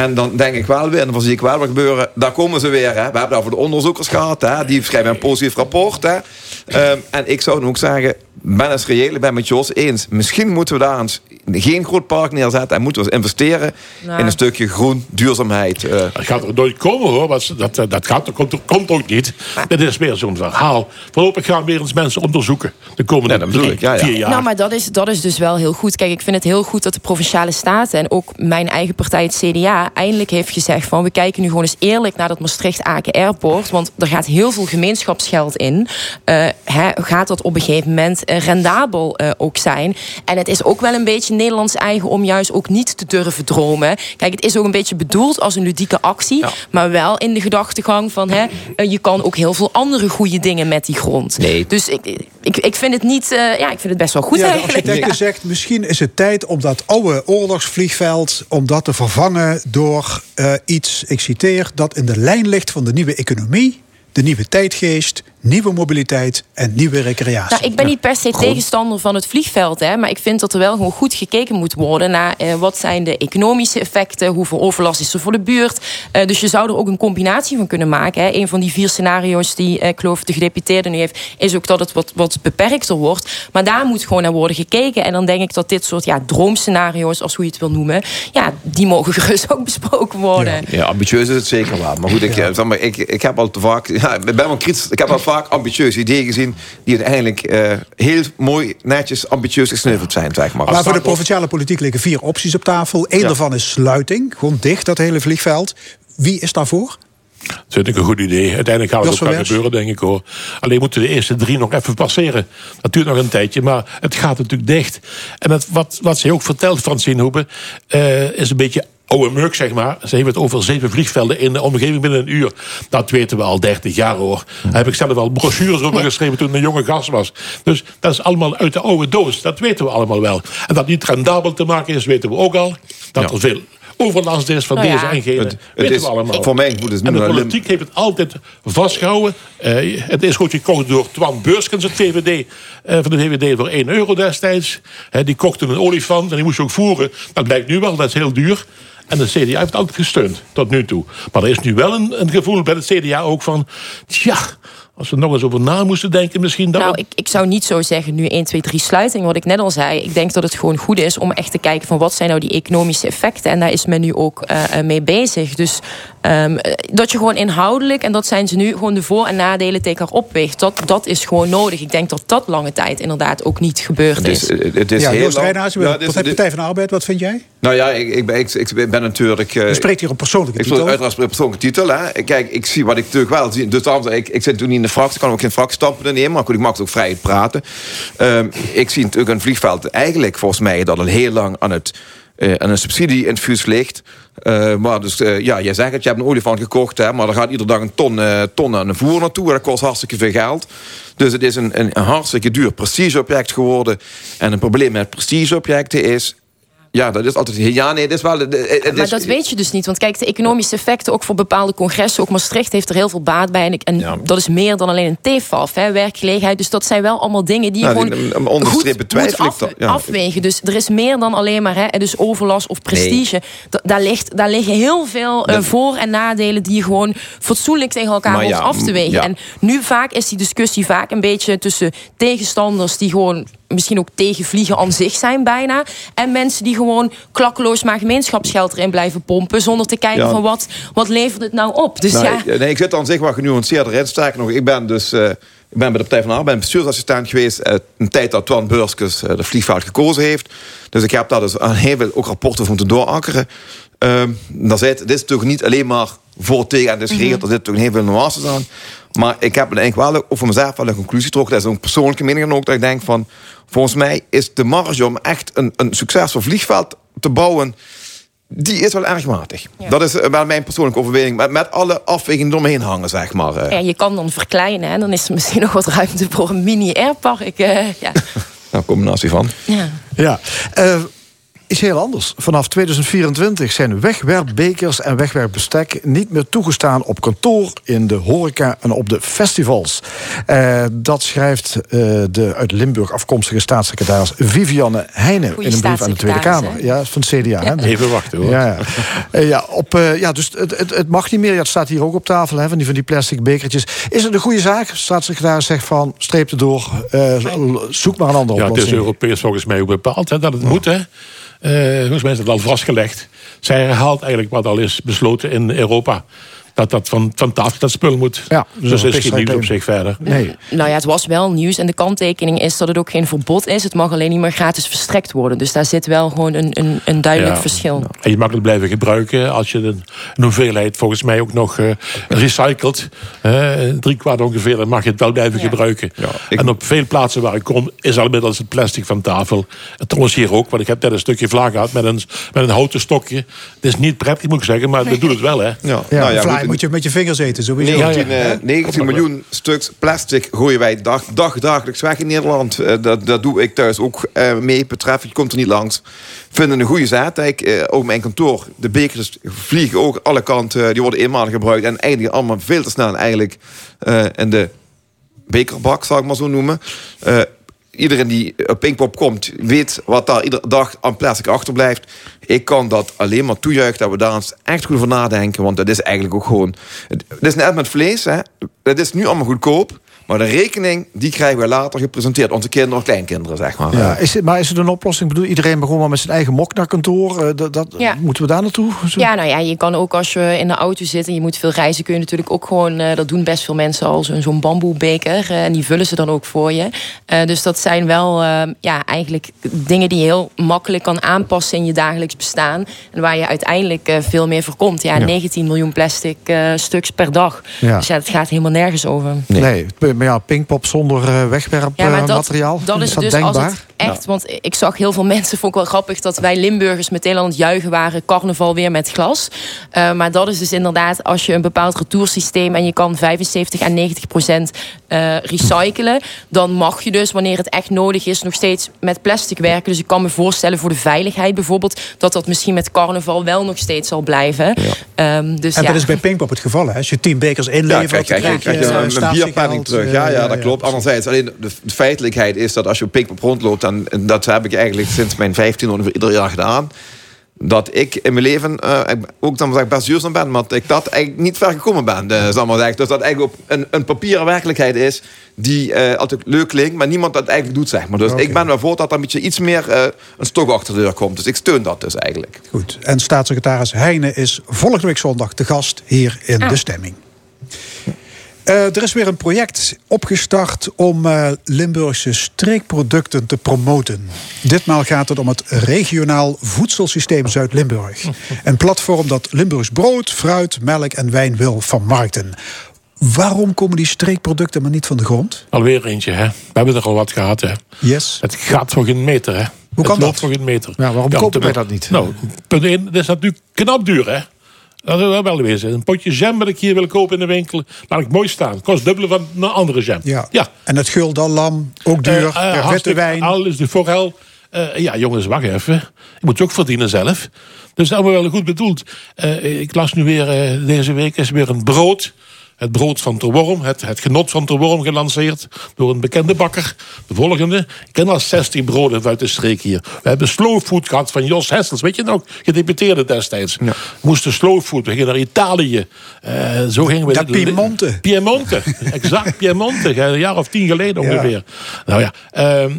En dan denk ik wel weer, en dan zie ik wel wat gebeuren. Daar komen ze weer. Hè. We hebben daar voor de onderzoekers gehad. Hè. Die schrijven een positief rapport. Hè. Ehm, en ik zou dan ook zeggen, ben eens reëel, ik ben met Jos eens. Misschien moeten we daar eens geen groot park neerzetten. En moeten we eens investeren Nou. in een stukje groen duurzaamheid. eh. Dat gaat er nooit komen hoor. Dat, dat, dat gaat, dat komt, komt ook niet. Dit is weer zo'n verhaal. Voorlopig gaan weer eens mensen onderzoeken. De komende drie, ik, ja, ja. vier jaar. Nou, maar dat is, dat is dus wel heel goed. Kijk, ik vind het heel goed dat de provinciale staten en ook mijn eigen partij, het CDA, eindelijk heeft gezegd van we kijken nu gewoon eens eerlijk naar dat Maastricht-Aken Airport. Want er gaat heel veel gemeenschapsgeld in. Eh, hè, gaat dat op een gegeven moment eh, rendabel eh, ook zijn? En het is ook wel een beetje Nederlands eigen om juist ook niet te durven dromen. Kijk, het is ook een beetje bedoeld als een ludieke actie. Maar wel in de gedachtegang van hè, eh, je kan ook heel veel andere goede dingen met die grond. Nee. Dus ik, ik, ik vind het niet. eh, ja, ik vind het best wel goed ja, de eigenlijk. architect zegt, misschien is het tijd om dat oude oorlogsvliegveld... om dat te vervangen door eh, iets, ik citeer... dat in de lijn ligt van de nieuwe economie... de nieuwe tijdgeest, nieuwe mobiliteit en nieuwe recreatie. Nou, ik ben niet per se tegenstander van het vliegveld. Hè, maar ik vind dat er wel gewoon goed gekeken moet worden naar eh, wat zijn de economische effecten, hoeveel overlast is er voor de buurt. Eh, dus je zou er ook een combinatie van kunnen maken. Hè. Een van die vier scenario's die eh, ik geloof de gedeputeerde nu heeft, is ook dat het wat, wat beperkter wordt. Maar daar moet gewoon naar worden gekeken. En dan denk ik dat dit soort ja, droomscenario's, als hoe je het wil noemen, ja, die mogen gerust ook besproken worden. Ja, ambitieus is het zeker wel. Maar goed, ik, eh, zeg maar, ik, ik heb al te vaak. Ja, ik ben wel kritisch. Ik heb al vaak ambitieuze ideeën gezien. die uiteindelijk eh, heel mooi, netjes, ambitieus gesneuveld zijn, zeg maar. Maar voor de provinciale politiek liggen vier opties op tafel. Eén daarvan is sluiting, gewoon dicht, dat hele vliegveld. Wie is daarvoor? Dat vind ik een goed idee. Uiteindelijk gaat het ook wel gebeuren, denk ik hoor. Alleen moeten de eerste drie nog even passeren. Dat duurt nog een tijdje, maar het gaat natuurlijk dicht. En het, wat, wat ze ook vertelt, Francine Hoebe, eh, is een beetje oude murk, zeg maar. Ze heeft het over zeven vliegvelden in de omgeving binnen een uur. Dat weten we al 30 jaar hoor. Daar heb ik zelf al brochures over geschreven toen ik een jonge gast was. Dus dat is allemaal uit de oude doos. Dat weten we allemaal wel. En dat niet rendabel te maken is, weten we ook al. Dat er veel overlast is van Nou ja. deze en gene. Het- het weten is- we allemaal. voor mij moet het en nu de politiek heeft het altijd vastgehouden. Eh, het is goed gekocht door Twan Beurskens, het VVD, eh, van de VVD voor 1 euro destijds. Hè, die kochten een olifant en die moest je ook voeren. Dat blijkt nu wel, dat is heel duur. En de CDA heeft het altijd gesteund, tot nu toe. Maar er is nu wel een, een gevoel bij het CDA ook van... tja, als we nog eens over na moesten denken misschien... Dat Nou, ik, ik zou niet zo zeggen nu 1, 2, 3 sluiting. Wat ik net al zei. Ik denk dat het gewoon goed is om echt te kijken van wat zijn nou die economische effecten. En daar is men nu ook eh, eh, mee bezig. Dus ehm, eh, dat je gewoon inhoudelijk, en dat zijn ze nu, gewoon de voor- en nadelen tegen elkaar opweegt. Dat, dat is gewoon nodig. Ik denk dat dat lange tijd inderdaad ook niet gebeurd Het is. is, het is ja, heel Joost lang- Rijnhuizen, Ja, dit dit- Partij van de Arbeid, wat vind jij? Nou ja, ik, ik, ben, ik, ik ben natuurlijk... eh, Je spreekt hier op persoonlijke Ik titel. spreek uiteraard op persoonlijke titel. Hè. Kijk, ik zie wat ik natuurlijk wel zie. Dus daarom, ik, ik zit toen niet in de fractie, ik kan ook geen fractiestandpunten nemen. Maar goed, ik mag het ook vrij praten. Ehm, ik zie natuurlijk een vliegveld eigenlijk volgens mij dat al heel lang aan, het, eh, aan een subsidie in het vuur ligt. Eh, maar dus, eh, ja, jij zegt het, je hebt een olifant gekocht, hè, maar er gaat iedere dag een ton, ton aan de voer naartoe. Dat kost hartstikke veel geld. Dus het is een, een, een hartstikke duur prestigeobject geworden. En een probleem met prestigeobjecten is. Ja, dat is altijd. Ja, nee, dit is wel. Maar dat weet je dus niet. Want kijk, de economische effecten ook voor bepaalde congressen. Ook Maastricht heeft er heel veel baat bij. En, dat is meer dan alleen een TFAF, hè, werkgelegenheid. Dus dat zijn wel allemaal dingen die je Nou, gewoon onderstrepen twijfel af- ja. afwegen. Dus er is meer dan alleen maar hè, dus overlast of prestige. Da- daar, ligt, daar liggen heel veel eh, Dat- voor- en nadelen... die je gewoon fatsoenlijk tegen elkaar ja, af te wegen. En nu vaak is die discussie vaak een beetje tussen tegenstanders... die gewoon misschien ook tegen vliegen aan zich zijn bijna... en mensen die gewoon klakkeloos maar gemeenschapsgeld erin blijven pompen... zonder te kijken Ja. van wat, wat levert het nou op. Dus Nou, ja, ik, nee, ik zit aan zich wat genuanceerder in. Sterker nog, ik ben dus... eh, ik ben bij de Partij van de Arbeid bestuursassistent geweest... eh, een tijd dat Twan Beurskes eh, de vliegveld gekozen heeft. Dus ik heb daar dus aan heel veel ook rapporten over moeten doorakkeren. Ehm daar zit, dit is natuurlijk niet alleen maar voor tegen en is geregeld. Er zitten natuurlijk heel veel nuances aan. Maar ik heb eigenlijk wel voor mezelf wel een conclusie getrokken. Dat is een persoonlijke mening dan ook. Dat ik denk van... Volgens mij is de marge om echt een, een succesvol vliegveld te bouwen... Die is wel erg matig. Dat is wel mijn persoonlijke overweging. Met, met alle afwegingen eromheen hangen, zeg maar. eh. ja, je kan dan verkleinen. En dan is er misschien nog wat ruimte voor een mini-airpark. eh, ja. Nou, combinatie van. Ja. Ja, eh, is heel anders. Vanaf 2024 zijn wegwerpbekers en wegwerpbestek niet meer toegestaan op kantoor, in de horeca en op de festivals. Eh, dat schrijft eh, de uit Limburg afkomstige staatssecretaris Vivianne Heijnen in een brief aan de Tweede Kamer. Ja, van het CDA. Hè? Even wachten hoor. Ja, ja. Ja, op, eh, ja dus het, het, het mag niet meer. Ja, het staat hier ook op tafel, hè, van, die, van die plastic bekertjes. Is het een goede zaak? De staatssecretaris zegt van, streep erdoor, eh, zoek maar een andere Ja, het is oplossing. Europees volgens mij ook bepaald hè, dat het moet. Hè. Eh volgens mij is het al vastgelegd. Zij herhaalt eigenlijk wat al is besloten in Europa. Dat dat van, van tafel dat spul moet. Ja, dus dat is geen nieuws op zich verder. Nee. Nou ja, het was wel nieuws. En de kanttekening is dat het ook geen verbod is. Het mag alleen niet meer gratis verstrekt worden. Dus daar zit wel gewoon een, een, een duidelijk Ja. verschil. En je mag het blijven gebruiken als je een, een hoeveelheid volgens mij ook nog eh, recycelt. drie kwart ongeveer, dan mag je het wel blijven gebruiken. En op veel plaatsen waar ik kom is al inmiddels het plastic van tafel. En trouwens hier ook, want ik heb net een stukje vlaag gehad met een, met een houten stokje. Het is niet prettig moet ik zeggen, maar dat doet het wel hè. Ja, Ja, nou ja, moet je met je vingers eten, sowieso. 19, Hè? eh, 19 miljoen stuks plastic gooien wij dag, dag, dagelijks weg in Nederland. Eh, dat, dat doe ik thuis ook eh, mee. Betreft, je komt er niet langs. Vinden een goede zaad. Ik, eh, ook mijn kantoor, de bekers vliegen ook alle kanten. die worden eenmalig gebruikt. En eindigen allemaal veel te snel eigenlijk in de bekerbak, zal ik maar zo noemen. Eh, iedereen die op Pinkpop komt, weet wat daar iedere dag aan plastic achterblijft. Ik kan dat alleen maar toejuichen dat we daar eens echt goed over nadenken. Want dat is eigenlijk ook gewoon... Het is net met vlees, hè. Dat is nu allemaal goedkoop. Maar de rekening, die krijgen we later gepresenteerd. Onze kinderen of kleinkinderen, zeg maar. Ja, is het, maar is het een oplossing? Ik bedoel, iedereen begon wel met zijn eigen mok naar kantoor. Eh, dat, dat, Ja. Moeten we daar naartoe? Zo- Ja, nou ja, je kan ook als je in de auto zit en je moet veel reizen, kun je natuurlijk ook gewoon, eh, dat doen best veel mensen al, zo'n zo'n bamboebeker. eh, en die vullen ze dan ook voor je. Eh, dus dat zijn wel eh, ja, eigenlijk dingen die je heel makkelijk kan aanpassen in je dagelijks bestaan. En waar je uiteindelijk veel meer voorkomt. Ja, Ja. 19 miljoen plastic eh, stuks per dag. Ja. Dus ja, het gaat helemaal nergens over. Nee. Maar ja, Pinkpop zonder eh, wegwerpmateriaal. dat is dat dus denkbaar? als het echt, want ik zag heel veel mensen, vond ik wel grappig dat wij Limburgers meteen aan het juichen waren, carnaval weer met glas. Eh, maar dat is dus inderdaad, als je een bepaald retoursysteem en je kan 75 en 90 procent eh, recyclen, dan mag je dus, wanneer het echt nodig is, nog steeds met plastic werken. Dus ik kan me voorstellen voor de veiligheid bijvoorbeeld, dat dat misschien met carnaval wel nog steeds zal blijven. Ehm, dus En ja. dat is bij Pinkpop het geval. Hè? Als je tien bekers Ja, inlevert, kijk, kijk, kijk, krijg je een, een bierpenning terug. Ja, ja, dat klopt. Anderzijds, alleen de, de feitelijkheid is dat als je op Pinkpop rondloopt... en en dat heb ik eigenlijk sinds mijn 15 ongeveer ieder jaar gedaan... dat ik in mijn leven eh, ook dan zeg best duurzaam ben... maar dat ik dat eigenlijk niet ver gekomen ben. eh, zal ik maar zeggen. Dus dat eigenlijk op een, een papieren werkelijkheid is... die eh, altijd leuk klinkt, maar niemand dat eigenlijk doet, zeg maar. Dus ik ben wel voor dat er een beetje iets meer eh, een stok achter de deur komt. Dus ik steun dat dus eigenlijk. Goed. En staatssecretaris Heijnen is volgende week zondag te gast hier in Ah. de stemming. Eh, er is weer een project opgestart om eh, Limburgse streekproducten te promoten. Ditmaal gaat het om het regionaal voedselsysteem Zuid-Limburg. Een platform dat Limburgs brood, fruit, melk en wijn wil vermarkten. Waarom komen die streekproducten maar niet van de grond? Alweer eentje, hè. We hebben er al wat gehad, hè. Yes. Het gaat voor geen meter, hè. Hoe kan het dat? voor geen meter. Ja, waarom kopen te- wij dat niet? Nou, punt 1, dat is natuurlijk knap duur, hè. Dat is wel wezen. Een potje jam dat ik hier wil kopen in de winkel, laat ik mooi staan. Kost dubbele van een andere jam. Ja. ja. En het lam, ook duur. Eh, per witte wijn. Al is de forel. Eh, ja, jongens, wacht even. Je moet het ook verdienen zelf. Dus dat is allemaal wel goed bedoeld. Ik las nu weer, deze week is weer een brood. Het brood van Ter Worm, het, het genot van Ter Worm gelanceerd door een bekende bakker. De volgende. Ik ken al 16 broden uit de streek hier. We hebben slow food gehad van Jos Hessels. Weet je nog? Gedeputeerde destijds. We moesten slow food. We gingen naar Italië. Eh, zo gingen we. Naar Piemonte. Piemonte, exact Piemonte, een jaar of tien geleden Ja. ongeveer. Nou ja, ehm,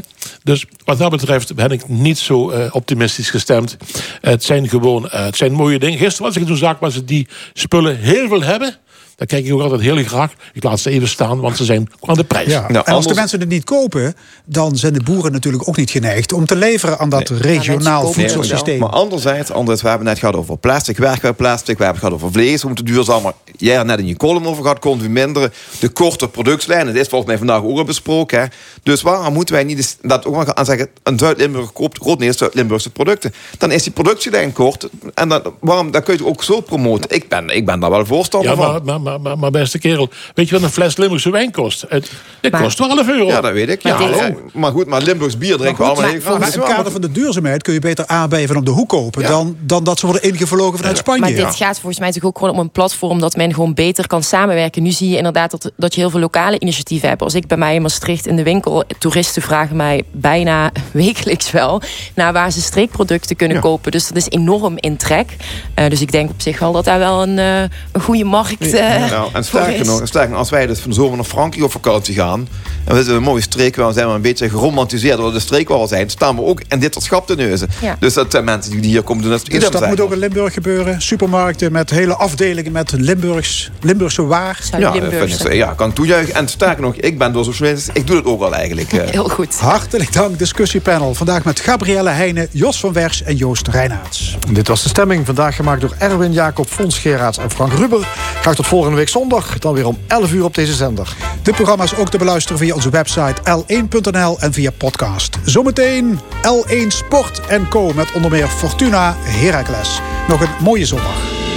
dus wat dat betreft ben ik niet zo eh, optimistisch gestemd. het zijn gewoon, eh, het zijn mooie dingen. Gisteren was ik in zo'n zaak waar ze die spullen heel veel hebben. Daar kijk ik ook altijd heel graag. Ik laat ze even staan, want ze zijn aan de prijs. Ja. en als de anders- mensen het niet kopen, dan zijn de boeren natuurlijk ook niet geneigd om te leveren aan dat regionaal het voedselsysteem. Maar anderzijds, anderzijds, we hebben net gehad over plastic, werkplastic, we hebben het gehad over vlees, we moeten duurzaam. Maar jij hebt net in je column over gehad, consumeren, de korte productielijn. Dat is volgens mij vandaag ook al besproken. Hè. Dus waarom moeten wij niet eens, dat ook maar aan zeggen, een Zuid-Limburg koopt grotendeels Zuid-Limburgse producten. Dan is die productielijn kort. En dan, waarom, dan kun je het ook zo promoten. Ik ben, ik ben daar wel voorstander Ja, van. maar, maar, maar, maar, maar beste kerel, weet je wat een fles Limburgse wijn kost? Het, het Maar- kost 12 euro. Ja, dat weet ik. Ja, Maar dit- hallo. maar goed, maar Limburgs bier drinken we Maar allemaal goed, even. maar in het kader van de duurzaamheid kun je beter aardbeien van op de hoek kopen dan, dan dat ze worden ingevlogen vanuit Spanje. Maar dit gaat volgens mij toch ook gewoon om een platform dat men gewoon beter kan samenwerken. Nu zie je inderdaad dat, dat je heel veel lokale initiatieven hebt. Als ik bij mij in Maastricht in de winkel, toeristen vragen mij bijna wekelijks wel naar waar ze streekproducten kunnen Ja. kopen. Dus dat is enorm in trek. Eh, dus ik denk op zich wel dat daar wel een, eh, een goede markt eh, Nou, en sterker nog, sterker nog, als wij dus van de zomer naar Frankrijk op vakantie gaan... en we zitten in een mooie streek, waar we zijn we een beetje geromantiseerd door de streek waar we zijn... staan we ook in dit soort schap te neuzen. Ja. Dus dat zijn mensen die hier komen doen. Dat is Dus dat zijn. moet ook in Limburg gebeuren. Supermarkten met hele afdelingen met Limburgs, Limburgse waar. Ja, dat ik, ja, kan ik toejuichen. En sterker nog, ik ben door socialist, ik doe het ook al eigenlijk. eh. Heel goed. Hartelijk dank, discussiepanel. Vandaag met Gabrielle Heijnen, Jos van Wers en Joost Reinaerts. Dit was de stemming. Vandaag gemaakt door Erwin Jacob, Fons Geraerts en Frank Ruber. Graag tot volgende week zondag. Dan weer om 11 uur op deze zender. Dit programma is ook te beluisteren via onze website l1.nl en via podcast. Zometeen L1 Sport Co. met onder meer Fortuna Heracles. Nog een mooie zondag.